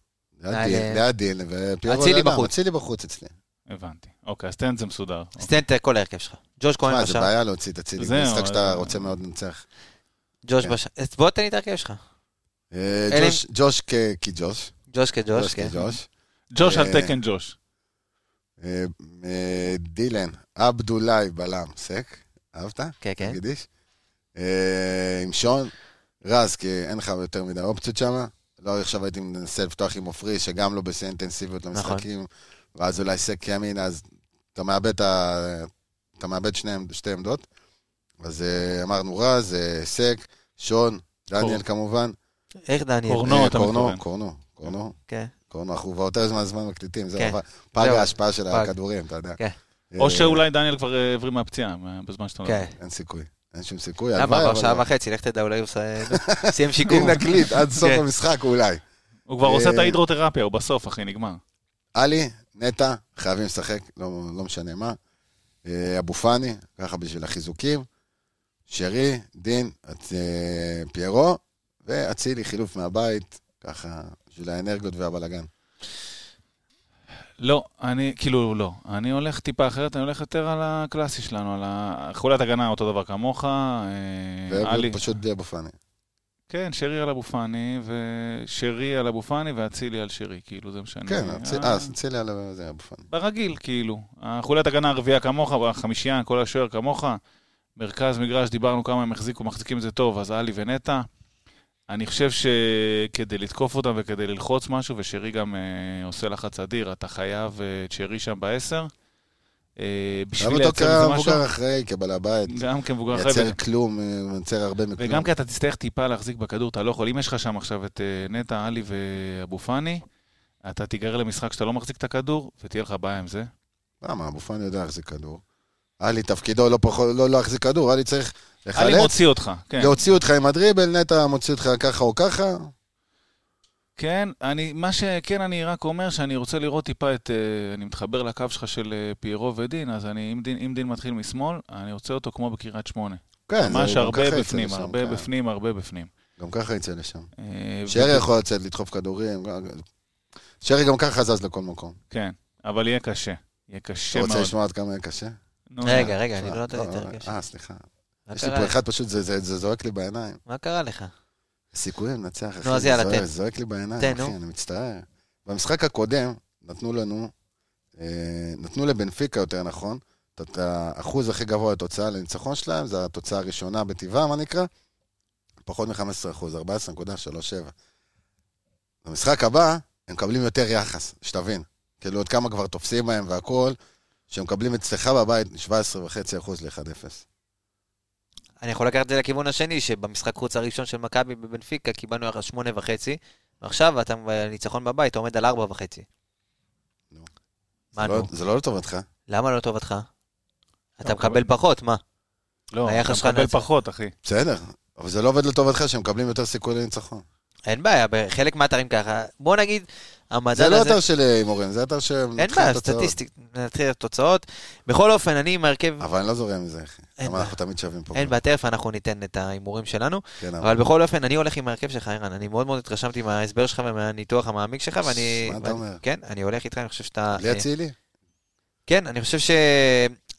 ליד אה, דין, ל- ליד דין, ופיירו אצילי בחוץ. אצילי בחוץ אצלי. הבנתי. אוקיי, אז תן את זה מסודר. אז תן את כל ההרכב שלך. ג'וש כהן מה, זה בשער. בעיה להוציא את אצילי. זהו, במשחק שאתה רוצה מאוד לנצח. ג'וש כן. בשער. בוא תן לי את ההרכב שלך. אה, ג'וש- כג'וש. ג'וש כג'וש, ג'וש כן. כג'וש. ג'וש על אה, תקן ג'וש. אה, דילן, עבדולאי בלם, סק, אהבת? כן, כן. תגידיש. עם שון, רז, כי אין לך יותר מדי אופציות שם. לא, עכשיו הייתי מנסה לפתוח עם עופרי, שגם לא בשיא אינטנסיביות נכון. למשחקים, ואז אולי סק ימין, אז אתה מאבד, את ה... אתה מאבד שני, שתי עמדות. אז אה, אמרנו רז, אה, סק, שון, דניאל כמובן. איך דניאל? קורנו. אתה קורנו, מתכוון. קורנו, קורנו, כן. קורנו, אנחנו כבר יותר זמן זמן מקליטים, זהו, כן. פג ההשפעה של. הכדורים, אתה יודע. כן. או אה, שאולי דניאל כבר הבריא מהפציעה, מה- בזמן שאתה כן. אין סיכוי, אין שום סיכוי, למה? הלוואי, עבר אבל שעה לא. וחצי, לך תדע, אולי הוא (laughs) סיים שיקום. אם נקליט עד סוף כן. המשחק אולי. הוא כבר עושה את אה, ההידרותרפיה, הוא בסוף, אחי, נגמר. עלי, נטע, חייבים לשחק, לא, לא משנה מה. אה, אבו פאני, ככה בשביל החיזוקים. שרי, דין, את, אה, פיירו, ואצילי חילוף מהבית, ככה בשביל האנרגיות והבלגן. לא, אני, כאילו, לא. אני הולך טיפה אחרת, אני הולך יותר על הקלאסי שלנו, על ה... חולת הגנה אותו דבר כמוך, אה, עלי. ופשוט בלי אבו פאני. כן, שרי על אבו פאני, ושרי על אבו פאני, ואצילי על שרי, כאילו, זה משנה. כן, אצי- אה, אצילי על אבו פאני. ברגיל, כאילו. חוליית הגנה הרביעייה כמוך, החמישייה, כל השוער כמוך. מרכז מגרש, דיברנו כמה הם החזיקו, מחזיקים את זה טוב, אז עלי ונטע. אני חושב שכדי לתקוף אותם וכדי ללחוץ משהו, ושרי גם אה, עושה לחץ אדיר, אתה חייב אה, את שרי שם בעשר. אה, בשביל אותו לייצר איזה משהו, כמבוגר אחרי, כבעל הבית. גם כמבוגר אחרי, מייצר כלום, אה, מייצר הרבה מכלום. וגם כי אתה תצטרך טיפה להחזיק בכדור, אתה לא יכול. אם יש לך שם עכשיו את אה, נטע, עלי ואבו פאני, אתה תיגרר למשחק שאתה לא מחזיק את הכדור, ותהיה לך בעיה עם זה. למה? אבו פאני יודע להחזיק כדור. עלי תפקידו לא פחות, לא להחזיק כדור, עלי צריך עלי לחלץ, מוציא אותך, כן. להוציא אותך עם הדריבל, נטע מוציא אותך ככה או ככה. כן, אני, מה שכן אני רק אומר, שאני רוצה לראות טיפה את, אה, אני מתחבר לקו שלך של אה, פיירו ודין, אז אני, אם דין, אם דין מתחיל משמאל, אני רוצה אותו כמו בקריית שמונה. כן, ממש זה גם הרבה בפנים, לשם, הרבה כן. בפנים, הרבה בפנים. גם ככה יצא לשם. אה, שרי יכול לצאת, לדחוף כדורים. שרי גם ככה זז לכל מקום. כן, אבל יהיה קשה. יהיה אתה קשה רוצה מאוד. לשמוע עד כמה יהיה קשה? רגע, רגע, אני לא נתתי את שלך. אה, סליחה. יש לי? פה אחד פשוט, זה- זה זה זורק לי בעיניים. מה קרה לך? סיכויים לנצח, אחי. נו, אז זה יאללה, זועק- תן. זועק לי בעיניים, אחי. אני מצטער. במשחק הקודם נתנו לנו, אה, נתנו לבנפיקה יותר נכון, את- את האחוז הכי גבוה לתוצאה לניצחון שלהם, זו התוצאה הראשונה בטבעה, מה נקרא? פחות מ-15 אחוז, 14.37. במשחק הבא, הם מקבלים יותר יחס, שתבין. כאילו, עוד כמה כבר תופסים בהם והכול, שהם מקבלים אצלך בבית 17.5 אחוז ל-1-0. אני יכול לקחת את זה לכיוון השני, שבמשחק חוץ הראשון של מכבי בבנפיקה קיבלנו יחס שמונה וחצי, ועכשיו אתה בניצחון בבית, אתה עומד על ארבע וחצי. נו. מה זה לא- נו? זה לא לטובתך. למה לא טובתך? אתה לא, מקבל פחות, מה? לא, אתה מקבל. פחות, אחי. בסדר, אבל זה לא עובד לטובתך שהם מקבלים יותר סיכוי לניצחון. אין בעיה, בחלק מהאתרים ככה. בוא נגיד, המדד זה לא הזה... אתר של הימורים, זה אתר של... אין בעיה, סטטיסטיק, נתחיל את התוצאות. בכל אופן, אני עם ההרכב... אבל אני לא זורם מזה, אחי. למה. אנחנו תמיד שווים פה. אין בעיה, תכף אנחנו ניתן את ההימורים שלנו. כן, אבל בכל אופן, אני הולך עם ההרכב שלך, ערן. אני מאוד מאוד התרשמתי מההסבר שלך ומהניתוח המעמיק שלך, ואני... מה אתה אומר? כן, אני הולך איתך, אני חושב שאתה... בלי אה, אצילי? כן, אני חושב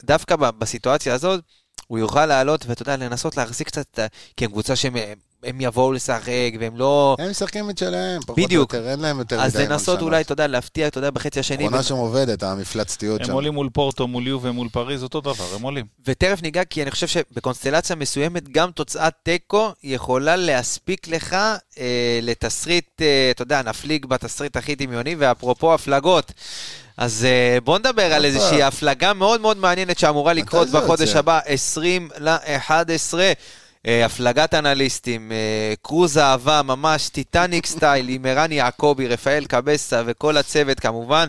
שדווקא בסיטואציה הזאת, הוא יוכל לעלות, ואתה יודע, לנסות להחזיק קצת, כי הם קבוצה שהם הם יבואו לשחק, והם לא... הם משחקים את שלהם, פחות או. יותר, אין להם יותר אז מדי מה לנסות. אולי, אתה יודע, להפתיע, אתה יודע, בחצי השני. מכונה ו- שם עובדת, המפלצתיות הם שם. עולים מול פורטו, מול יו ומול פריז, אותו דבר, הם עולים. ותכף ניגע, כי אני חושב שבקונסטלציה מסוימת, גם תוצאת תיקו יכולה להספיק לך אה, לתסריט, אה, אתה יודע, נפליג בתסריט הכי דמיוני, ואפרופו הפלגות. אז אה, בוא נדבר על. איזושהי הפלגה מאוד מאוד מעניינת שאמורה לקרות בחודש? הבא, 20 ל-11. אה, הפלגת אנליסטים, אה, קרוז אהבה, ממש טיטניק (laughs) style, עם ערן יעקבי, רפאל קבסה וכל הצוות כמובן.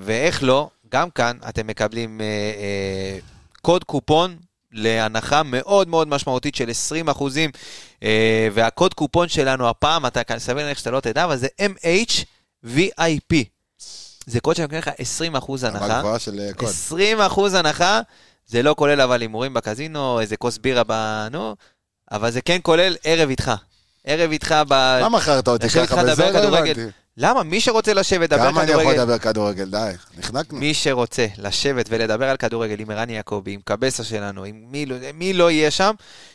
ואיך לא, גם כאן אתם מקבלים קוד קופון להנחה מאוד מאוד משמעותית של 20 אחוזים, והקוד קופון שלנו הפעם, אתה כאן סביר להניח שאתה לא תדע, אבל זה MHVIP. זה קוד שנותן לך 20 אחוז הנחה. גבוהה של אה, קוד. 20 אחוז הנחה, זה לא כולל אבל הימורים בקזינו, איזה כוס בירה ב... נו, אבל זה כן כולל ערב איתך. ערב איתך ב... מה מכרת אותי ככה בזה? לא. הבנתי. למה? מי שרוצה לשבת, לדבר כמה אני יכול כדורגל... לדבר כדורגל? די, נחנקנו. מי שרוצה לשבת ולדבר על כדורגל עם ערן יעקבי, עם קבסה שלנו, עם מי, לא- מי לא יהיה שם,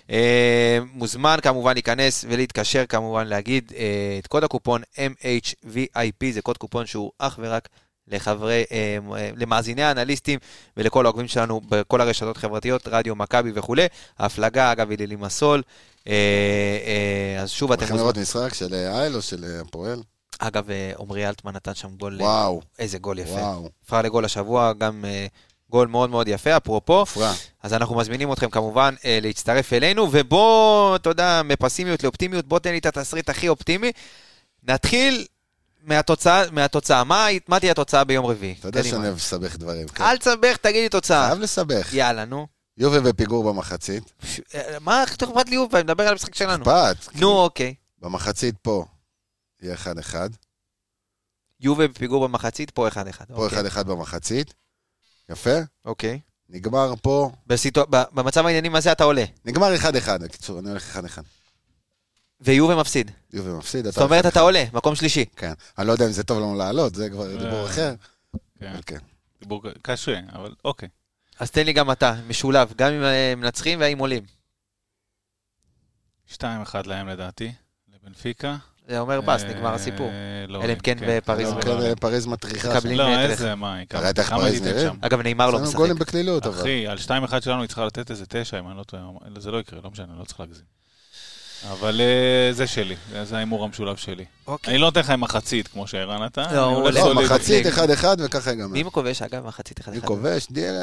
אה, מוזמן כמובן להיכנס ולהתקשר כמובן להגיד אה, את קוד הקופון MHVIP, זה קוד קופון שהוא אך ורק לחברי, אה, אה, למאזיני האנליסטים ולכל העוקבים שלנו בכל הרשתות החברתיות, רדיו, מכבי וכולי. ההפלגה, אגב, היא ללימסול. אה, אה, אז שוב, אתם הולכים. לראות משחק של אה, אייל או של אה, הפועל? אגב, אה, עמרי אלטמן נתן שם גול, אה, וואו, איזה גול יפה. וואו, נבחר לגול השבוע, גם אה, גול מאוד מאוד יפה, אפרופו. מופרע. אז אנחנו מזמינים אתכם כמובן להצטרף אלינו, ובוא, אתה יודע, מפסימיות לאופטימיות, בוא תן לי את התסריט הכי אופטימי. נתחיל מהתוצאה, מהתוצאה. מה, מה תהיה התוצאה ביום רביעי? אתה יודע שאני. אוהב לסבך דברים. כן? אל תסבך, תגיד לי תוצאה. חייב לסבך. יאללה, נו. יובל בפיגור במחצית. מה איך אכפת לי יובל? אני מדבר על המשחק שלנו. אכפת. נו, אוקיי. במחצית פה יהיה 1-1. יובל בפיגור במחצית, פה 1-1. פה אוקיי. 1-1 במחצית. יפה. אוקיי. נגמר פה, בסיטואר- ב- במצב העניינים הזה אתה עולה, נגמר 1-1. בקיצור, אני הולך 1-1. ויובל מפסיד. יובל מפסיד, זאת אומרת, 1-1. אתה עולה, מקום שלישי. כן. אני לא יודע אם זה טוב לנו לעלות, זה כבר אה. דיבור אחר. כן, כן. דיבור קשה, אבל אוקיי. אז תן לי גם אתה, משולב, גם אם אה, מנצחים והאם עולים. 2-1 להם לדעתי, לבנפיקה. זה אומר בס, אה, נגמר הסיפור. לא, אלא אם כן בפריז אלא אם לא, כן לא, אה, פריז מטריחה. מקבלים- לא, איזה, מה, אתה ראית איך פריז? שם? אגב, נאמר לא משחק. גולים בקלילות, אבל. אחי, על 2-1 שלנו היא צריכה לתת איזה 9, אם אני לא טועה. זה לא יקרה, לא משנה, לא צריך להגזים. אבל אה, זה שלי, זה- זה ההימור המשולב שלי. אוקיי. אני לא נותן לך עם מחצית, כמו שערן נתן. לא, אני לא. מחצית מחצית. 1-1 וככה ייגמר. מי כובש, אגב, מחצית אחד מי אחד? כובש? דין...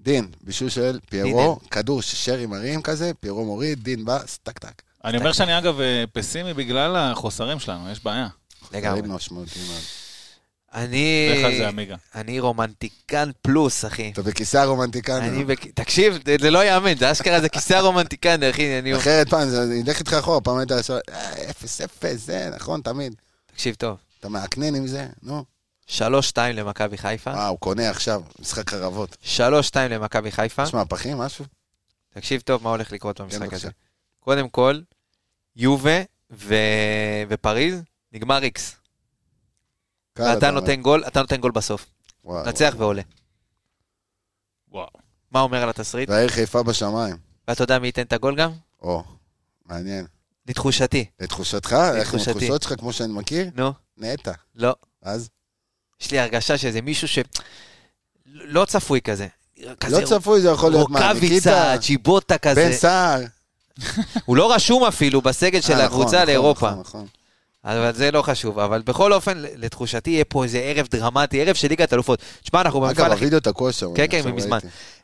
דין, בישול של פיירו, כדור ששרי מרים כזה, פיירו מוריד, דין בא, טק טק. אני אומר שאני אגב אה, פסימי בגלל החוסרים שלנו, יש בעיה. לגמרי. אני... לך זה עמיגה. אני רומנטיקן פלוס, אחי. אתה בכיסא הרומנטיקן. אני בק- תקשיב, זה- לא ייאמן, זה אשכרה, זה כיסא הרומנטיקן, אחי, אני... אחרת פעם, זה ילך איתך אחורה, פעם היית ישר, "אה, אפס אפס, זה נכון, תמיד. תקשיב טוב. אתה מעקנן עם זה, נו. שלוש שתיים למכבי חיפה. אה, הוא קונה עכשיו, משחק חרבות. שלוש שתיים למכבי חיפה. יש מהפכים, משהו? תקשיב טוב מה הולך לקרות כן, במשחק בבקשה. הזה. קודם כל, יובה ו... ופריז, נגמר איקס. ואתה. נותן גול, אתה נותן גול בסוף. נצח. ועולה. וואו. מה אומר על התסריט? והעיר חיפה בשמיים. ואתה יודע מי ייתן את הגול גם? או, מעניין. לתחושתי. לתחושתך? איך עם לתחושתי. התחושות שלך, כמו שאני מכיר? נו, נטע. לא. אז? יש לי הרגשה שזה מישהו ש... לא צפוי כזה. כזה לא צפוי, זה יכול להיות מה, רוקאביצה, ניקיטה? צ'יבוטה כזה. בן סער. הוא לא רשום אפילו בסגל של אה, נכון, הקבוצה נכון, לאירופה. נכון. אבל זה לא חשוב. אבל בכל אופן, לתחושתי יהיה פה איזה ערב דרמטי, ערב של ליגת אלופות. תשמע, אנחנו אגב, במפעל הכי... הווידאו תקוע שם. כן, כן, מזמן.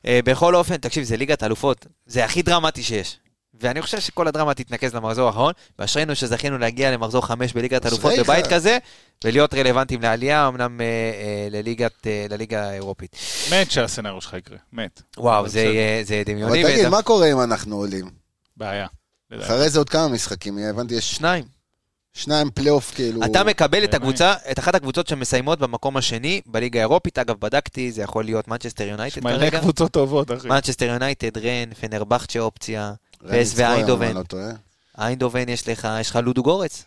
אה, בכל אופן, תקשיב, זה ליגת אלופות. זה הכי דרמטי שיש. ואני חושב שכל הדרמה תתנקז למחזור האחרון, ואשרינו שזכינו להגיע למחזור חמש בליגת אלופות. בבית כזה, ולהיות רלוונטיים לעלייה, אמנם אה, אה, לליגת, אה, לליגה האירופית. מת שה scenario שלך יקרה, מת. וואו, זה דמיוני. אבל תגיד, מה קורה אם אנחנו עולים? בעיה. אחרי זה עוד כמה משחקים הבנתי, יש שניים. שניים פלייאוף כאילו... אתה מקבל את בעיניי. הקבוצה, את אחת הקבוצות שמסיימות במקום השני בליגה האירופית. אגב, בדקתי, זה יכול להיות מנצ'סטר יונייטד יש מלא כרגע. קבוצות טובות, אחי. מנצ'סטר יונייטד, רן, פנרבכצ'ה אופציה, פ.ס.וו איינדהובן. לא. איינדובן יש לך, יש לך לודו גורץ.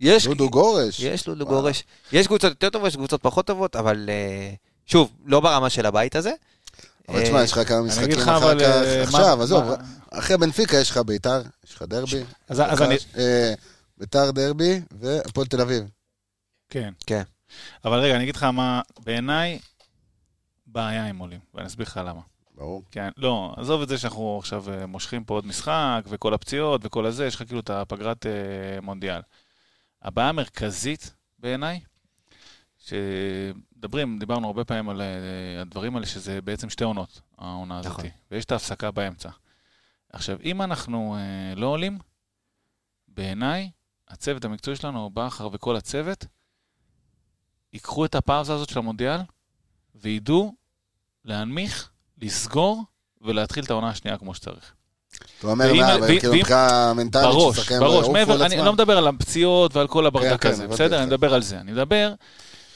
יש, דודו גורש. יש לודו. גורש. יש קבוצות יותר טובות, יש קבוצות פחות טובות, אבל אה, שוב, לא ברמה של הבית הזה. אבל תשמע, יש לך כמה אני אגיד משחקים אחר. כך. אה, עכשיו, עזוב, אחרי בנפיקה יש לך ביתר, יש לך דרבי. אז אז אני... אה, ביתר דרבי והפועל תל אביב. כן. כן. אבל רגע, אני אגיד לך מה, בעיניי, בעיה עם עולים, ואני אסביר לך למה. ברור. כן, לא, עזוב את זה שאנחנו עכשיו אה, מושכים פה עוד משחק, וכל הפציעות וכל הזה, יש לך כאילו את הפגרת אה, מונדיאל. הבעיה המרכזית בעיניי, שמדברים, דיברנו הרבה פעמים על אה, הדברים האלה, שזה בעצם שתי עונות, העונה הזאת, נכון. ויש את ההפסקה באמצע. עכשיו, אם אנחנו אה, לא עולים, בעיניי, הצוות המקצועי שלנו, בכר וכל הצוות, ייקחו את הפאוזה הזאת של המונדיאל, וידעו להנמיך, לסגור ולהתחיל את העונה השנייה כמו שצריך. אתה אומר, כאילו מבחינה מנטלית, בראש, בראש, מעבר, אני? לא מדבר על הפציעות ועל כל הברדק כן, הזה, הבנתי בסדר? אני מדבר על זה. אני מדבר,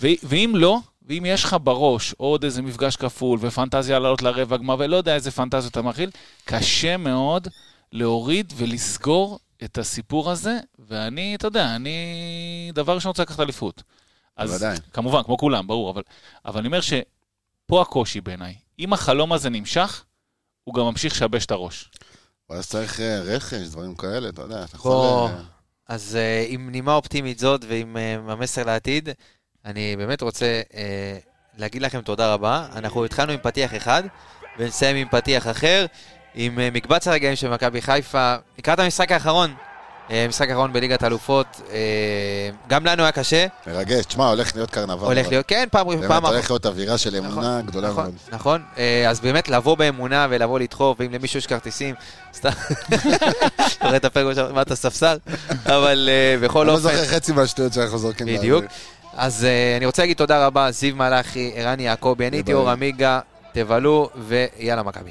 ואם לא, ואם יש לך בראש עוד איזה מפגש כפול ופנטזיה לעלות לרבע גמר ולא יודע איזה פנטזיות אתה מכיל, קשה מאוד להוריד ולסגור את הסיפור הזה, ואני, אתה יודע, אני דבר ראשון רוצה לקחת אליפות. אז בוודאי. כמובן, כמו כולם, ברור, אבל, אבל אני אומר שפה הקושי בעיניי. אם החלום הזה נמשך, הוא גם ממשיך לשבש את הראש. ואז צריך אה, רכש, דברים כאלה, אתה יודע, אתה. יכול... אה, אז אה, עם נימה אופטימית זאת ועם המסר לעתיד, אני באמת רוצה אה, להגיד לכם תודה רבה. אנחנו התחלנו עם פתיח אחד, ונסיים עם פתיח אחר, עם אה, מקבץ הרגעים של מכבי חיפה. לקראת המשחק האחרון, אה, משחק האחרון בליגת האלופות, אה, גם לנו היה קשה, מרגש, תשמע, הולך להיות קרנבל. הולך. להיות, כן, פעם באמת, פעם הולך להיות אווירה של אמונה גדולה נכון, מאוד. נכון, אה, אז באמת לבוא באמונה ולבוא לדחוף, ואם למישהו יש כרטיסים, סתם, (laughs) רואה את הפרק מה אתה ספסל? אבל אה, בכל אני לא אופן, זוכר חצי מהשטויות שאנחנו זורקים. בדיוק. אז אה, אני רוצה להגיד תודה רבה, זיו מלאכי, ערן יעקבי, אני הייתי. אור עמיגה, תבלו, ויאללה מכבי.